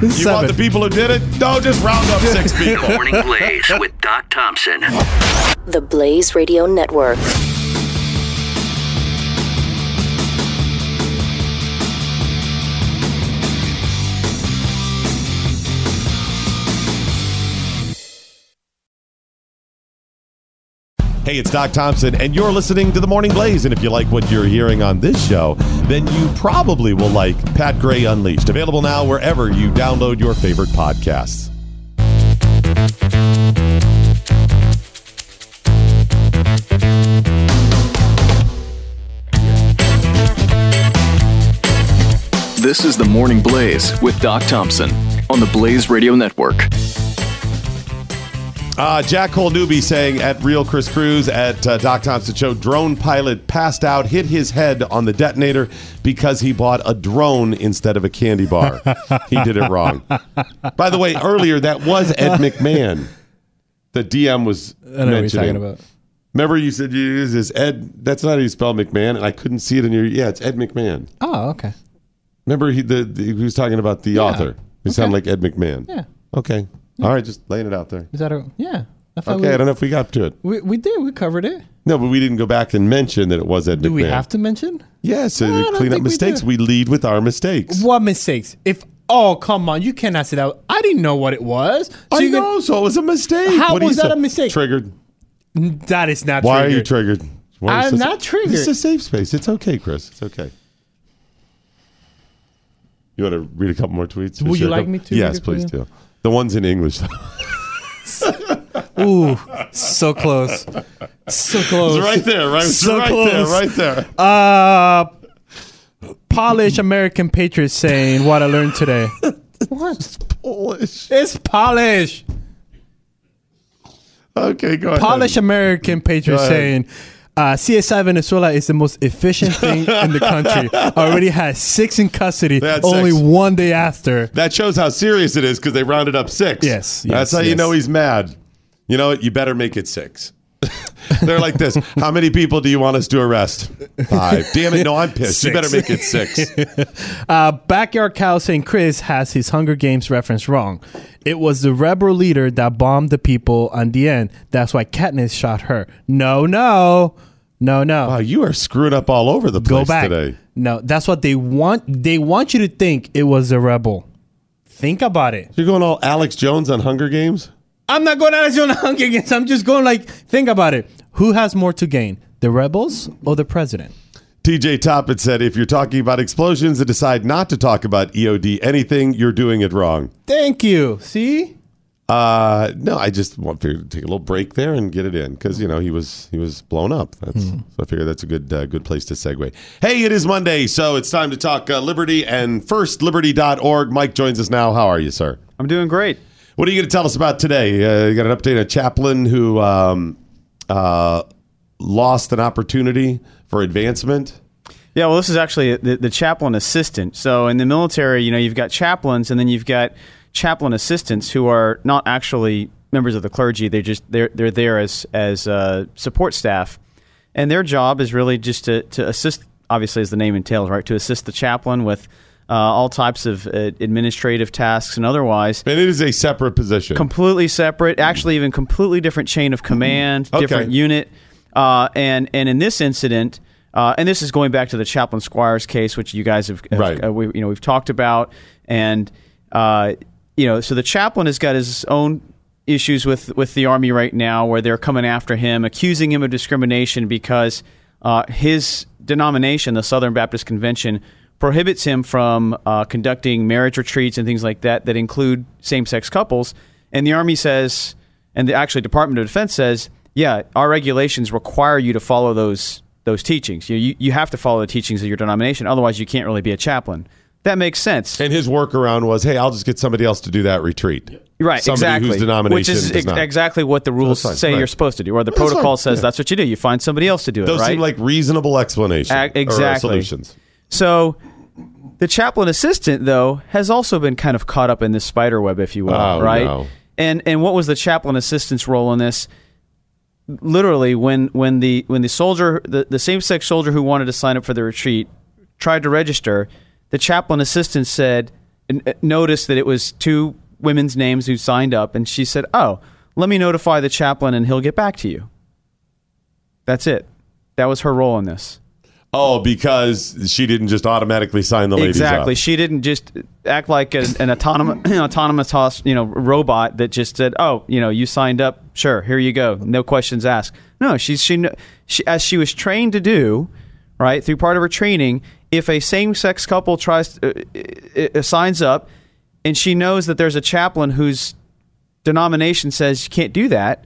You want the people who did it? No, just round up six people. Morning Blaze with Doc Thompson. The Blaze Radio Network. Hey, it's Doc Thompson, and you're listening to The Morning Blaze. And if you like what you're hearing on this show, then you probably will like Pat Gray Unleashed. Available now wherever you download your favorite podcasts. This is the Morning Blaze with Doc Thompson on the Blaze Radio Network. Uh, Jack Cole Newby saying at Real Chris Cruz at uh, Doc Thompson Show, drone pilot passed out, hit his head on the detonator because he bought a drone instead of a candy bar. he did it wrong. By the way, earlier that was Ed McMahon. The DM was I know what you're mentioning. talking about. Remember, you said you use this Ed. That's not how you spell McMahon, and I couldn't see it in your. Yeah, it's Ed McMahon. Oh, okay. Remember, he the, the he was talking about the author. He sounded like Ed McMahon. Yeah. Okay. All right, just laying it out there. Is that a yeah? I Okay, we, I don't know if we got to it. We, we did. We covered it. No, but we didn't go back and mention that it was Ed Do we have to mention Yes, so I to clean up think we mistakes, we, lead with our mistakes. what mistakes? If oh come on, you cannot say that. I didn't know what it was. So I you know, so it was a mistake. How What was that a mistake? Triggered. That is not. Why are you triggered? Why I'm not triggered. This is a safe space. It's okay, Chris. It's okay. You want to read a couple more tweets? Would you like me to Yes, read it for please do. The ones in English. Ooh, so close, so close. It's right there, right- So right close. there, right there. Uh, Polish American Patriots saying what I learned today. what? Polish. It's Polish. Okay, go ahead. Polish American Patriots ahead. saying. Uh, CSI Venezuela is the most efficient thing in the country. Already has six in custody. Only six. one day after. That shows how serious it is because they rounded up six. Yes, That's yes, how you know he's mad. You know what? You better make it six. They're like this. How many people do you want us to arrest? Five. Damn it. No, I'm pissed. You better make it six. Uh, Backyard Cow saying Chris has his Hunger Games reference wrong. It was the rebel leader that bombed the people on the end. That's why Katniss shot her. No, no, no, no. Wow, you are screwed up all over the place Go back. today. No, that's what they want. They want you to think it was a rebel. Think about it. You're going all Alex Jones on Hunger Games? I'm not going Alex Jones on Hunger Games. I'm just going like, think about it. Who has more to gain, the rebels or the president? TJ Toppett said, if you're talking about explosions and decide not to talk about EOD anything, you're doing it wrong. Thank you. See, Uh, no, I just want to take a little break there and get it in because you know he was he was blown up. That's Hmm. so I figure that's a good uh, good place to segue. Hey, it is Monday, so it's time to talk uh, liberty and firstliberty.org. Mike joins us now. How are you, sir? I'm doing great. What are you going to tell us about today? Uh, you got an update on a chaplain who um, uh, lost an opportunity for advancement. Yeah, well, this is actually the, the chaplain assistant. So in the military, you know, you've got chaplains, and then you've got chaplain assistants who are not actually members of the clergy. They're just they're they're there as as uh, support staff, and their job is really just to to assist. Obviously, as the name entails, right, to assist the chaplain with uh, all types of uh, administrative tasks and otherwise. And it is a separate position. completely separate. Actually, even completely different chain of command, Okay. different unit. Uh, and and in this incident, uh, and this is going back to the Chaplain Squires case, which you guys have, have Right. uh, we, you know we've talked about, and uh, you know, so the chaplain has got his own issues with with the army right now, where they're coming after him, accusing him of discrimination because uh, his denomination, the Southern Baptist Convention, prohibits him from uh, conducting marriage retreats and things like that that include same sex couples. And the Army says, and the actually Department of Defense says, yeah, our regulations require you to follow those those teachings. You, you you have to follow the teachings of your denomination, otherwise you can't really be a chaplain. That makes sense. And his workaround was, hey, I'll just get somebody else to do that retreat. Right, somebody exactly. whose denomination Which is does ex- not. exactly what the rules fine, say right. you're supposed to do, or the That's protocol fine, says yeah. that's what you do. You find somebody else to do Those it, right? seem like reasonable explanations. A- or, uh, exactly. solutions. So the chaplain assistant, though, has also been kind of caught up in this spider web, if you will, Oh, right? no. And and what was the chaplain assistant's role in this? Literally, when when the when the soldier, the, the same sex soldier who wanted to sign up for the retreat, tried to register, the chaplain assistant said, uh, noticed that it was two women's names who signed up, and she said, "Oh, let me notify the chaplain, and he'll get back to you." That's it. That was her role in this. Oh, because she didn't just automatically sign the ladies exactly. up. She didn't just act like an, an autonomous, autonomous, hos- you know, robot that just said, "Oh, you know, you signed up. Sure, here you go. No questions asked." No, she's she, she as she was trained to do, right through part of her training. If a same-sex couple tries uh, uh, uh, signs up, and she knows that there's a chaplain whose denomination says you can't do that,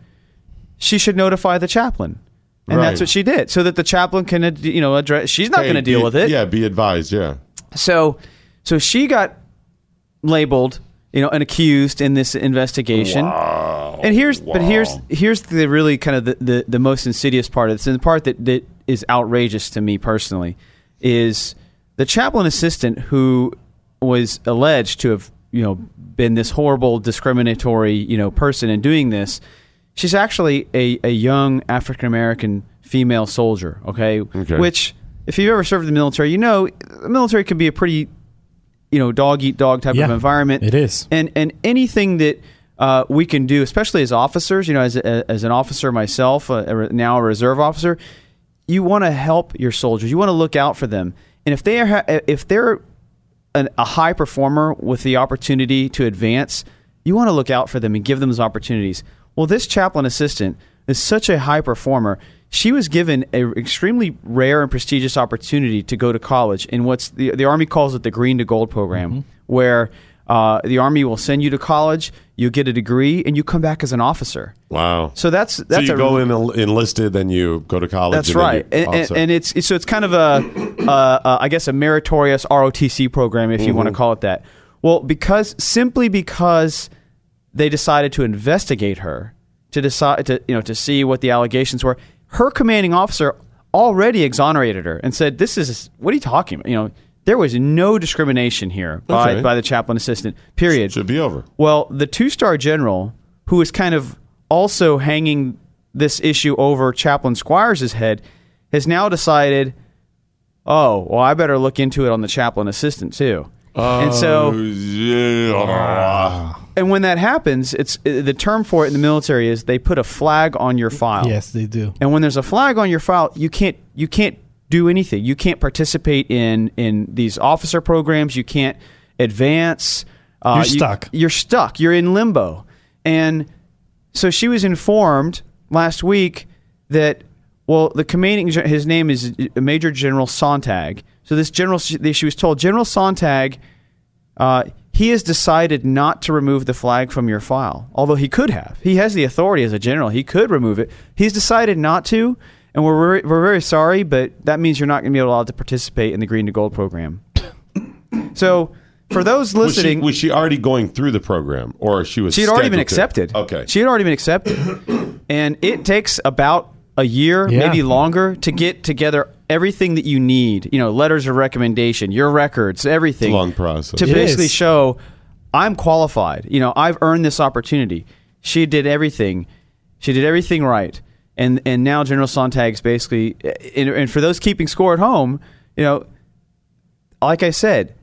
she should notify the chaplain. And Right. that's what she did, so that the chaplain can, you know, address. She's not Hey, going to deal with it. Yeah, be advised. Yeah. So, so she got labeled, you know, and accused in this investigation. Wow. And here's, but here's here's the really kind of the, the, the most insidious part of this, and the part that, that is outrageous to me personally, is the chaplain assistant who was alleged to have, you know, been this horrible discriminatory, you know, person in doing this. She's actually a, a young African American female soldier, okay? Okay. Which, if you've ever served in the military, you know the military can be a pretty, you know, dog eat dog type Yeah, of environment. it is. and and anything that uh, we can do, especially as officers. You know, as a, as an officer myself, uh, now a reserve officer, you want to help your soldiers. You want to look out for them, and if they are if they're an, a high performer with the opportunity to advance, you want to look out for them and give them those opportunities. Well, this chaplain assistant is such a high performer. She was given an extremely rare and prestigious opportunity to go to college in what's the, the Army calls it the Green to Gold program, mm-hmm. where uh, the Army will send you to college, you get a degree, and you come back as an officer. Wow. So that's that's so you a, go in enlisted, then you go to college. that's and right, you- and, and, and it's it's- so it's kind of a, uh, I guess, a meritorious ROTC program, if you want to call it that. Well, because simply because they decided to investigate her to decide to you know to see what the allegations were, her commanding officer already exonerated her and said, "This is what are you talking about? You know." There was no discrimination here by, Okay. by the chaplain assistant. Period. Should be over. Well, the two star general, who is kind of also hanging this issue over Chaplain Squires' head, has now decided, oh, well, I better look into it on the chaplain assistant too. and so, oh, yeah. and when that happens, it's uh, the term for it in the military is they put a flag on your file. Yes, they do. And when there's a flag on your file, you can't you can't do anything. You can't participate in in these officer programs. You can't advance. Uh, You're stuck. you're stuck. You're in limbo. And so she was informed last week that well, the commanding his name is Major General Sonntag. So this general she was told General Sonntag uh, he has decided not to remove the flag from your file, although he could have. He has the authority as a general. He could remove it. He's decided not to, and we're very, we're very sorry, but that means you're not going to be allowed to participate in the Green to Gold program. so, for those Was she, listening, was she already going through the program, or she was? she had already been scheduled to? accepted. Okay. She had already been accepted. and it takes about a year, Yeah. maybe longer, to get together everything that you need. You know, letters of recommendation, your records, everything. Long process. To It basically is. show I'm qualified. You know, I've earned this opportunity. She did everything. She did everything right. And and now General Sonntag's basically and, and for those keeping score at home, you know, like I said,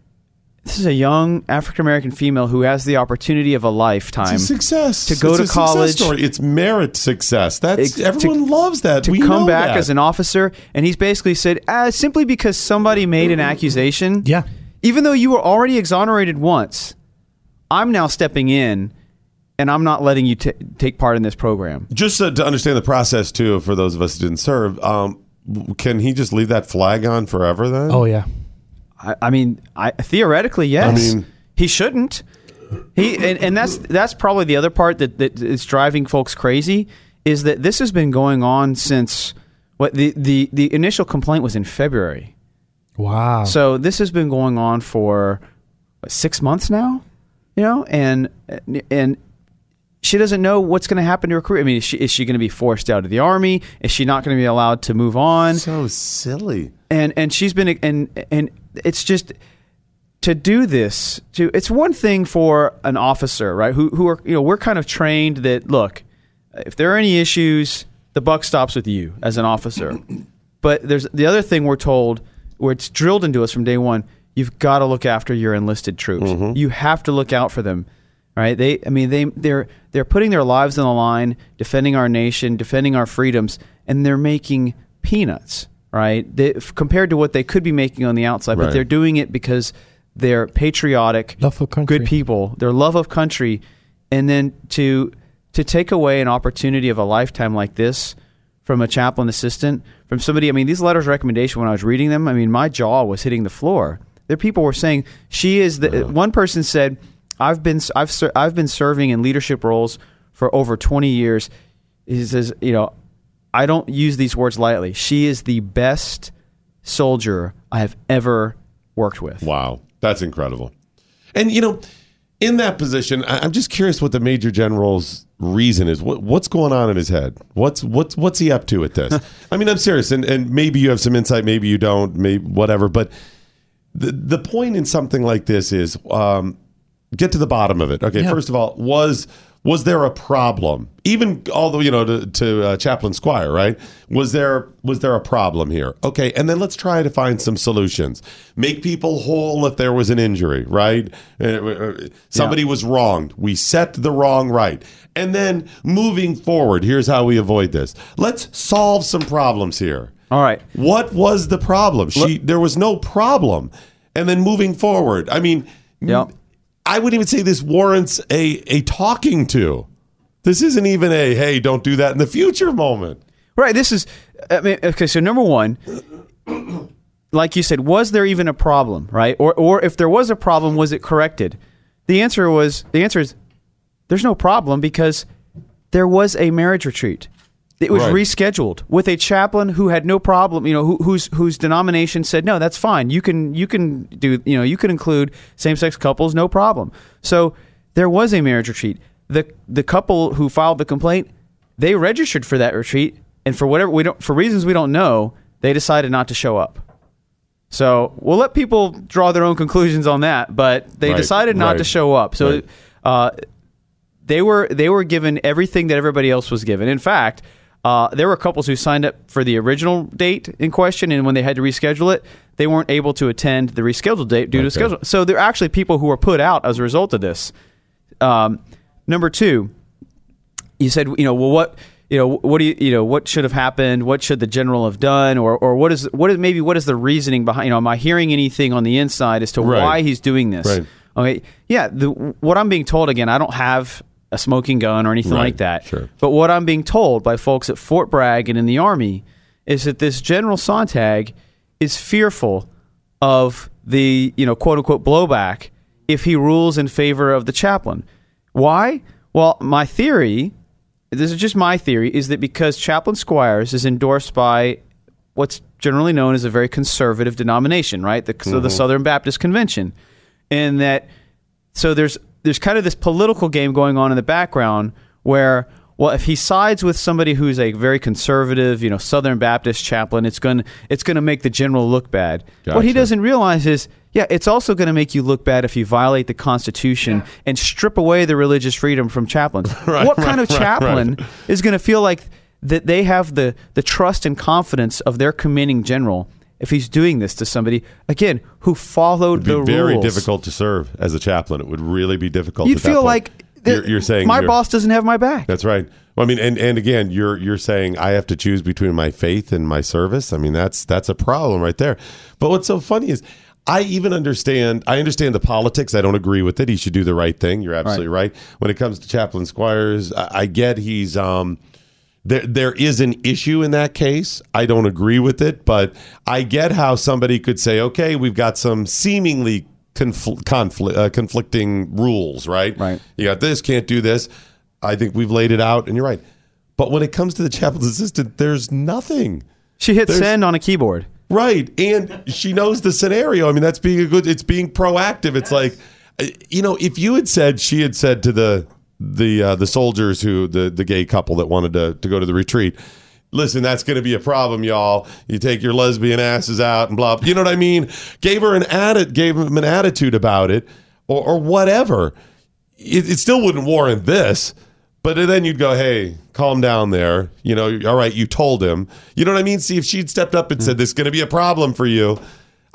this is a young African American female who has the opportunity of a lifetime It's a success to go It's to a success college. Story. It's merit success. That's Ex- to- everyone loves that. to we come know back that. as an officer, and he's basically said, uh, simply because somebody made an accusation, Yeah. even though you were already exonerated once, I'm now stepping in, and I'm not letting you t- take part in this program. Just uh, to understand the process too, for those of us who didn't serve, um, can he just leave that flag on forever? Then? Oh yeah. I, I mean, I theoretically, yes, I mean- he shouldn't. He and, and that's that's probably the other part that, that is driving folks crazy is that this has been going on since what the, the, the initial complaint was in February. Wow. So this has been going on for what, six months now, you know, and and she doesn't know what's going to happen to her career. I mean, is she, is she going to be forced out of the army? Is she not going to be allowed to move on? So silly. And and she's been and and it's just to do this to it's one thing for an officer right who who are you know we're kind of trained that look if there are any issues the buck stops with you as an officer but there's the other thing we're told where it's drilled into us from day one you've got to look after your enlisted troops mm-hmm. you have to look out for them right? They i mean they they're they're putting their lives on the line defending our nation defending our freedoms and they're making peanuts right? They, compared to what they could be making on the outside but they're doing it because they're patriotic Love of country. good people. Their love of country. And then to to take away an opportunity of a lifetime like this from a chaplain assistant from somebody i mean these letters of recommendation when i was reading them i mean my jaw was hitting the floor. There people were saying she is the one person said i've been i've ser- i've been serving in leadership roles for over 20 years he says you know i don't use these words lightly she is the best soldier i have ever worked with Wow, that's incredible. And you know, in that position, I- I'm just curious what the major general's reason is. What, what's going on in his head? What's what's what's he up to at this? I mean, I'm serious, and and maybe you have some insight, maybe you don't, maybe whatever. But the the point in something like this is um, get to the bottom of it. Okay, Yeah. first of all, was Was there a problem? Even although you know to, to uh, Chaplain Squire, right? Was there was there a problem here? Okay, and then let's try to find some solutions. Make people whole if there was an injury, right? Uh, uh, Somebody was wronged. We set the wrong right, and then moving forward, here's how we avoid this. Let's solve some problems here. All right. What was the problem? She there was no problem. And then moving forward, I mean, I wouldn't even say this warrants a a talking to. This isn't even a hey, don't do that in the future moment. Right. This is. I mean, okay. So number one, like you said, was there even a problem? Right. Or or if there was a problem, was it corrected? The answer was the answer is there's no problem because there was a marriage retreat. It was Right. rescheduled with a chaplain who had no problem, you know, who, whose whose denomination said no, that's fine. You can you can do you know you can include same sex couples, no problem. So there was a marriage retreat. The the couple who filed the complaint, they registered for that retreat, and for whatever we don't for reasons we don't know, they decided not to show up. So we'll let people draw their own conclusions on that, but they Right, decided not to show up. So right. uh, they were they were given everything that everybody else was given. In fact, uh, there were couples who signed up for the original date in question, and when they had to reschedule it, they weren't able to attend the rescheduled date due to schedule. So there are actually people who were put out as a result of this. Um, number two, you said, you know, well, what, you know, what do you, you know, what should have happened? What should the general have done? Or, or what is, what is maybe what is the reasoning behind? You know, am I hearing anything on the inside as to Right. why he's doing this? Right. Okay, yeah. The, what I'm being told again, I don't have a smoking gun or anything Right, like that. sure. But what I'm being told by folks at Fort Bragg and in the Army is that this General Sonntag is fearful of the you know quote unquote blowback if he rules in favor of the chaplain. Why? Well, my theory, this is just my theory, is that because Chaplain Squires is endorsed by what's generally known as a very conservative denomination, right? The, So the Mhm. Southern Baptist Convention, and that so there's there's kind of this political game going on in the background where well if he sides with somebody who's a very conservative you know southern baptist chaplain it's going to it's going to make the general look bad. What he doesn't realize is yeah it's also going to make you look bad if you violate the constitution and strip away the religious freedom from chaplains. Right, what kind right, of right, chaplain right. is going to feel like that they have the the trust and confidence of their commanding general if he's doing this to somebody again who followed the rules. It'd be the very rules difficult to serve as a chaplain. It would really be difficult. That feel like you're, you're saying my you're- boss doesn't have my back. That's right. Well, I mean, and, and again, you're you're saying I have to choose between my faith and my service. I mean, that's that's a problem right there. But what's so funny is. I even understand. I understand the politics. I don't agree with it. He should do the right thing. You're absolutely right. When it comes to Chaplain Squires, I, I get he's um, there. There is an issue in that case. I don't agree with it, but I get how somebody could say, "Okay, we've got some seemingly confl- conflict, uh, conflicting rules, right? Right. You got this, can't do this. I think we've laid it out, and you're right. But when it comes to the chaplain's assistant, there's nothing. She hits There's- send on a keyboard. Right. And she knows the scenario. I mean, that's being a good it's being proactive. It's like uh, you know, if you had said she had said to the the uh, the soldiers who the the gay couple that wanted to to go to the retreat, listen, that's going to be a problem, y'all. You take your lesbian asses out and blah. You know what I mean? Gave her an atti- gave him an attitude about it or or whatever. It, it still wouldn't warrant this. But then you'd go, hey, calm down there. You know, all right, you told him. You know what I mean? See, if she'd stepped up and said, this is going to be a problem for you,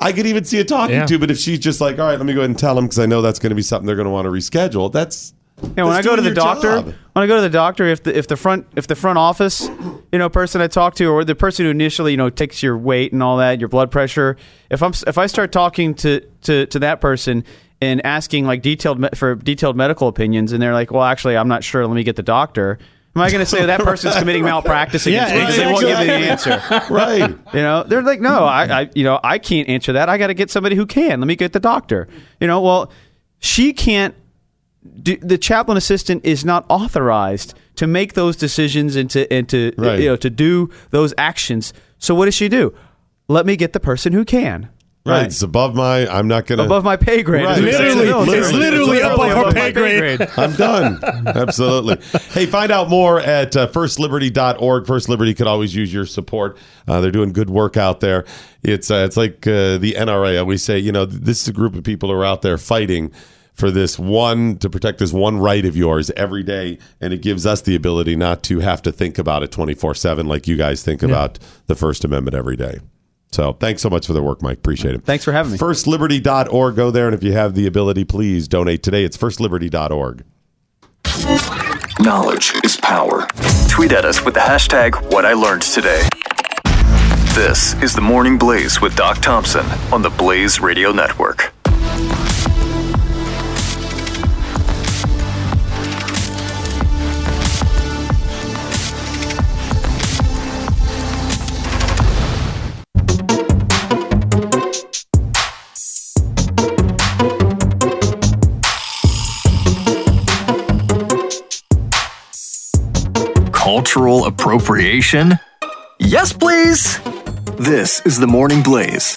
I could even see it talking Yeah. to. But if she's just like, all right, let me go ahead and tell him because I know that's going to be something they're going to want to reschedule, that's. Yeah, when I go to the doctor, job. when I go to the doctor, if the if the front if the front office, you know, person I talk to, or the person who initially you know takes your weight and all that, your blood pressure, if I'm if I start talking to to to that person and asking like detailed me- for detailed medical opinions, and they're like, well, actually, I'm not sure. Let me get the doctor. Am I going to say that person's committing malpractice against Yeah, me because they won't give me the answer? right. You know, they're like, no, I, I, you know, I can't answer that. I got to get somebody who can. Let me get the doctor. You know, well, she can't. Do, the chaplain assistant is not authorized to make those decisions and to and to Right. you know to do those actions. So what does she do? Let me get the person who can. Right. It's above my. I'm not going to. Above my pay grade. Right. is what it says in. It's literally above above her my pay grade. I'm done. Absolutely. Hey, find out more at uh, firstliberty.org. First Liberty could always use your support. Uh, they're doing good work out there. It's uh, it's like uh, the NRA. We say, you know, this is a group of people who are out there fighting for this one to protect this one right of yours every day, and it gives us the ability not to have to think about it twenty four seven like you guys think about the First Amendment every day. So thanks so much for the work, Mike. Appreciate it. Thanks for having me. FirstLiberty.org. Go there, and if you have the ability, please donate today. It's FirstLiberty.org. Knowledge is power. Tweet at us with the hashtag what I learned today. This is the Morning Blaze with Doc Thompson on the Blaze Radio Network. Cultural appropriation? Yes, please. This is the Morning Blaze.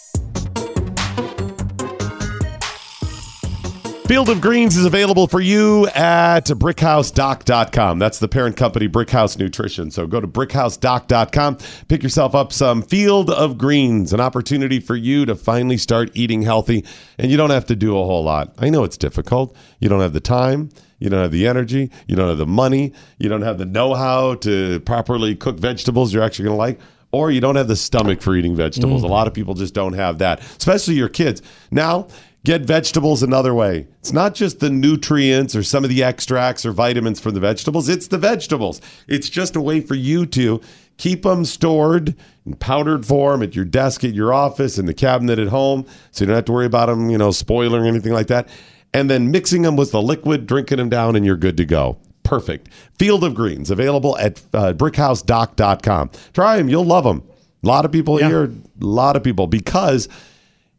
Field of Greens is available for you at brickhousedoc.com. That's the parent company, Brickhouse Nutrition. So go to brickhousedoc.com, pick yourself up some Field of Greens, an opportunity for you to finally start eating healthy. And you don't have to do a whole lot. I know it's difficult. You don't have the time. You don't have the energy. You don't have the money. You don't have the know how to properly cook vegetables you're actually going to like. Or you don't have the stomach for eating vegetables. Mm. A lot of people just don't have that, especially your kids. Now, get vegetables another way. It's not just the nutrients or some of the extracts or vitamins from the vegetables, it's the vegetables. It's just a way for you to keep them stored in powdered form at your desk at your office in the cabinet at home so you don't have to worry about them, you know, spoiling or anything like that. And then mixing them with the liquid, drinking them down and you're good to go. Perfect. Field of Greens available at uh, brickhousedoc.com. Try them, you'll love them. A lot of people here, a lot of people because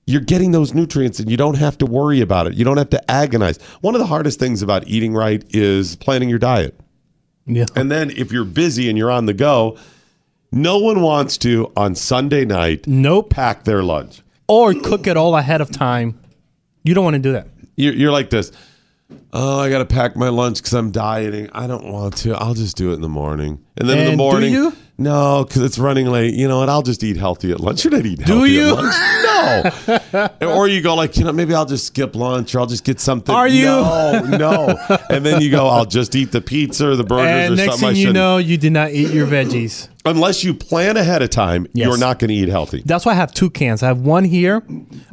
you're getting those nutrients and you don't have to worry about it. You don't have to agonize. One of the hardest things about eating right is planning your diet. Yeah. And then if you're busy and you're on the go, no one wants to on Sunday night nope. pack their lunch. Or cook it all ahead of time. You don't want to do that. You're, you're like this. Oh, I got to pack my lunch because I'm dieting. I don't want to. I'll just do it in the morning. And then in the And do morning, you? no, because it's running late. You know what? I'll just eat healthy at lunch. You're not eating Do healthy you? at lunch. No. or you go like, you know, maybe I'll just skip lunch or I'll just get something. Are you? No, no. and then you go, I'll just eat the pizza or the burgers and or next something. I thing you shouldn't. know, you did not eat your veggies. Unless you plan ahead of time, Yes. you're not going to eat healthy. That's why I have two cans. I have one here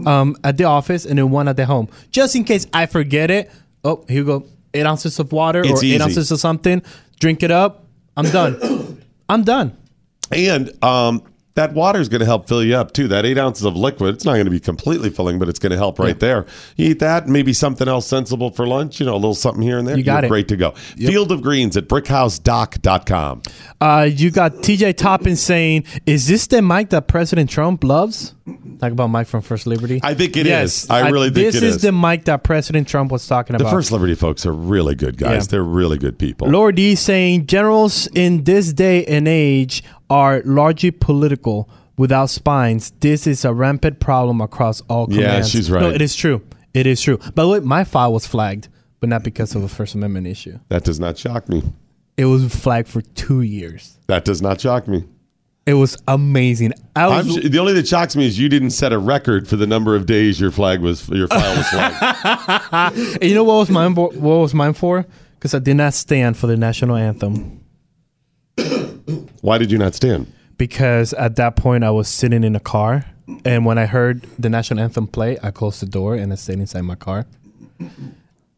um, at the office and then one at the home. Just in case I forget it. Oh, here you go. Eight ounces of water It's or eight ounces of something. Drink it up. I'm done. I'm done. And um, that water is going to help fill you up too. That eight ounces of liquid, it's not going to be completely filling, but it's going to help right there. You eat that, maybe something else sensible for lunch, you know, a little something here and there. You got You're it. Great to go. Field of Greens at brickhousedoc.com. Uh, you got TJ Toppin saying, "Is this the mic that President Trump loves?" Talk about Mike from First Liberty. I think it it is. I really think this it is is. the mic that President Trump was talking about. The. First Liberty folks are really good guys. Yeah. They're really good people. Lord D saying generals in this day and age are largely political without spines. This is a rampant problem across all Yeah, commands. she's No, it is true. It is true. By the way, my file was flagged, but not because of a First Amendment issue. That does not shock me. It was flagged for two years. That does not shock me. It was amazing. I was the only that shocks me is you didn't set a record for the number of days your flag was your file was flagged. You know what was mine? What was mine for? Because I did not stand for the national anthem. Why did you not stand? Because at that point I was sitting in a car, and when I heard the national anthem play, I closed the door and I stayed inside my car.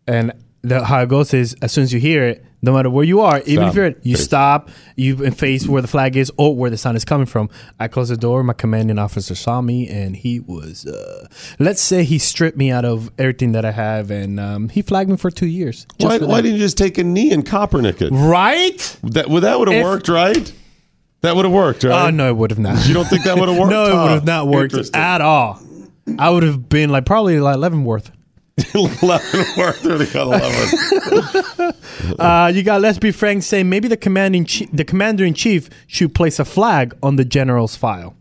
And the, how it goes is, as soon as you hear it, no matter where you are, even Stop. if you're you Face. stop, you face where the flag is or where the sound is coming from. I closed the door. My commanding officer saw me, and he was, uh, let's say, he stripped me out of everything that I have, and um, he flagged me for two years. Why, why didn't you just take a knee and Kaepernick it? Right? That well, that would have worked, right? That would have worked, right? Oh no, it would have not. You don't think that would have worked? no, it would have not worked at all. I would have been like probably like Leavenworth. Leavenworth or the 11. Uh, you got Let's Be Frank saying maybe the commanding chi- the commander in chief should place a flag on the general's file.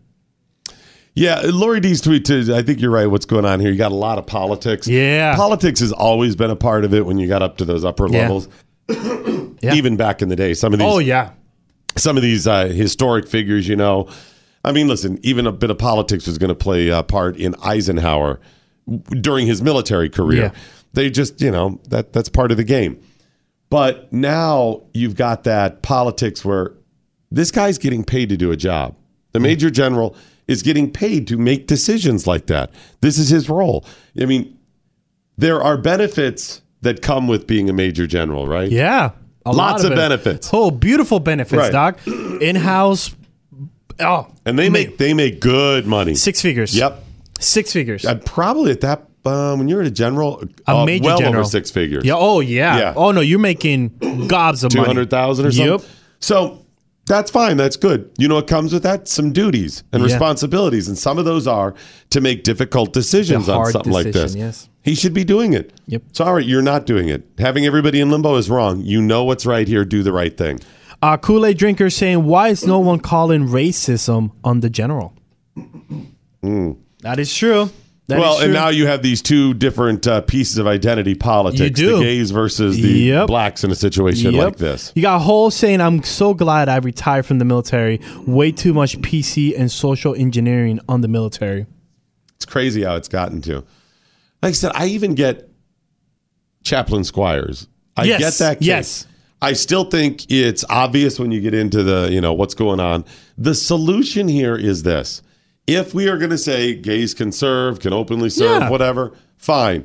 Yeah, Lori D's tweet too. I think you're right. What's going on here? You got a lot of politics. Yeah. politics has always been a part of it when you got up to those upper Yeah. levels. Yeah. Even back in the day, some of these. Oh yeah, some of these uh, historic figures, you know. I mean, listen, even a bit of politics was going to play a part in Eisenhower during his military career. Yeah. They just, you know, that that's part of the game. But now you've got that politics where this guy's getting paid to do a job. The major general is getting paid to make decisions like that. This is his role. I mean, there are benefits that come with being a major general, right? Yeah. A lot Lots of it. benefits. Oh, beautiful benefits, Right. Doc. In house. Oh, And they make they make good money. Six figures. Yep. Six figures. And probably at that um, when you're at a general, A uh, major well general. over six figures. Yeah. Oh, yeah. Yeah. Oh no, you're making gobs of two money. hundred thousand or something. Yep. So that's fine. That's good. You know what comes with that? Some duties and Yeah. responsibilities, and some of those are to make difficult decisions on something like this. yes. He should be doing it. Yep. Sorry, you're not doing it. Having everybody in limbo is wrong. You know what's right here. Do the right thing. Uh, Kool Aid drinker saying, "Why is no one calling racism on the general?" That is true. That is well, and true. now you have these two different uh, pieces of identity politics: You do. the gays versus the Yep. blacks in a situation Yep. like this. You got Hole saying, I'm so glad I retired from the military. Way too much PC and social engineering on the military. It's crazy how it's gotten to. Like I said, I even get Chaplain Squires. I Yes, get that. Case. yes. I still think it's obvious when you get into the, you know, what's going on. The solution here is this. If we are going to say gays can serve, can openly serve, Yeah. whatever, fine.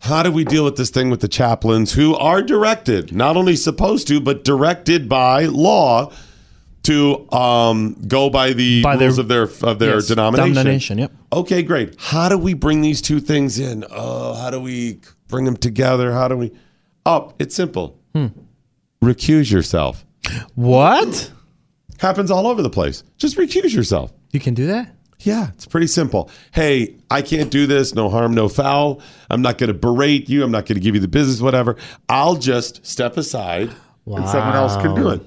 How do we deal with this thing with the chaplains who are directed, not only supposed to, but directed by law to um, go by the By their- rules of their of their Yes, denomination? yep. Okay, great. How do we bring these two things in? Oh, how do we bring them together? How do we? Oh, it's simple. Hmm. Recuse yourself. What? Happens all over the place. Just recuse yourself. You can do that? Yeah, it's pretty simple. Hey, I can't do this. No harm, no foul. I'm not going to berate you. I'm not going to give you the business, whatever. I'll just step aside and someone else can do it.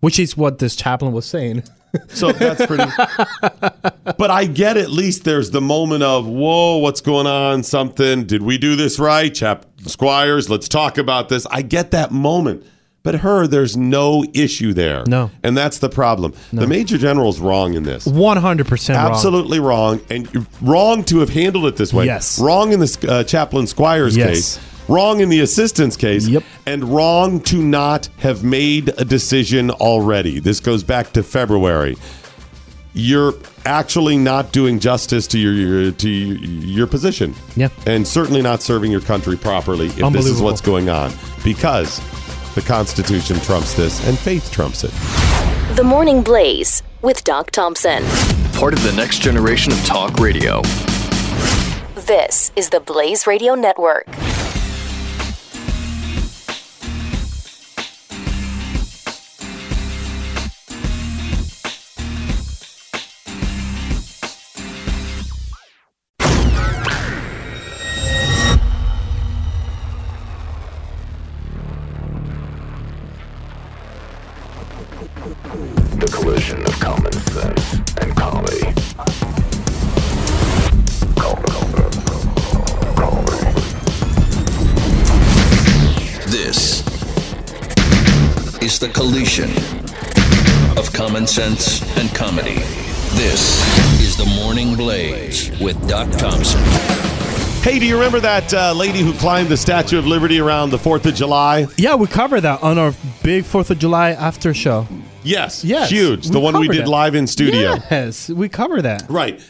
Which is what this chaplain was saying. So that's pretty. but I get at least there's the moment of whoa, what's going on? Something? Did we do this right, Chap Squires? Let's talk about this. I get that moment. But her, there's no issue there. No. and that's the problem. The major general's wrong in this. 100% Absolutely wrong, and wrong to have handled it this way. Yes. wrong in this uh, chaplain Squires Yes. case. Wrong in the assistant's case. Yep. And wrong to not have made a decision already. This goes back to February. You're actually not doing justice to your, your to your, your position. Yeah. And certainly not serving your country properly if this is what's going on. Because the Constitution trumps this and faith trumps it. The Morning Blaze with Doc Thompson. Part of the next generation of talk radio. This is the Blaze Radio Network. Of common sense and comedy. This is the Morning Blaze with Doc Thompson. Hey, do you remember that uh, lady who climbed the Statue of Liberty around the 4th of July? Yeah, we covered that on our big 4th of July after show. Yes. Yes. Huge. The one we did that. live in studio. Yes, we covered that. Right.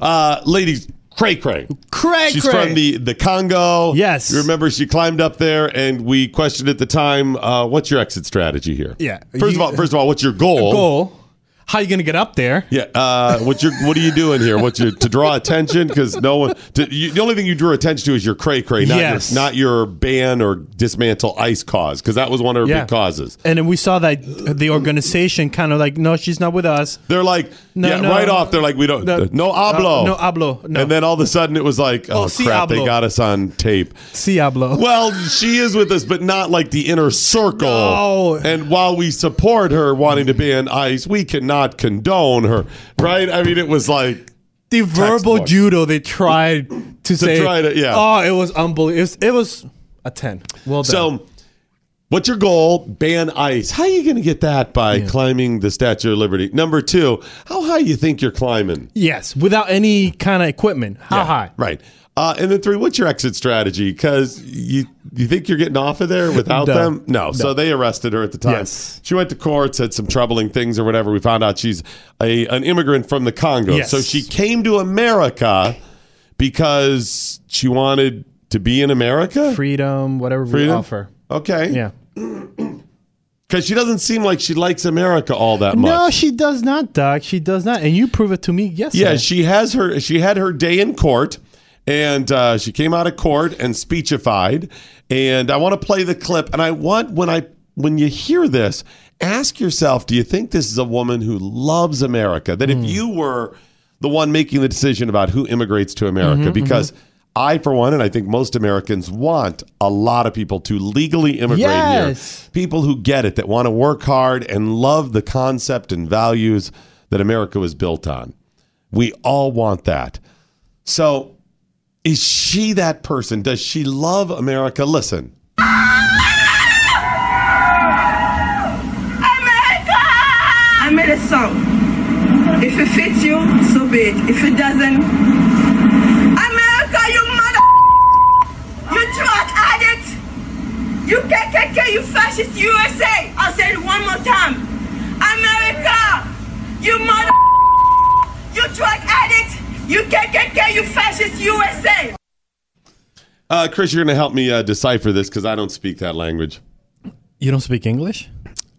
Uh, ladies, cray cray. Cray She's cray. from the, the Congo. Yes. You remember she climbed up there and we questioned at the time, uh, what's your exit strategy here? Yeah. First You- of all, first of all, what's your goal? Goal. How you going to get up there? Yeah. Uh, what's your What are you doing here? What's your to draw attention? Because no one. To, you, the only thing you drew attention to is your cray cray, not Yes. your not your ban or dismantle ICE cause, because that was one of her Yeah. big causes. And then we saw that the organization kind of like, no, she's not with us. They're like, No, yeah, no. right off. They're like, we don't, No. no, hablo, Uh, no hablo, no. And then all of a sudden, it was like, oh, Oh, si crap, they got us on tape. Ciablo. Well, she is with us, but not like the inner circle. No. And while we support her wanting to ban ICE, we cannot condone her, right? I mean, it was like the verbal textbook. judo they tried to, say. try to- yeah. Oh, it was unbelievable. It was, it was a 10. Well done. So, what's your goal? Ban ICE. How are you going to get that by climbing the Statue of Liberty? Number two, how high you think you're climbing? yes, without any kind of equipment. How Yeah, high? Right. Uh, and then three, what's your exit strategy? Because you you think you're getting off of there without No. them? No. So they arrested her at the time. Yes. She went to court, said some troubling things or whatever. We found out she's a an immigrant from the Congo. Yes. So she came to America because she wanted to be in America. Freedom, whatever we offer. Okay. Yeah. Because she doesn't seem like she likes America all that much. No, she does not, Doc. She does not. And you prove it to me yesterday. Yeah, she has her. She had her day in court, and uh, she came out of court and speechified. And I want to play the clip. And I want when I when you hear this, ask yourself: Do you think this is a woman who loves America? That Hmm. if you were the one making the decision about who immigrates to America, Mhm, because. I, for one, and I think most Americans want a lot of people to legally immigrate Yes. here. People who get it, that want to work hard and love the concept and values that America was built on. We all want that. So, is she that person? Does she love America? Listen. America! I made a song. If it fits you, so be it. If it doesn't, America, you mother, you drug addict, you KKK, you fascist USA. I'll say it one more time. America, you mother, you drug addict, you KKK, you fascist USA. Uh, Chris, you're going to help me uh, decipher this because I don't speak that language. You don't speak English?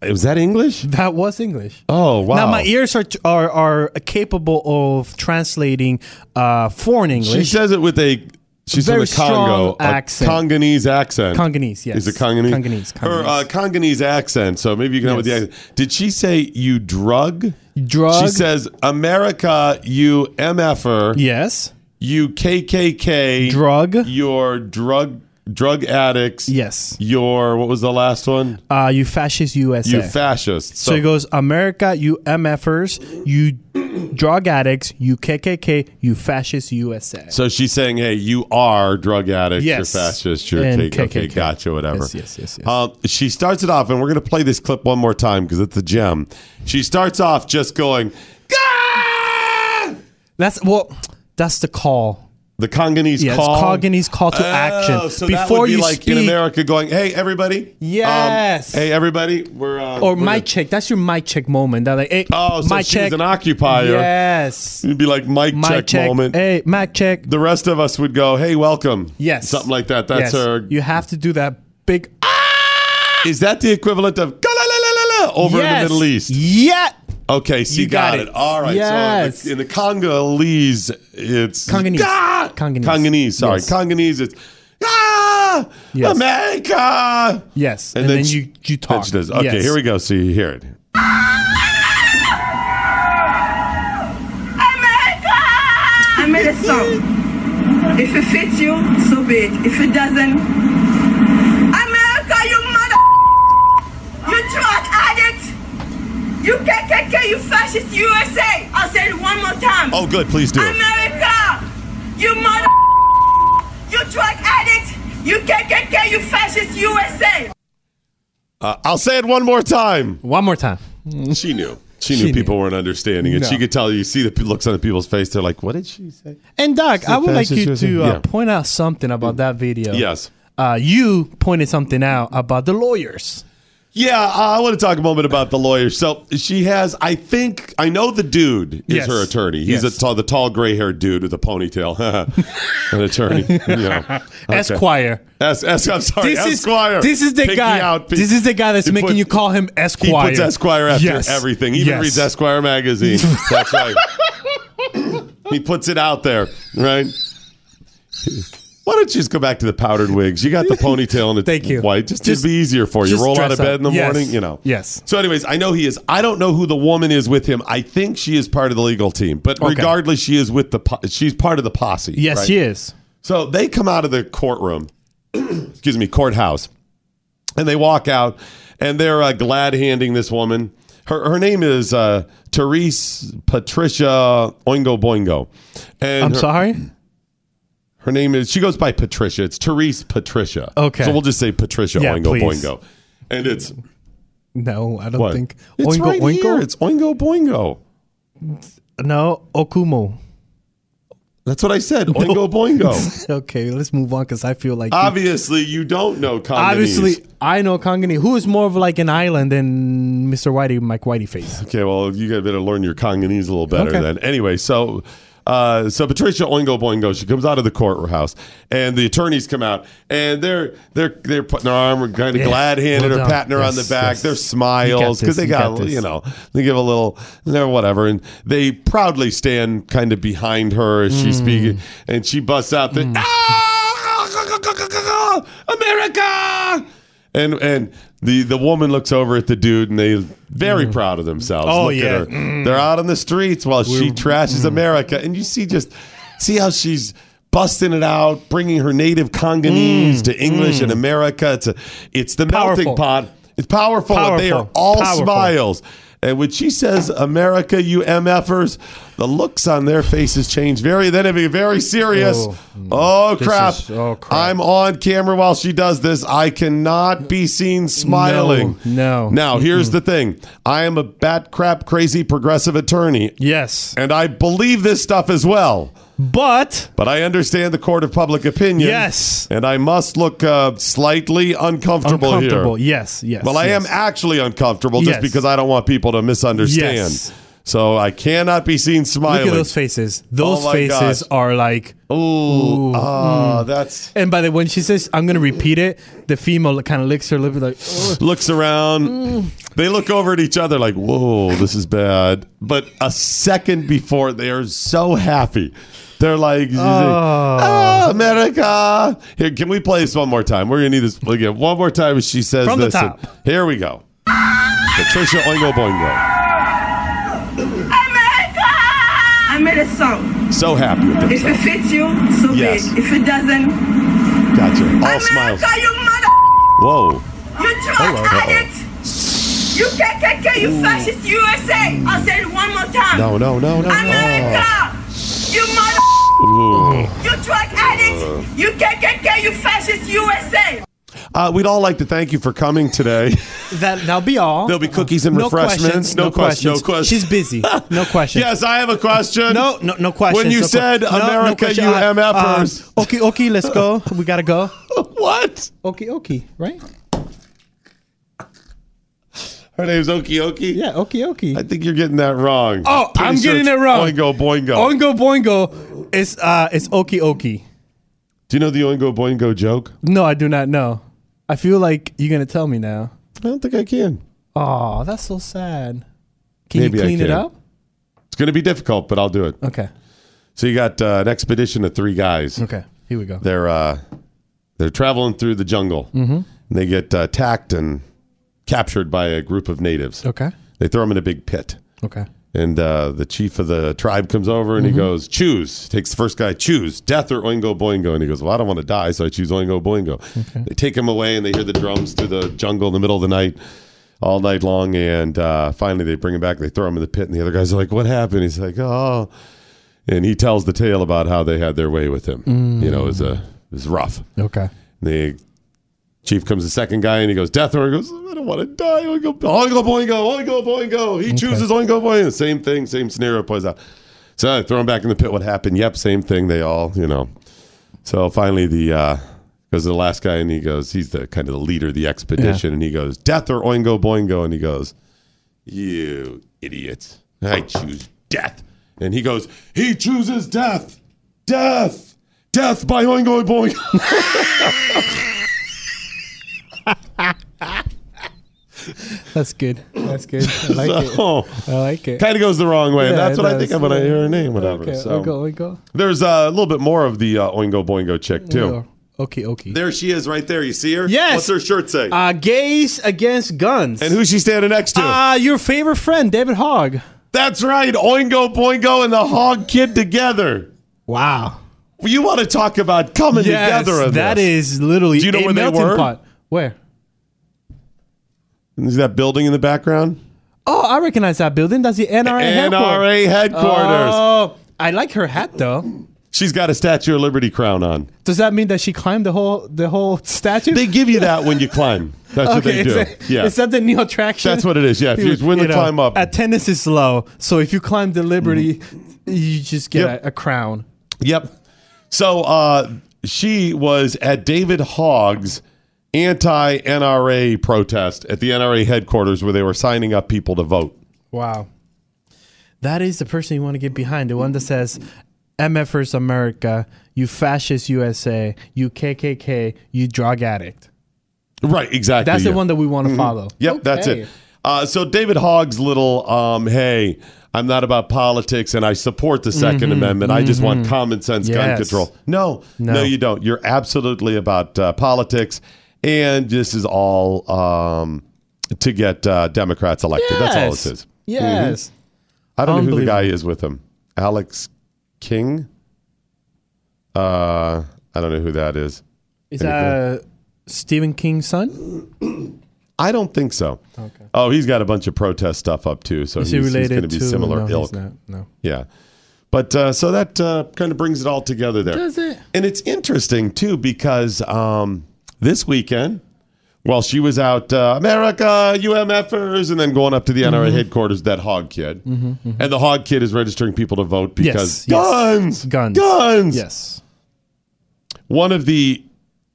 Was that English? That was English. Oh, wow. Now my ears are are, are capable of translating uh, foreign English. She says it with a. She's Very from the Congo, accent. a Congolese accent. Congolese, yes. Is it Congolese? Congolese, Her uh, Congolese accent. So maybe you can help with the accent. Did she say you drug? Drug. She says America, you mf'er. Yes. You KKK. Drug. Your drug drug addicts. Yes. Your what was the last one? Uh, you fascist USA. You fascists. So, it goes America, you MFers, you drug addicts, you KKK, you fascist USA. So she's saying, "Hey, you are drug addicts, Yes. you're fascist, you're And KKK, okay, gotcha, whatever." Yes, yes, yes, yes. Um, she starts it off, and we're going to play this clip one more time because it's a gem. She starts off just going, That's well, that's the call. The Congolese Yes, call. Congolese call to Oh, action. So that Before would be you like in America, going, "Hey, everybody." Um, Yes. hey, everybody. We're uh, Or we're gonna- check. That's your mic check moment. That like, hey, Oh, so mic she check. an occupier. Yes. It'd be like mic, check, check. moment. Hey, mic check. The rest of us would go, "Hey, welcome." Yes. something like that. That's Yes. her. You have to do that big. Is that the equivalent of over in the Middle East? Yeah. Okay, so you, You got got, it. it. All right. Yes. So in the, in the Congolese, it's Congolese. Ga! Congolese. Congolese. Sorry, Yes. Congolese. It's ah, Yes. America. Yes. And, then, you you Then talk. she does. Okay, Yes. here we go. So you hear it. America. I made a song. If it fits you, so be it. If it doesn't, America, you mother, you drug addict, you KKK, you fascist USA. I'll say it one more time. Oh, good. Please do. America, you mother, you drug addict, you KKK, you fascist USA. Uh, I'll say it one more time. One more time. She knew. She knew She knew. people weren't understanding it. No. She could tell. You see the looks on the people's face. They're like, "What did she say?" And Doc, I would like you to uh, Yeah. point out something about that video. Yes. Uh, you pointed something out about the lawyers. Yeah, uh, I want to talk a moment about the lawyer. So she has, I think, I know the dude is Yes. her attorney. He's Yes. a tall, the tall gray haired dude with a ponytail, an attorney. Yeah. Okay. Esquire. Es, es, I'm sorry, This is- this is the Pinky guy- Out. this is the guy that's making puts- you call him Esquire. He puts Esquire after Yes. everything. He even reads Esquire magazine. That's right. he puts it out there, right? Why don't you just go back to the powdered wigs? You got the ponytail and it's Thank you. white. Just, Just- to be easier for you. Roll out of bed up. in the Yes. morning, you know. Yes. So, anyways, I know he is. I don't know who the woman is with him. I think she is part of the legal team, but Okay. regardless, she is with the. Po- she's part of the posse. Yes, right? she is. So they come out of the courtroom, excuse me, courthouse, and they walk out, and they're uh, glad handing this woman. Her her name is uh, Therese Patricia Oingo Boingo. And I'm her- sorry. Her name is. She goes by Patricia. It's Therese Patricia. Okay. So we'll just say Patricia Yeah, Oingo please. Boingo, and it's No, I don't what? think. It's Oingo right Oingo? here. It's Oingo Boingo. No, Okoumou. That's what I said. Oingo boingo. okay, let's move on because I feel like Obviously, you don't know Congolese. obviously I know Congolese. Who is more of like an island than Mr. Whitey, Mike Whitey face? Okay, well, you got better learn your Congolese a little better Okay. then. Anyway, so uh, so Patricia Oingo Boingo, she comes out of the courthouse, and the attorneys come out, and they're they're they're putting their arm, kind of Yeah. glad handed Well her, patting her on the back. yes. Their You smiles because they you got, got this. you know they give a little, they're whatever, and they proudly stand kind of behind her as she's Mm. speaking, and she busts out the hmm. ah, ah, ah, "Ah, America. And and the the woman looks over at the dude and they very proud of themselves. Oh, Look yeah. at her. Mm. They're out on the streets while she trashes America, and you see just see how she's busting it out, bringing her native Congolese to English and America. It's a it's the melting pot. It's powerful. and They are all Powerful. smiles. And when she says "America, you MFers," the looks on their faces change very. Then it be very serious. Oh, Oh, crap. is- oh, crap. I'm on camera while she does this. I cannot be seen smiling. No, no. Now, here's the thing I am a bat crap crazy progressive attorney. Yes. And I believe this stuff as well. But But I understand the court of public opinion. Yes. And I must look uh, slightly uncomfortable, uncomfortable. here. Yes, yes. Well, I yes. am actually uncomfortable just Yes. because I don't want people to misunderstand. Yes. So I cannot be seen smiling. Look at those faces. Those Oh faces gosh. are like. Ooh, ah, mm. that's. And by the way, when she says, "I'm going to repeat it," the female kind of licks her lip like. "Ugh." looks around. Mm. They look over at each other like, "Whoa, this is bad." But a second before, they are so happy. They're like, "Ah, America." Here, can we play this one more time? We're gonna need this again one more time. She says From this. Here we go. Patricia Oingo Boingo. Song. So happy with If it fits you, so Yes. be it. If it doesn't, Gotcha. All smiles. You mother, Whoa. you drug Hello. addict, you KKK, you fascist USA. I'll say it one more time. No, no, no, no. America, you mother, Ooh. you drug addict, uh. you KKK, you fascist USA. Uh, we'd all like to thank you for coming today. That that'll be all. There'll be cookies and no refreshments. Questions, No no, question- no questions. She's busy. No questions. yes, I have a question. No, no, no questions. When you no que- said no America, you Uh, MFers. um, okay, okay, let's go. We gotta go. what? Okay, okay, right? Her name's Okie? Yeah, okay. I think you're getting that wrong. Oh, Pretty I'm sure getting it wrong. Oingo Boingo. Oingo boingo is uh, it's okie okie. Do you know the Oingo Boingo joke? No, I do not know. I feel like you're gonna tell me now. I don't think I can. Oh, that's so sad. Can Maybe you clean it up? It's going to be difficult, but I'll do it. Okay. So you got uh, an expedition of three guys. Okay. Here we go. They're uh, they're traveling through the jungle. Mhm. And they get uh, attacked and captured by a group of natives. Okay. They throw them in a big pit. Okay. And uh, the chief of the tribe comes over and he Mhm. goes, choose. Takes the first guy, choose death or Oingo Boingo. And he goes, well, I don't want to die, so I choose Oingo Boingo. They take him away and they hear the drums through the jungle in the middle of the night, all night long. And uh, finally they bring him back. They throw him in the pit. And the other guys are like, what happened? He's like, oh. And he tells the tale about how they had their way with him. Mm. You know, it was, a, it was rough. Okay. The chief comes the second guy and he goes, Death or he goes, I don't want to die. Oingo, oingo boingo, oingo boingo. He chooses oingo boingo. Same thing, same scenario plays out. So I throw him back in the pit. What happened? Yep, same thing. They all, you know. So finally the uh goes to the last guy and he goes, he's the kind of the leader of the expedition, and he goes, Death or oingo boingo, and he goes, You idiots. I choose death. And he goes, He chooses death. Death. Death by oingo boingo. That's good. That's good. I like So, it. I like it. Kind of goes the wrong way. Yeah, That's what I think of when I hear her name, whatever. Okay, so Oingo, oingo. there's uh, a little bit more of the uh, Oingo Boingo chick too. Okay, okay. There she is, right there. You see her? Yes. What's her shirt say? Uh, gays against guns. and who's she standing next to? Uh, your favorite friend, David Hogg. That's right. Oingo Boingo and the Hog Kid together. Wow. You want to talk about coming Yes, together? that this. is literally Do you know where they were? pot. Where? Is that building in the background? Oh, I recognize that building. That's the NRA NRA headquarters. Oh, I like her hat though. She's got a Statue of Liberty crown on. Does that mean that she climbed the whole the whole statue? They give you that when you climb. That's what they do. that- yeah. Is that the new attraction? That's what it is. Yeah, if you win the know, climb up. Attendance is low, so if you climb the Liberty, you just get Yep. a, a crown. Yep. So uh, she was at David Hogg's anti NRA protest at the NRA headquarters where they were signing up people to vote. Wow. That is the person you want to get behind. The one that says, MFers America, you fascist USA, you KKK, you drug addict. Right, exactly. That's the one that we want to Mhm. follow. Yep, that's it. Uh, so David Hogg's little, um, hey, I'm not about politics and I support the 2nd Mhm, Amendment. I just want mhm. common sense gun control. No, no, No. you don't. You're absolutely about uh, politics, and this is all um, to get uh, Democrats elected. That's all it is. Yes. Mhm. I don't know who the guy is with him. Alex King? Uh, I don't know who that is. Is that Stephen King's son? I don't think so. Okay. Oh, he's got a bunch of protest stuff up too, so Is he's, he related going to be to- similar no, he's ilk. not. No. Yeah, but uh, so that uh, kind of brings it all together there. Does it? And it's interesting too because um, this weekend, while she was out, uh, America, UMFers, and then going up to the NRA Mhm. headquarters, that Hog Kid, Mhm, mhm. and the Hog Kid is registering people to vote because Yes, yes. guns, Guns. guns. Yes. One of the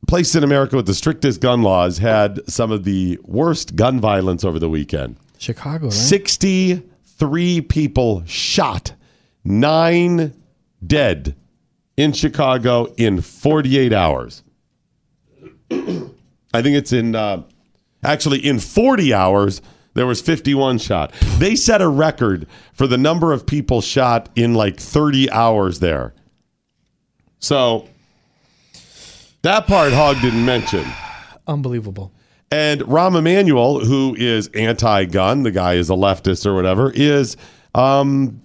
places in America with the strictest gun laws had some of the worst gun violence over the weekend. Chicago, right? 63 people shot, nine dead in Chicago in 48 hours. I think it's in, uh, actually, in 40 hours, there was 51 shot. They set a record for the number of people shot in like 30 hours there. So that part Hogg didn't mention. Unbelievable. And Rahm Emanuel, who is anti-gun, the guy is a leftist or whatever, is um,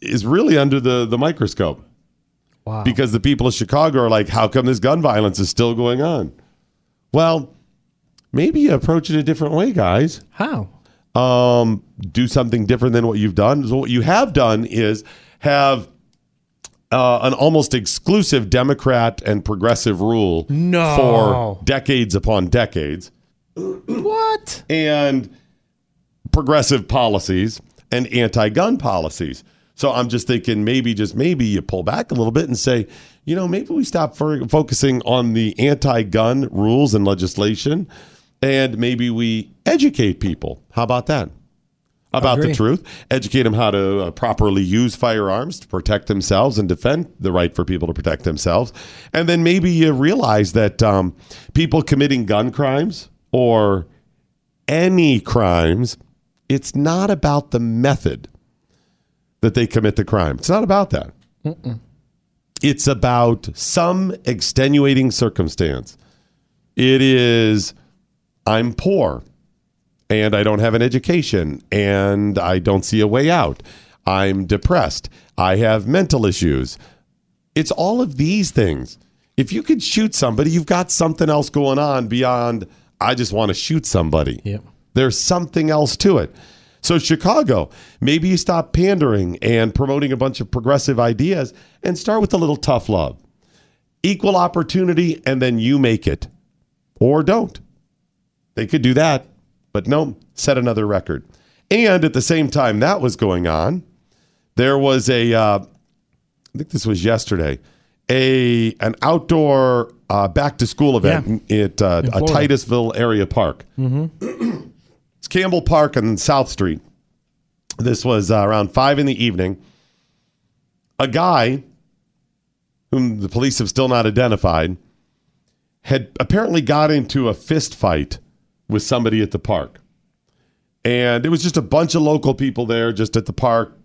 is really under the the microscope. Wow. Because the people of Chicago are like, how come this gun violence is still going on? Well, maybe you approach it a different way, guys. How? Um, do something different than what you've done. So what you have done is have uh, an almost exclusive Democrat and progressive rule No. for decades upon decades What? and progressive policies and anti-gun policies. So I'm just thinking maybe just maybe you pull back a little bit and say, you know, maybe we stop for focusing on the anti-gun rules and legislation and maybe we educate people. How about that? About the truth, educate them how to uh, properly use firearms to protect themselves and defend the right for people to protect themselves. And then maybe you realize that um, people committing gun crimes or any crimes, it's not about the method that they commit the crime. It's not about that. It's about some extenuating circumstance. It is, I'm poor and I don't have an education and I don't see a way out. I'm depressed. I have mental issues. It's all of these things. If you could shoot somebody, you've got something else going on beyond, I just want to shoot somebody. Yep. There's something else to it. So, Chicago, maybe you stop pandering and promoting a bunch of progressive ideas and start with a little tough love. Equal opportunity, and then you make it. Or don't. They could do that, but no, set another record. And at the same time that was going on, there was a, uh, I think this was yesterday, a an outdoor uh, back to school event at uh, a Titusville area park. Mm-hmm. It's Campbell Park on South Street. This was uh, around five in the evening. A guy, whom the police have still not identified, had apparently got into a fist fight with somebody at the park. And it was just a bunch of local people there, just at the park,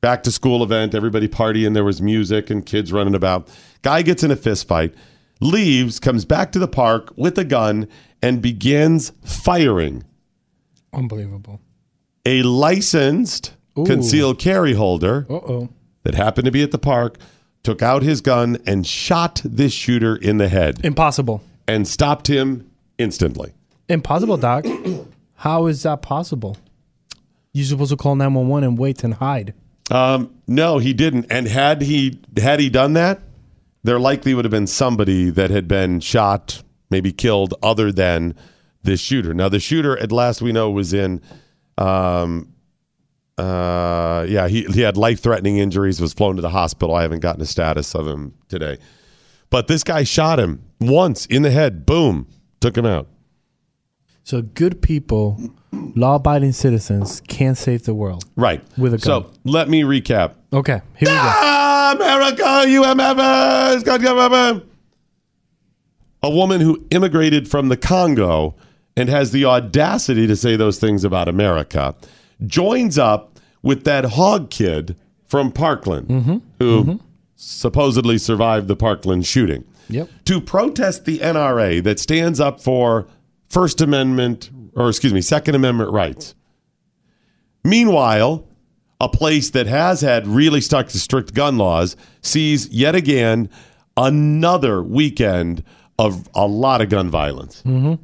back to school event, everybody partying. There was music and kids running about. Guy gets in a fist fight, leaves, comes back to the park with a gun, and begins firing Unbelievable. a licensed Ooh. concealed carry holder Uh oh. that happened to be at the park, took out his gun and shot this shooter in the head Impossible. and stopped him instantly. Impossible, Doc. How is that possible? You're supposed to call 911 and wait and hide. Um, no, he didn't. And had he had he done that, there likely would have been somebody that had been shot, maybe killed, other than this shooter. Now, the shooter, at last we know, was in um, Uh, yeah, he he had life threatening injuries. Was flown to the hospital. I haven't gotten a status of him today. But this guy shot him once in the head. Boom, took him out. So good people, law-abiding citizens can save the world. Right. With a gun. So let me recap. Okay, here we go. Ah, America, God, God. A woman who immigrated from the Congo and has the audacity to say those things about America joins up with that hog kid from Parkland Mm-hmm. who supposedly survived the Parkland shooting Yep. to protest the NRA that stands up for First Amendment, or excuse me, Second Amendment rights. Meanwhile, a place that has had really stuck to strict gun laws sees yet again another weekend of a lot of gun violence. Mm-hmm.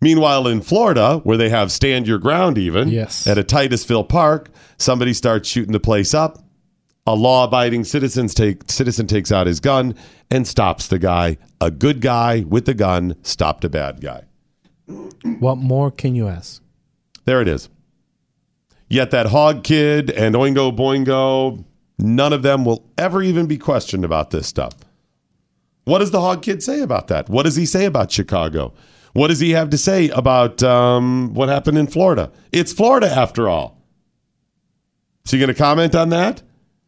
Meanwhile, in Florida, where they have stand your ground, even Yes. at a Titusville Park, somebody starts shooting the place up. A law-abiding citizens take citizen takes out his gun and stops the guy. A good guy with a gun stopped a bad guy. What more can you ask? There it is. Yet that hog kid and Oingo Boingo, none of them will ever even be questioned about this stuff. What does the hog kid say about that? What does he say about Chicago? What does he have to say about um, what happened in Florida? It's Florida after all. Is he going to comment on that?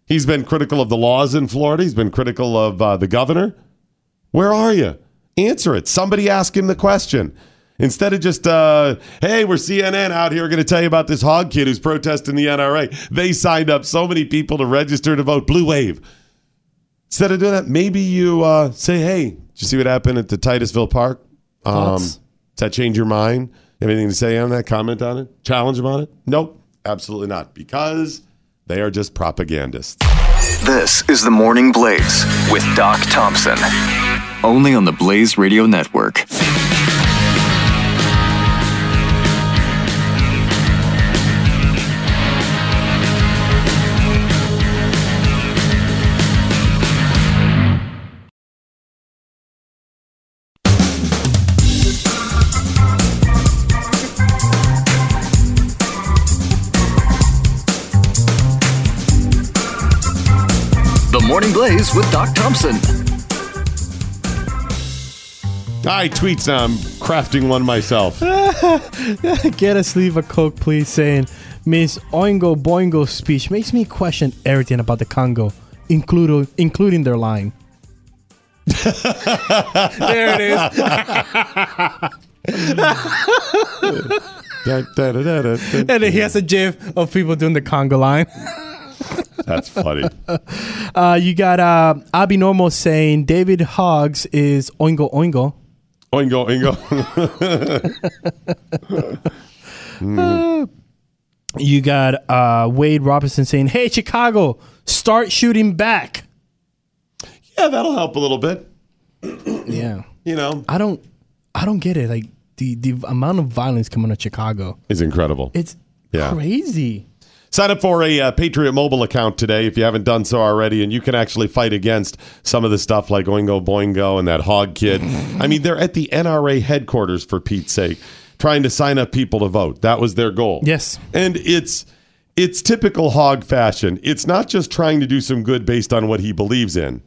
He's been critical of the laws in Florida. He's been critical of uh, the governor. Where are you? Answer it. Somebody ask him the question. Instead of just, uh, hey, we're CNN out here going to tell you about this hog kid who's protesting the NRA. They signed up so many people to register to vote. Blue Wave. Instead of doing that, maybe you uh, say, hey, did you see what happened at the Titusville Park? Um, does that change your mind? Anything to say on that? Comment on it? Challenge them on it? Nope, absolutely not. Because they are just propagandists. This is the Morning Blaze with Doc Thompson. Only on the Blaze Radio Network. The with Doc Thompson. I tweets now. I'm crafting one myself. Get a sleeve of coke, please. Saying Miss Oingo Boingo speech makes me question everything about the Congo, including including their line. there it is. and then he has a gif of people doing the Congo line. That's funny. Uh, you got uh, Abinormal saying David Hoggs is Oingo Oingo. Oingo, oingo. Uh, you got uh, Wade Robinson saying, "Hey Chicago, start shooting back." Yeah, that'll help a little bit. Yeah, you know, I don't, I don't get it. Like the the amount of violence coming to Chicago, Is incredible. it's Yeah. crazy. Sign up for a uh, Patriot Mobile account today if you haven't done so already, and you can actually fight against some of the stuff like Oingo Boingo and that Hog Kid. I mean, they're at the NRA headquarters for Pete's sake, trying to sign up people to vote. That was their goal. Yes, and it's it's typical Hog fashion. It's not just trying to do some good based on what he believes in.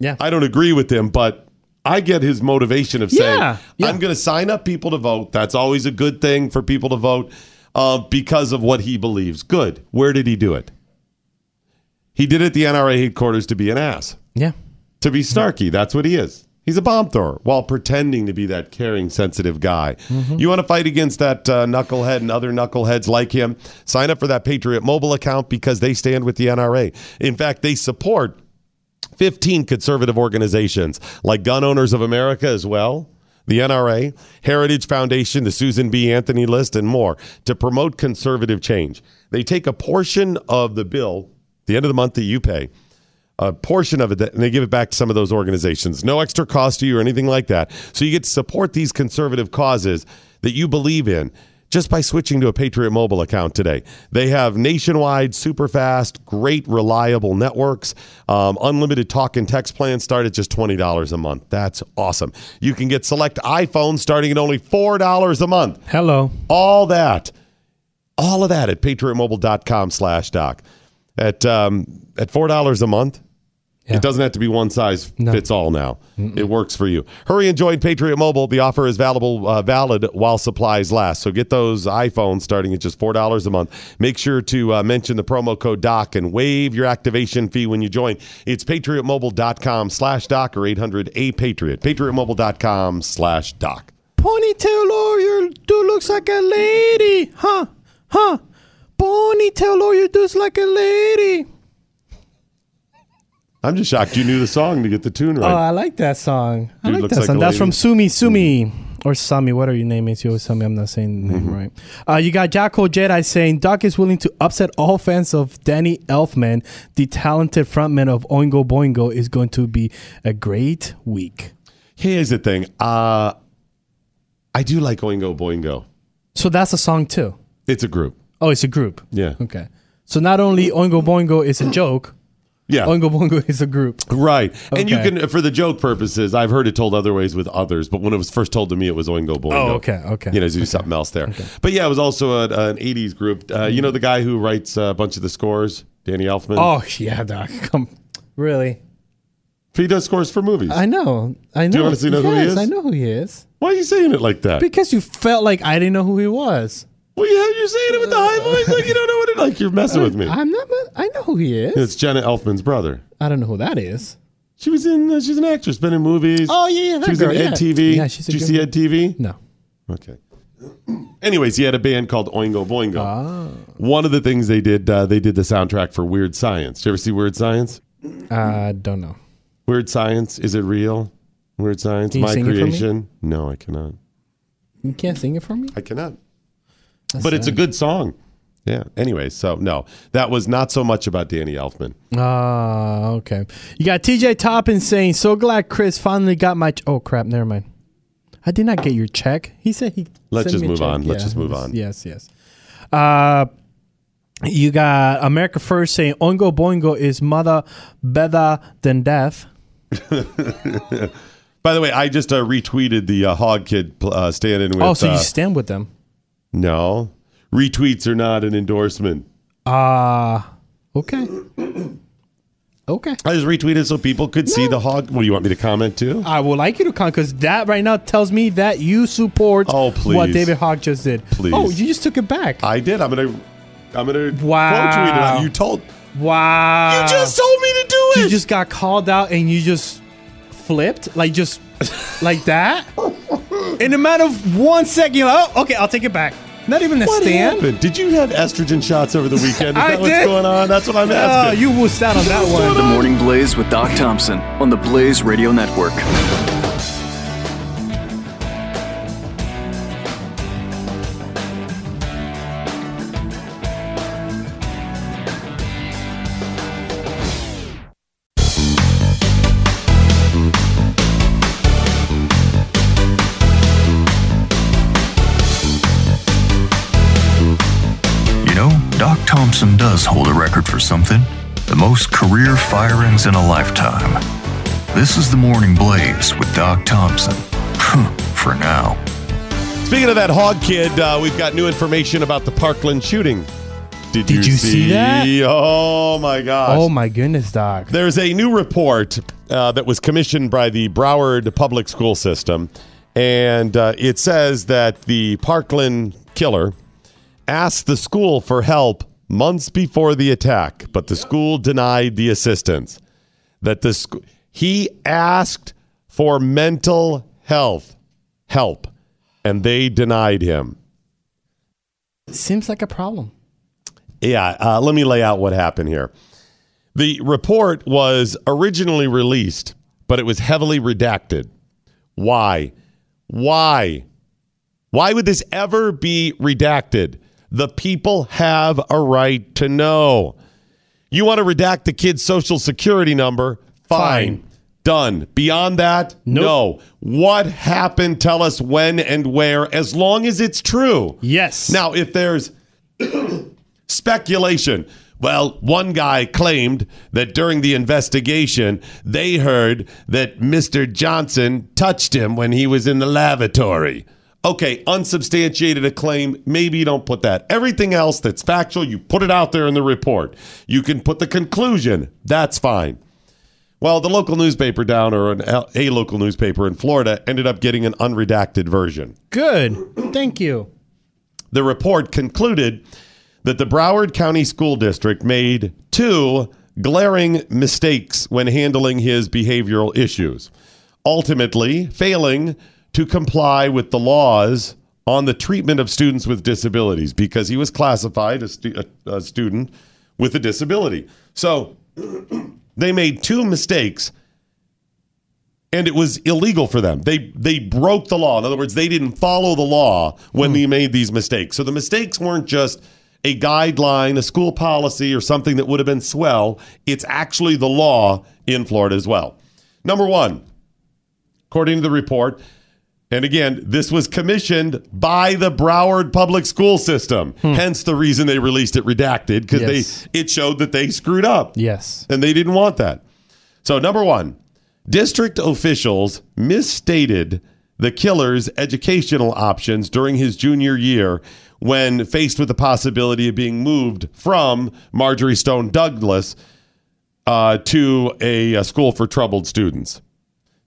Yeah, I don't agree with him, but I get his motivation of saying, Yeah, yeah. I'm going to sign up people to vote. That's always a good thing for people to vote uh, because of what he believes. Good. Where did he do it? He did it at the NRA headquarters to be an ass, Yeah, to be snarky. That's what he is. He's a bomb thrower while pretending to be that caring, sensitive guy. You want to fight against that uh, knucklehead and other knuckleheads like him? Sign up for that Patriot Mobile account because they stand with the NRA. In fact, they support 15 conservative organizations like Gun Owners of America as well, the NRA, Heritage Foundation, the Susan B. Anthony list, and more to promote conservative change. They take a portion of the bill, the end of the month that you pay, a portion of it, and they give it back to some of those organizations. No extra cost to you or anything like that. So you get to support these conservative causes that you believe in just by switching to a Patriot Mobile account today. They have nationwide, super fast, great, reliable networks. Um, unlimited talk and text plans start at just $20 a month. That's awesome. You can get select iPhones starting at only $4 a month. Hello. All that All of that at patriotmobile.com slash doc. At, um, at $4 a month, it doesn't have to be one size fits all now. It works for you. Hurry and join Patriot Mobile. The offer is valuable, uh, valid while supplies last. So get those iPhones starting at just $4 a month. Make sure to uh, mention the promo code DOC and waive your activation fee when you join. It's patriotmobile.com slash doc or 800-A-PATRIOT. patriotmobile.com slash doc. Ponytail lawyer dude looks like a lady. Huh? Huh? Ponytail lawyer dude's like a lady. I'm just shocked you knew the song to get the tune right. Oh. I like that song. I like that like song. That's from. Sumi Sumi or Sami, whatever your name is. You always tell me I'm not saying the name Mm-hmm. right. Uh, you got Jacko Jedi saying Doc is willing to upset all fans of Danny Elfman, the talented frontman of Oingo Boingo, is going to be a great week. Here's the thing. Uh, I do like Oingo Boingo. So that's a song too. It's a group. Oh, it's a group. Yeah. Okay. So not only Oingo Boingo is a joke. Yeah. Oingo Boingo is a group. Right. And you can, for the joke purposes, I've heard it told other ways with others, but when it was first told to me, it was Oingo Boingo. Oh, okay, okay, You know, do something else there. But yeah, it was also a, an 80s group. Uh, you know the guy who writes a bunch of the scores, Danny Elfman? Oh yeah, Doc. Come, really? He does scores for movies. I know. I know. Do you honestly know who he is? I know who he is. Why are you saying it like that? Because you felt like I didn't know who he was. Well, yeah, you're saying it with the high voice like you don't know what it like. You're messing with me. I'm not. I know who he is. It's Jenna Elfman's brother. I don't know who that is. She was in. Uh, she's an actress. Been in movies. Oh, yeah, yeah, that she was girl, in yeah. Ed TV. Yeah, she's a Did you see one. Ed TV? No. Okay. Anyways, he had a band called Oingo Boingo. Ah. One of the things they did, uh, they did the soundtrack for Weird Science. Did you ever see Weird Science? I don't know. Weird Science, is it real? Weird Science, Can you my sing it for me? creation. No, I cannot. You can't sing it for me. I cannot. That's but it's a good song. Yeah. Anyway, so no, that was not so much about Danny Elfman. Ah, okay. You got TJ Toppin saying, "So glad Chris finally got my." Ch- oh crap! Never mind. I did not get your check. He said he. Let's just move on. Let's just move on. Yes, yes. Uh, you got America First saying, Oingo Boingo is mother better than death." By the way, I just uh, retweeted the uh, Hogg Kid uh, stand-in with. oh, so uh, you stand with them? No, retweets are not an endorsement. Ah, okay. Okay. I just retweeted so people could see the Hogg. What do you want me to comment too? I would like you to comment because that right now tells me that you support Oh, please. what David Hogg just did. Please. Oh, you just took it back. I did. I'm gonna. I'm gonna Wow. quote tweet it. You told. Wow. You just told me to do it. You just got called out and you just flipped like just like that. In a matter of one second, you're like, oh, okay, I'll take it back. Not even a What stand. happened? Did you have estrogen shots over the weekend? Is I that what's did. going on? That's what I'm Oh, asking. you wussed out on that one. The Morning Blaze with Doc Thompson on the Blaze Radio Network. Doc Thompson does hold a record for something the most career firings in a lifetime. This is the Morning Blaze with Doc Thompson. for now. Speaking of that Hogg kid, uh, we've got new information about the Parkland shooting. Did, Did you see that? Oh my gosh! Oh my goodness, Doc. There's a new report uh, that was commissioned by the Broward Public School System, and uh, it says that the Parkland killer asked the school for help months before the attack, but the school denied the assistance. That the sc- he asked for mental health help, and they denied him. Seems like a problem. Yeah, uh, let me lay out what happened here. The report was originally released, but it was heavily redacted. Why? Why? Why would this ever be redacted? The people have a right to know. You want to redact the kid's social security number? Fine. Done. Beyond that, no. What happened? Tell us when and where, as long as it's true. Yes. Now, if there's speculation. Well, one guy claimed that during the investigation, they heard that Mr. Johnson touched him when he was in the lavatory. Okay, unsubstantiated a claim, maybe you don't put that. Everything else that's factual, you put it out there in the report. You can put the conclusion. That's fine. Well, the local newspaper down, or an, a local newspaper in Florida, ended up getting an unredacted version. Good. Thank you. The report concluded that the Broward County School District made two glaring mistakes when handling his behavioral issues, ultimately failing to comply with the laws on the treatment of students with disabilities because he was classified as stu- a, a student with a disability. So they made two mistakes and it was illegal for them. They they broke the law. In other words, they didn't follow the law when they hmm. made these mistakes. So the mistakes weren't just a guideline, a school policy, or something that would have been swell. It's actually the law in Florida as well. Number one, according to the report, and again, this was commissioned by the Broward Public School System. Hence the reason they released it redacted because Yes. they it showed that they screwed up. Yes. And they didn't want that. So, number one, district officials misstated the killer's educational options during his junior year when faced with the possibility of being moved from Marjory Stone Douglas uh, to a, a school for troubled students.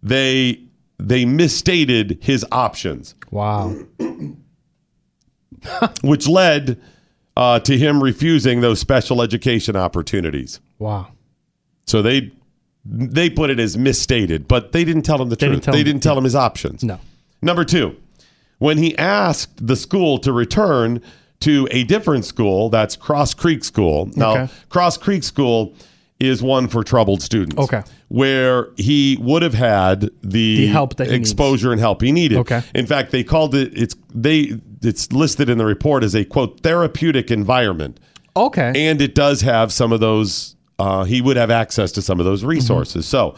They they misstated his options, Wow. which led uh, to him refusing those special education opportunities. Wow. So they they put it as misstated, but they didn't tell him the They truth. didn't they him- didn't tell him his options. No. Number two, when he asked the school to return to a different school, that's Cross Creek School. Now, Okay. Cross Creek School is one for troubled students. Okay. Where he would have had the, The help that he needs. exposure and help he needed. Okay. In fact, they called it it's they it's listed in the report as a quote therapeutic environment Okay. and it does have some of those uh, he would have access to some of those resources so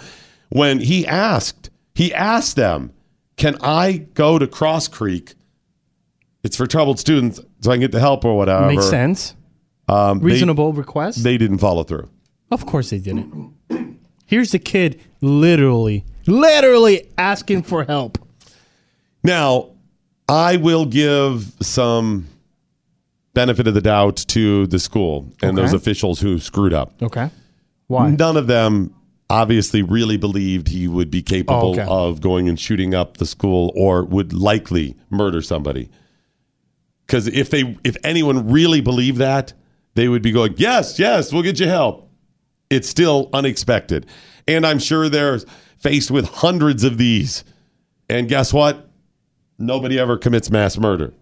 when he asked he asked them can i go to cross creek it's for troubled students so i can get the help or whatever Makes sense. um, they- Reasonable request. they didn't follow through Of course they didn't. Here's the kid literally, literally asking for help. Now, I will give some benefit of the doubt to the school and Okay. those officials who screwed up. Okay. Why? None of them obviously really believed he would be capable Oh, okay. of going and shooting up the school or would likely murder somebody. Because if they, if anyone really believed that, they would be going, "Yes, yes, we'll get you help." It's still unexpected, and I'm sure they're faced with hundreds of these. And guess what? Nobody ever commits mass murder.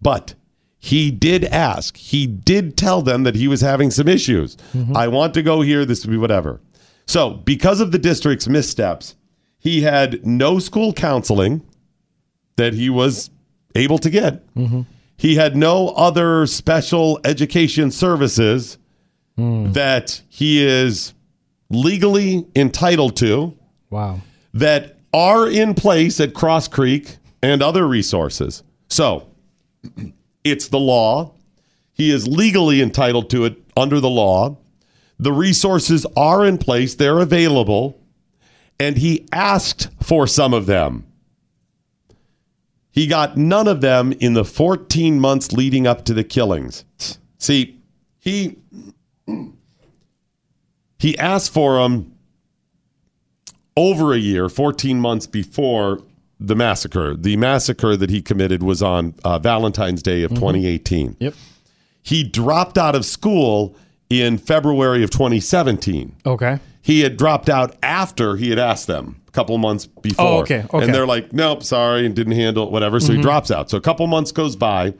But he did ask. He did tell them that he was having some issues. Mm-hmm. I want to go here. This would be whatever. So, because of the district's missteps, he had no school counseling that he was able to get. Mm-hmm. He had no other special education services Hmm. that he is legally entitled to Wow. that are in place at Cross Creek and other resources. So it's the law. He is legally entitled to it under the law. The resources are in place, they're available, and he asked for some of them. He got none of them in the 14 months leading up to the killings. See, he he asked for them over a year, 14 months before the massacre. The massacre that he committed was on uh, Valentine's Day of 2018. Yep. He dropped out of school in February of 2017. Okay. He had dropped out after he had asked them a couple months before. Oh, okay, okay. And they're like, nope, sorry, and didn't handle it, whatever. So he Mhm. drops out. So a couple months goes by.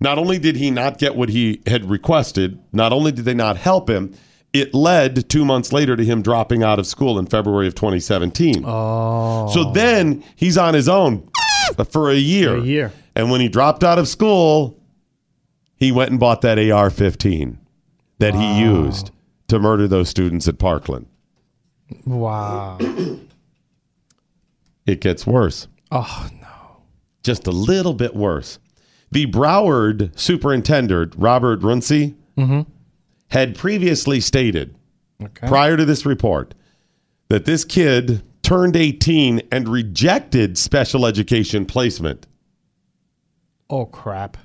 Not only did he not get what he had requested, not only did they not help him, it led two months later to him dropping out of school in February of 2017. Oh. So then he's on his own for a year. A year. And when he dropped out of school, he went and bought that AR 15 that he used to murder those students at Parkland. Wow. It gets worse. Oh no. Just a little bit worse. The Broward superintendent, Robert Runcie, Mm-hmm. Had previously stated Okay. prior to this report that this kid turned 18 and rejected special education placement. Oh crap.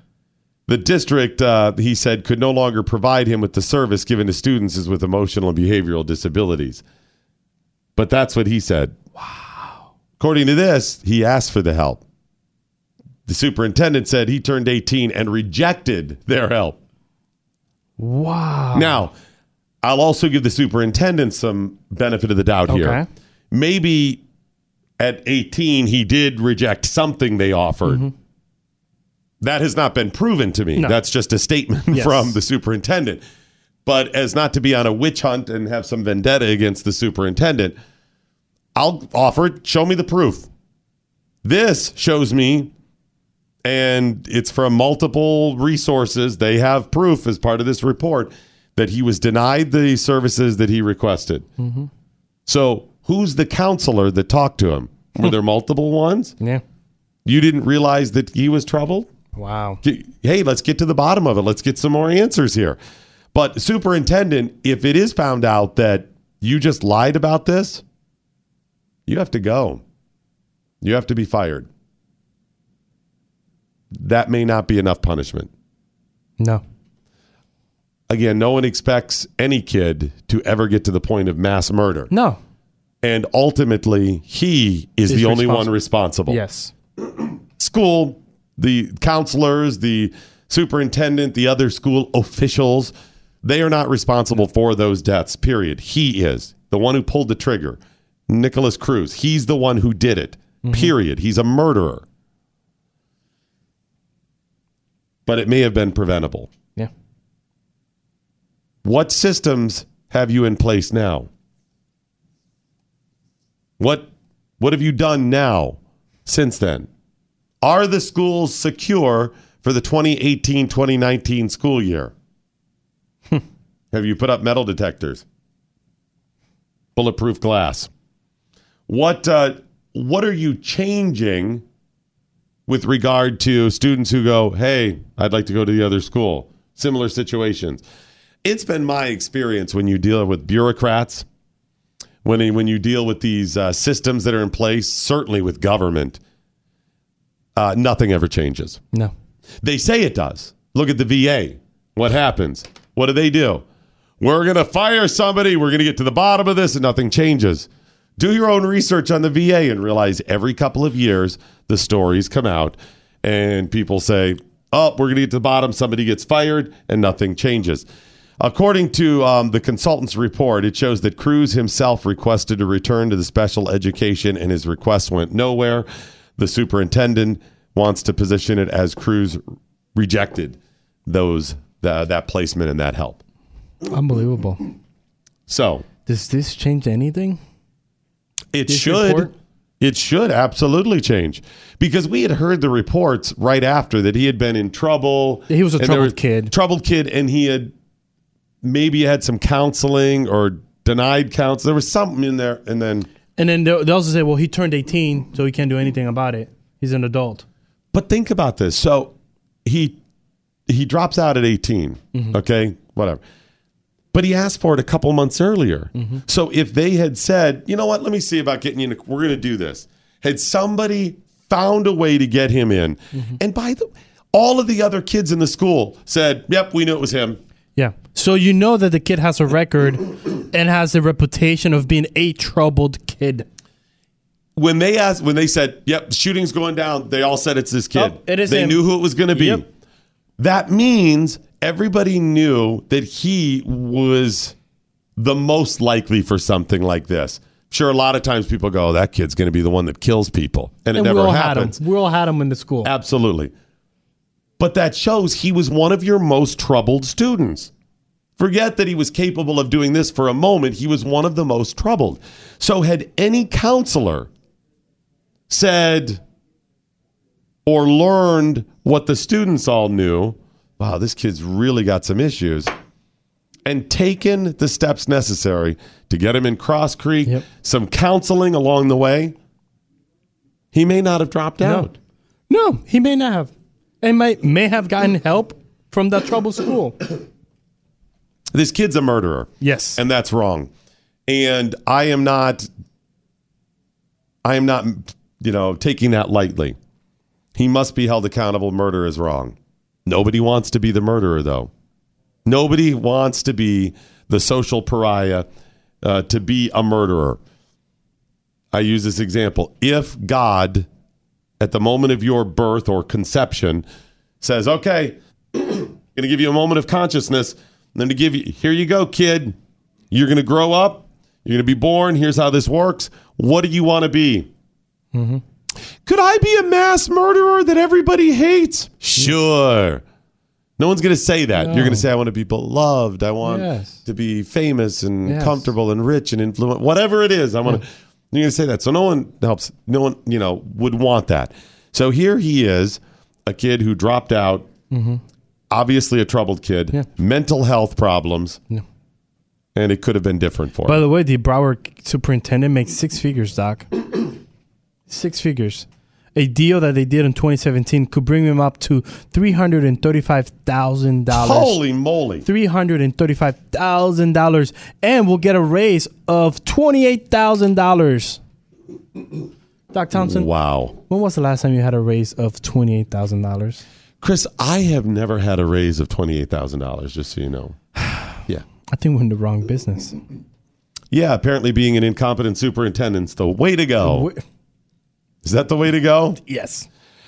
The district, uh, he said, could no longer provide him with the service given to students with emotional and behavioral disabilities. But that's what he said. Wow. According to this, he asked for the help. The superintendent said he turned 18 and rejected their help. Wow. Now, I'll also give the superintendent some benefit of the doubt here. Maybe at 18 he did reject something they offered. That has not been proven to me. Mm-hmm. No. That's just a statement Yes. from the superintendent. But as not to be on a witch hunt and have some vendetta against the superintendent, I'll offer it. Show me the proof. This shows me, and it's from multiple resources. They have proof as part of this report that he was denied the services that he requested. Mm-hmm. So, who's the counselor that talked to him? Were there multiple ones? Yeah. You didn't realize that he was troubled? Wow. Hey, let's get to the bottom of it. Let's get some more answers here. But, superintendent, if it is found out that you just lied about this, you have to go. You have to be fired. That may not be enough punishment. No. Again, no one expects any kid to ever get to the point of mass murder. No. And ultimately, he is, Is the only one responsible. responsible. Yes. School, the counselors, the superintendent, the other school officials, they are not responsible for those deaths, period. He is the one who pulled the trigger. Nikolas Cruz, he's the one who did it, mm-hmm. period. He's a murderer. But it may have been preventable. Yeah. What systems have you in place now? What what have you done now since then? Are the schools secure for the 2018-2019 school year? have you put up metal detectors? Bulletproof glass? What uh, what are you changing with regard to students who go, "Hey, I'd like to go to the other school." Similar situations. It's been my experience when you deal with bureaucrats, when when you deal with these uh, systems that are in place, certainly with government, uh, nothing ever changes. No. They say it does. Look at the VA. What happens? What do they do? We're going to fire somebody. We're going to get to the bottom of this, and nothing changes. Do your own research on the VA and realize every couple of years the stories come out and people say, oh, we're going to get to the bottom. Somebody gets fired, and nothing changes. According to um, the consultant's report, it shows that Cruz himself requested to return to the special education, and his request went nowhere. The superintendent wants to position it as Cruz rejected those the, that placement and that help. Unbelievable. So Does this change anything? It This should. report? It should absolutely change because we had heard the reports right after that he had been in trouble. He was a troubled kid. Troubled kid, and he had maybe had some counseling or denied counsel. There was something in there, and then. And then they they also say, well, he turned 18, so he can't do anything about it. He's an adult. But think about this. So he he drops out at 18. Mm-hmm. Okay, whatever. But he asked for it a couple months earlier. Mm-hmm. So if they had said, you know what, let me see about getting you in, we're going to do this. Had somebody found a way to get him in, Mm-hmm. and by the all of the other kids in the school said, yep, we knew it was him. Yeah. So you know that the kid has a record and has a reputation of being a troubled kid. When they asked, when they said, yep, the shooting's going down, they all said it's this kid. Oh, it is They him. knew who it was going to be. Yep. That means everybody knew that he was the most likely for something like this. Sure, a lot of times people go, oh, that kid's going to be the one that kills people. And it and never we happens. had him. We all had him in the school. Absolutely. But that shows he was one of your most troubled students. Forget that he was capable of doing this for a moment. He was one of the most troubled. So, had any counselor said or learned what the students all knew, wow, this kid's really got some issues, and taken the steps necessary to get him in Cross Creek, some counseling along the way, he may not have dropped out. No, he may not have. And might may have gotten help from that troubled school. This kid's a murderer. Yes. And that's wrong. And I am not I am not, you know, taking that lightly. He must be held accountable. Murder is wrong. Nobody wants to be the murderer, though. Nobody wants to be the social pariah, uh, to be a murderer. I use this example. If God, at the moment of your birth or conception, says, okay, going to give you a moment of consciousness, going to give you, here you go, kid. You're going to grow up. You're going to be born. Here's how this works. What do you want to be? Could I be a mass murderer that everybody hates? Sure. No one's going to say that. No. You're going to say, I want to be beloved. I want Yes. to be famous and Yes. comfortable and rich and influential. Whatever it is, I want to. You're going to say that. So no one helps. No one, you know, would want that. So here he is, a kid who dropped out, Mhm. obviously a troubled kid, mental health problems, Yeah. and it could have been different for By him. By the way, the Broward superintendent makes six figures, Doc. Six figures. A deal that they did in 2017 could bring him up to three hundred and thirty-five thousand dollars. Holy moly! Three hundred and thirty-five thousand dollars, and we'll get a raise of twenty-eight thousand dollars. Doc Thompson. Wow. When was the last time you had a raise of twenty-eight thousand dollars? Chris, I have never had a raise of twenty-eight thousand dollars. Just so you know. Yeah. I think we're in the wrong business. Yeah. Apparently, being an incompetent superintendent's the way to go. Is that the way to go? Yes.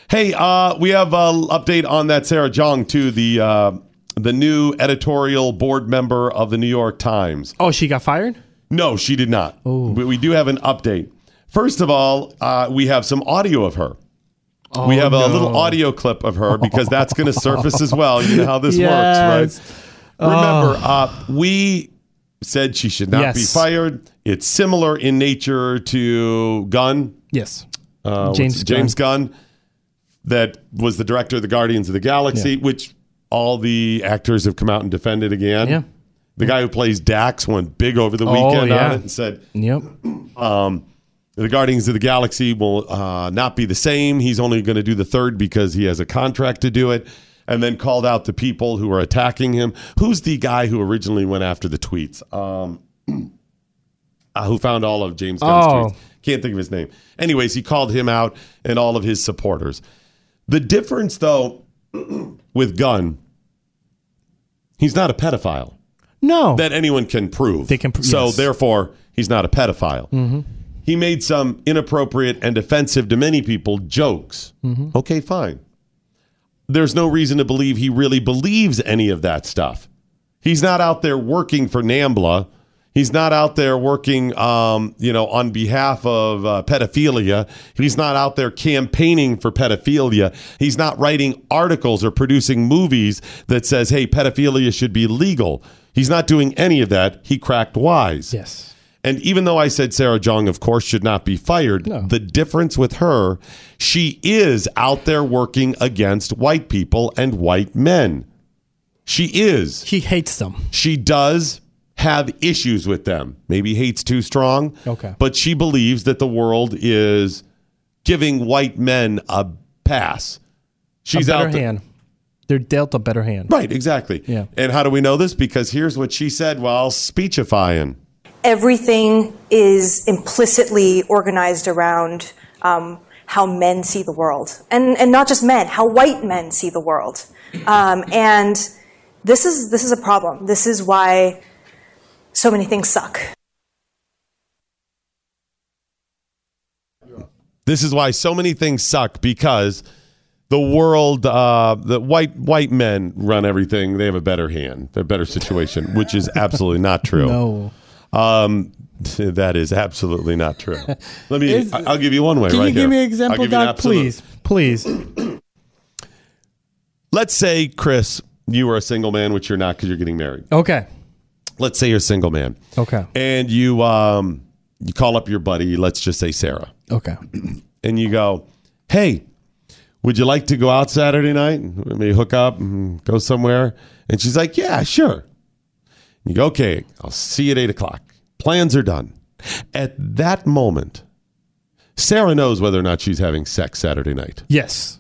Hey, uh, we have an update on that Sarah Jeong too, the uh, the new editorial board member of the New York Times. Oh, she got fired? No, she did not. But we do have an update. First of all, uh, we have some audio of her. Oh, we Oh, have a little audio clip of her because that's going to surface as well. You know how this Yes. works, right? Remember, uh, we said she should not be Yes. fired. It's similar in nature to Gunn. Yes. Uh, James? James Gunn, that was the director of the Guardians of the Galaxy, which all the actors have come out and defended again. Yeah. The guy who plays Drax went big over the Oh, weekend yeah. on it and said, Yep. um, the Guardians of the Galaxy will uh, not be the same. He's only going to do the third because he has a contract to do it. And then called out the people who are attacking him. Who's the guy who originally went after the tweets? Um, uh, who found all of James Gunn's Oh. tweets? Can't think of his name. Anyways, he called him out and all of his supporters. The difference, though, with Gunn, he's not a pedophile No. that anyone can prove. They can so yes. therefore, he's not a pedophile. Mhm. He made some inappropriate and offensive to many people jokes. Mhm. Okay, fine. There's no reason to believe he really believes any of that stuff. He's not out there working for NAMBLA. He's not out there working, um, you know, on behalf of uh, pedophilia. He's not out there campaigning for pedophilia. He's not writing articles or producing movies that says, "Hey, pedophilia should be legal." He's not doing any of that. He cracked wise. Yes. And even though I said Sarah Jeong, of course, should not be fired, the difference with her, she is out there working against white people and white men. She is. He hates them. She does have issues with them. Maybe hates too strong. Okay. But she believes that the world is giving white men a pass. She's a better out there. hand. They're dealt a better hand. Right, exactly. Yeah. And how do we know this? Because here's what she said while speechifying. everything is implicitly organized around um, how men see the world, and and not just men, how white men see the world, um, and this is this is a problem. This is why so many things suck. This is why so many things suck because the world, uh, the white white men run everything. They have a better hand, they're a better situation, which is absolutely not true. No. Um, that is absolutely not true. Let me. Is- I- I'll give you one way. Can right you give here. me an example, give Doc? absolute- Please. Please. Let's say, Chris, you are a single man, which you're not because you're getting married. Okay. Let's say you're a single man, Okay. and you um, you call up your buddy. Let's just say Sarah. Okay. and you go, "Hey, would you like to go out Saturday night? Maybe hook up and go somewhere?" And she's like, "Yeah, sure." You go, "Okay, I'll see you at eight o'clock." Plans are done. At that moment, Sarah knows whether or not she's having sex Saturday night. Yes.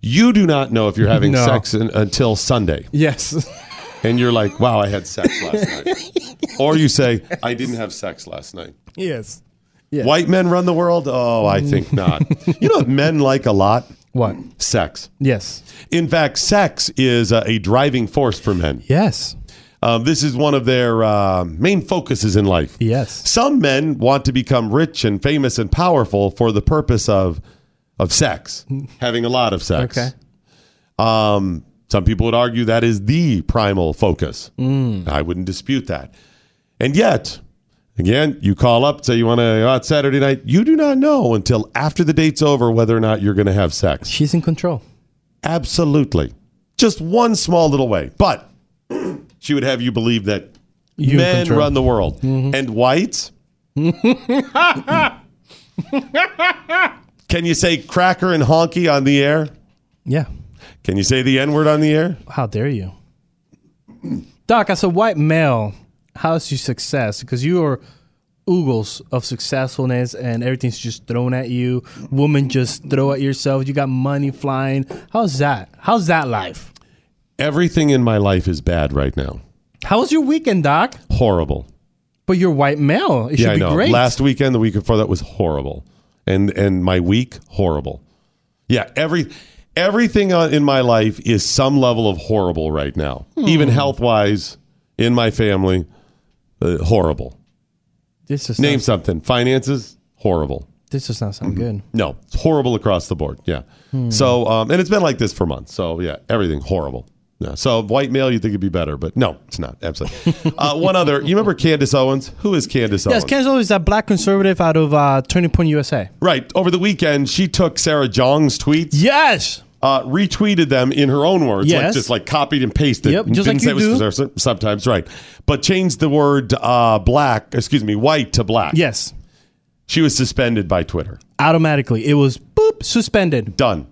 You do not know if you're having No. sex until Sunday. Yes. And you're like, "Wow, I had sex last night," or you say, "I didn't have sex last night." Yes. Yes. White men run the world? Oh, I think not. you know what men like a lot? What? Sex. Yes. In fact, sex is uh, a driving force for men. Yes. Um, this is one of their uh, main focuses in life. Yes. Some men want to become rich and famous and powerful for the purpose of of sex, having a lot of sex. Okay. Um, some people would argue that is the primal focus. Mm. I wouldn't dispute that. And yet, again, you call up, say you want to go out Saturday night. You do not know until after the date's over whether or not you're going to have sex. She's in control. Absolutely. Just one small little way. But she would have you believe that You men run the world. Mhm. And whites, can you say cracker and honky on the air? Yeah. Can you say the N word on the air? How dare you? Doc, as a white male, how's your success? Because you are oogles of successfulness and everything's just thrown at you. Women just throw at yourself. You got money flying. How's that? How's that life? Everything in my life is bad right now. How was your weekend, Doc? Horrible. But you're white male. It should yeah, I know. great. Last weekend, the week before that was horrible, and and my week horrible. Yeah, every everything in my life is some level of horrible right now. Hmm. Even health wise, in my family, uh, horrible. this is Name something. Finances horrible. This does not sound good. No, it's horrible across the board. Yeah. Hmm. So, um, and it's been like this for months. So, yeah, everything horrible. Yeah. So, white male, you think it'd be better, but no, it's not. Absolutely. uh, one other. You remember Candace Owens? Who is Candace Owens? Yes, Candace Owens? Is that black conservative out of uh, Turning Point USA. Right. Over the weekend, she took Sarah Jeong's tweets. Yes. Uh, retweeted them in her own words, like just like copied and pasted. Yep, just Didn't like you was sometimes, right? But changed the word uh, black, excuse me, white to black. Yes. She was suspended by Twitter. Automatically. It was boop, suspended. Done.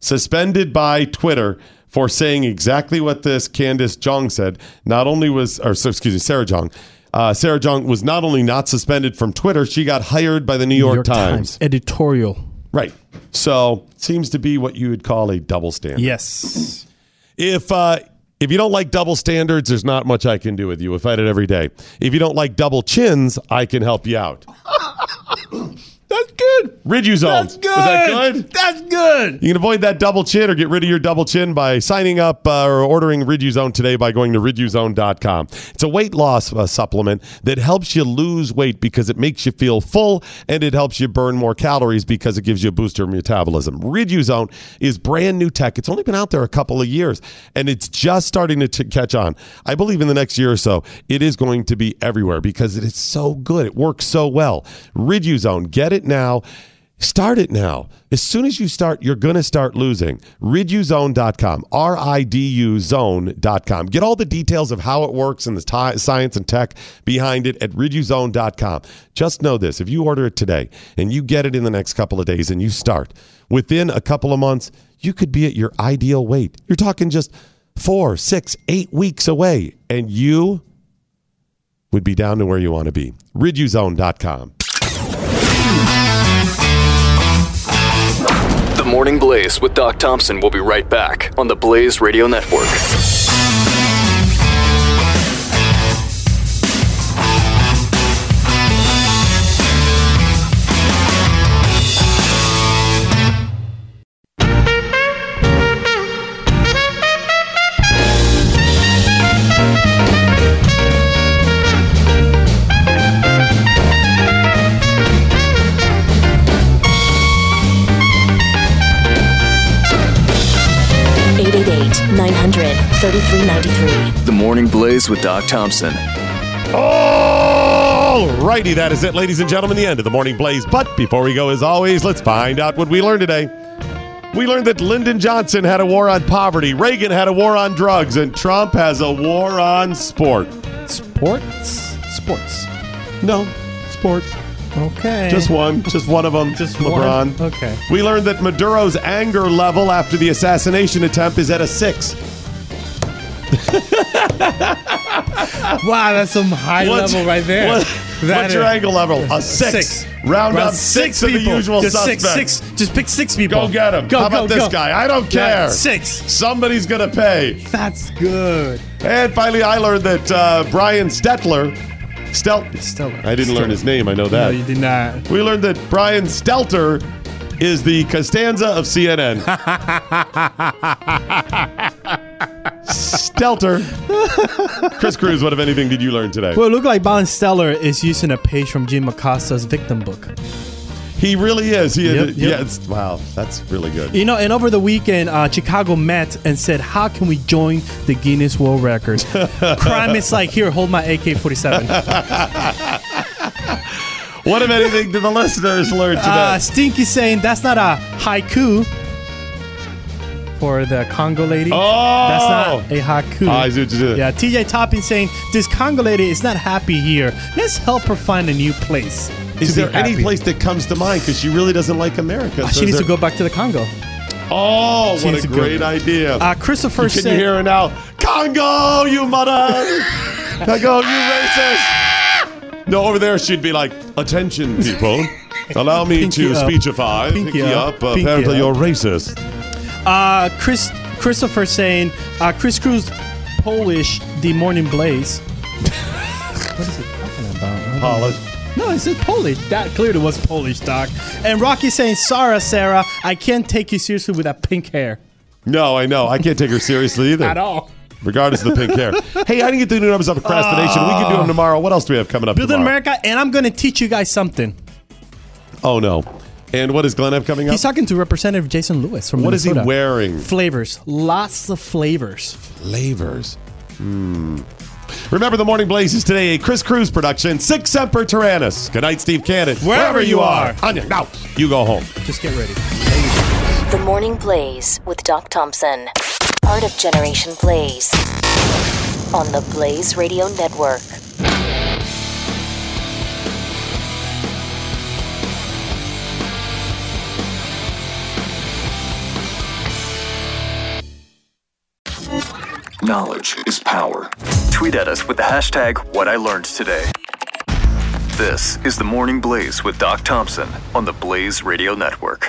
Suspended by Twitter for saying exactly what this Candace Jong said. Not only was, or excuse me, Sarah Jeong. Uh, Sarah Jeong was not only not suspended from Twitter, she got hired by the New York, Times. Editorial. Right. So seems to be what you would call a double standard. Yes. If uh, if you don't like double standards, there's not much I can do with you. We fight it every day. If you don't like double chins, I can help you out. That's good. Riduzone. That's good. Was that good? That's good. You can avoid that double chin or get rid of your double chin by signing up uh, or ordering Riduzone today by going to riduzone.com. It's a weight loss uh, supplement that helps you lose weight because it makes you feel full and it helps you burn more calories because it gives you a booster of metabolism. Riduzone is brand new tech. It's only been out there a couple of years and it's just starting to t- catch on. I believe in the next year or so, it is going to be everywhere because it is so good. It works so well. Riduzone, get it now. Start it now. As soon as you start, you're going to start losing. Riduzone.com, R I D U zone.com. Get all the details of how it works and the ti science and tech behind it at riduzone.com. Just know this if you order it today and you get it in the next couple of days and you start, within a couple of months, you could be at your ideal weight. You're talking just four, six, eight weeks away, and you would be down to where you want to be. Riduzone.com. Morning Blaze with Doc Thompson will be right back on the Blaze Radio Network. 3393. The Morning Blaze with Doc Thompson. All righty, that is it, ladies and gentlemen, the end of the Morning Blaze. But before we go, as always, let's find out what we learned today. We learned that Lyndon Johnson had a war on poverty, Reagan had a war on drugs, and Trump has a war on sport. Sports? Sports. No, sports. Okay. Just one. Just one of them. Just LeBron. One. Okay. We learned that Maduro's anger level after the assassination attempt is at a six. Wow, that's some high What's- level right there. what- what's your angle level? A six. Round up six of the usual just suspects. Six, six, just pick six people. Go get him. Go, How about go, this guy? I don't Yeah, care. six. Somebody's going to pay. That's good. And finally, I learned that uh, Brian Stelter, Stel- Stellar. I didn't learn his name. I know that. No, you did not. we learned that Brian Stelter is the Costanza of CNN. Stelter. Chris Cruz, what, if anything, did you learn today? Well, it looked like Bon Steller is using a page from Jim Acosta's victim book. He really is. He, Yep, yeah, yep. it's, wow, that's really good. You know, and over the weekend, uh, Chicago met and said, "How can we join the Guinness World Records?" Crime is like, here, hold my AK-47. What, if anything, did the listeners learn today? Uh, Stinky saying that's not a haiku for the Congo lady. Oh! that's not a haiku. I see what you did. Yeah, TJ Topping saying this Congo lady is not happy here. Let's help her find a new place. is there any happy. place that comes to mind? Because she really doesn't like America. Uh, so she needs to go back to the Congo. Oh, She what a to go. great idea. Uh, Christopher Can said, you hear her now? Congo, you mother! Congo, you racist! No, over there she'd be like, "Attention, people! Allow me Pinky to up. speechify. Pinky Pinky up. up. Pinky apparently, up. you're racist." Uh, Chris Christopher saying uh, Chris Cruz Polish the Morning Blaze. what is he talking about? Polish. No, it said Polish. That clearly was Polish, Doc. And Rocky saying, "Sarah, Sarah, I can't take you seriously with that pink hair No, I know. I can't take her seriously either. at all." Regardless of the pink hair. Hey, I didn't get the new numbers of procrastination. we can do them tomorrow. What else do we have coming up Build in tomorrow? America, and I'm going to teach you guys something. Oh no! And what is Glenn have coming up? He's talking to Representative Jason Lewis from What is he wearing? Flavors, lots of flavors. Flavors. Hmm. Remember, the Morning Blaze is today a Chris Cruz production. Sic Semper Tyrannis. Good night, Steve Cannon. Wherever you are. Anya, now you go home. Just get ready. The Morning Blaze with Doc Thompson. Part of Generation Blaze. On the Blaze Radio Network. Knowledge is power. Tweet at us with the hashtag what I learned today. This is the Morning Blaze with Doc Thompson on the Blaze Radio Network.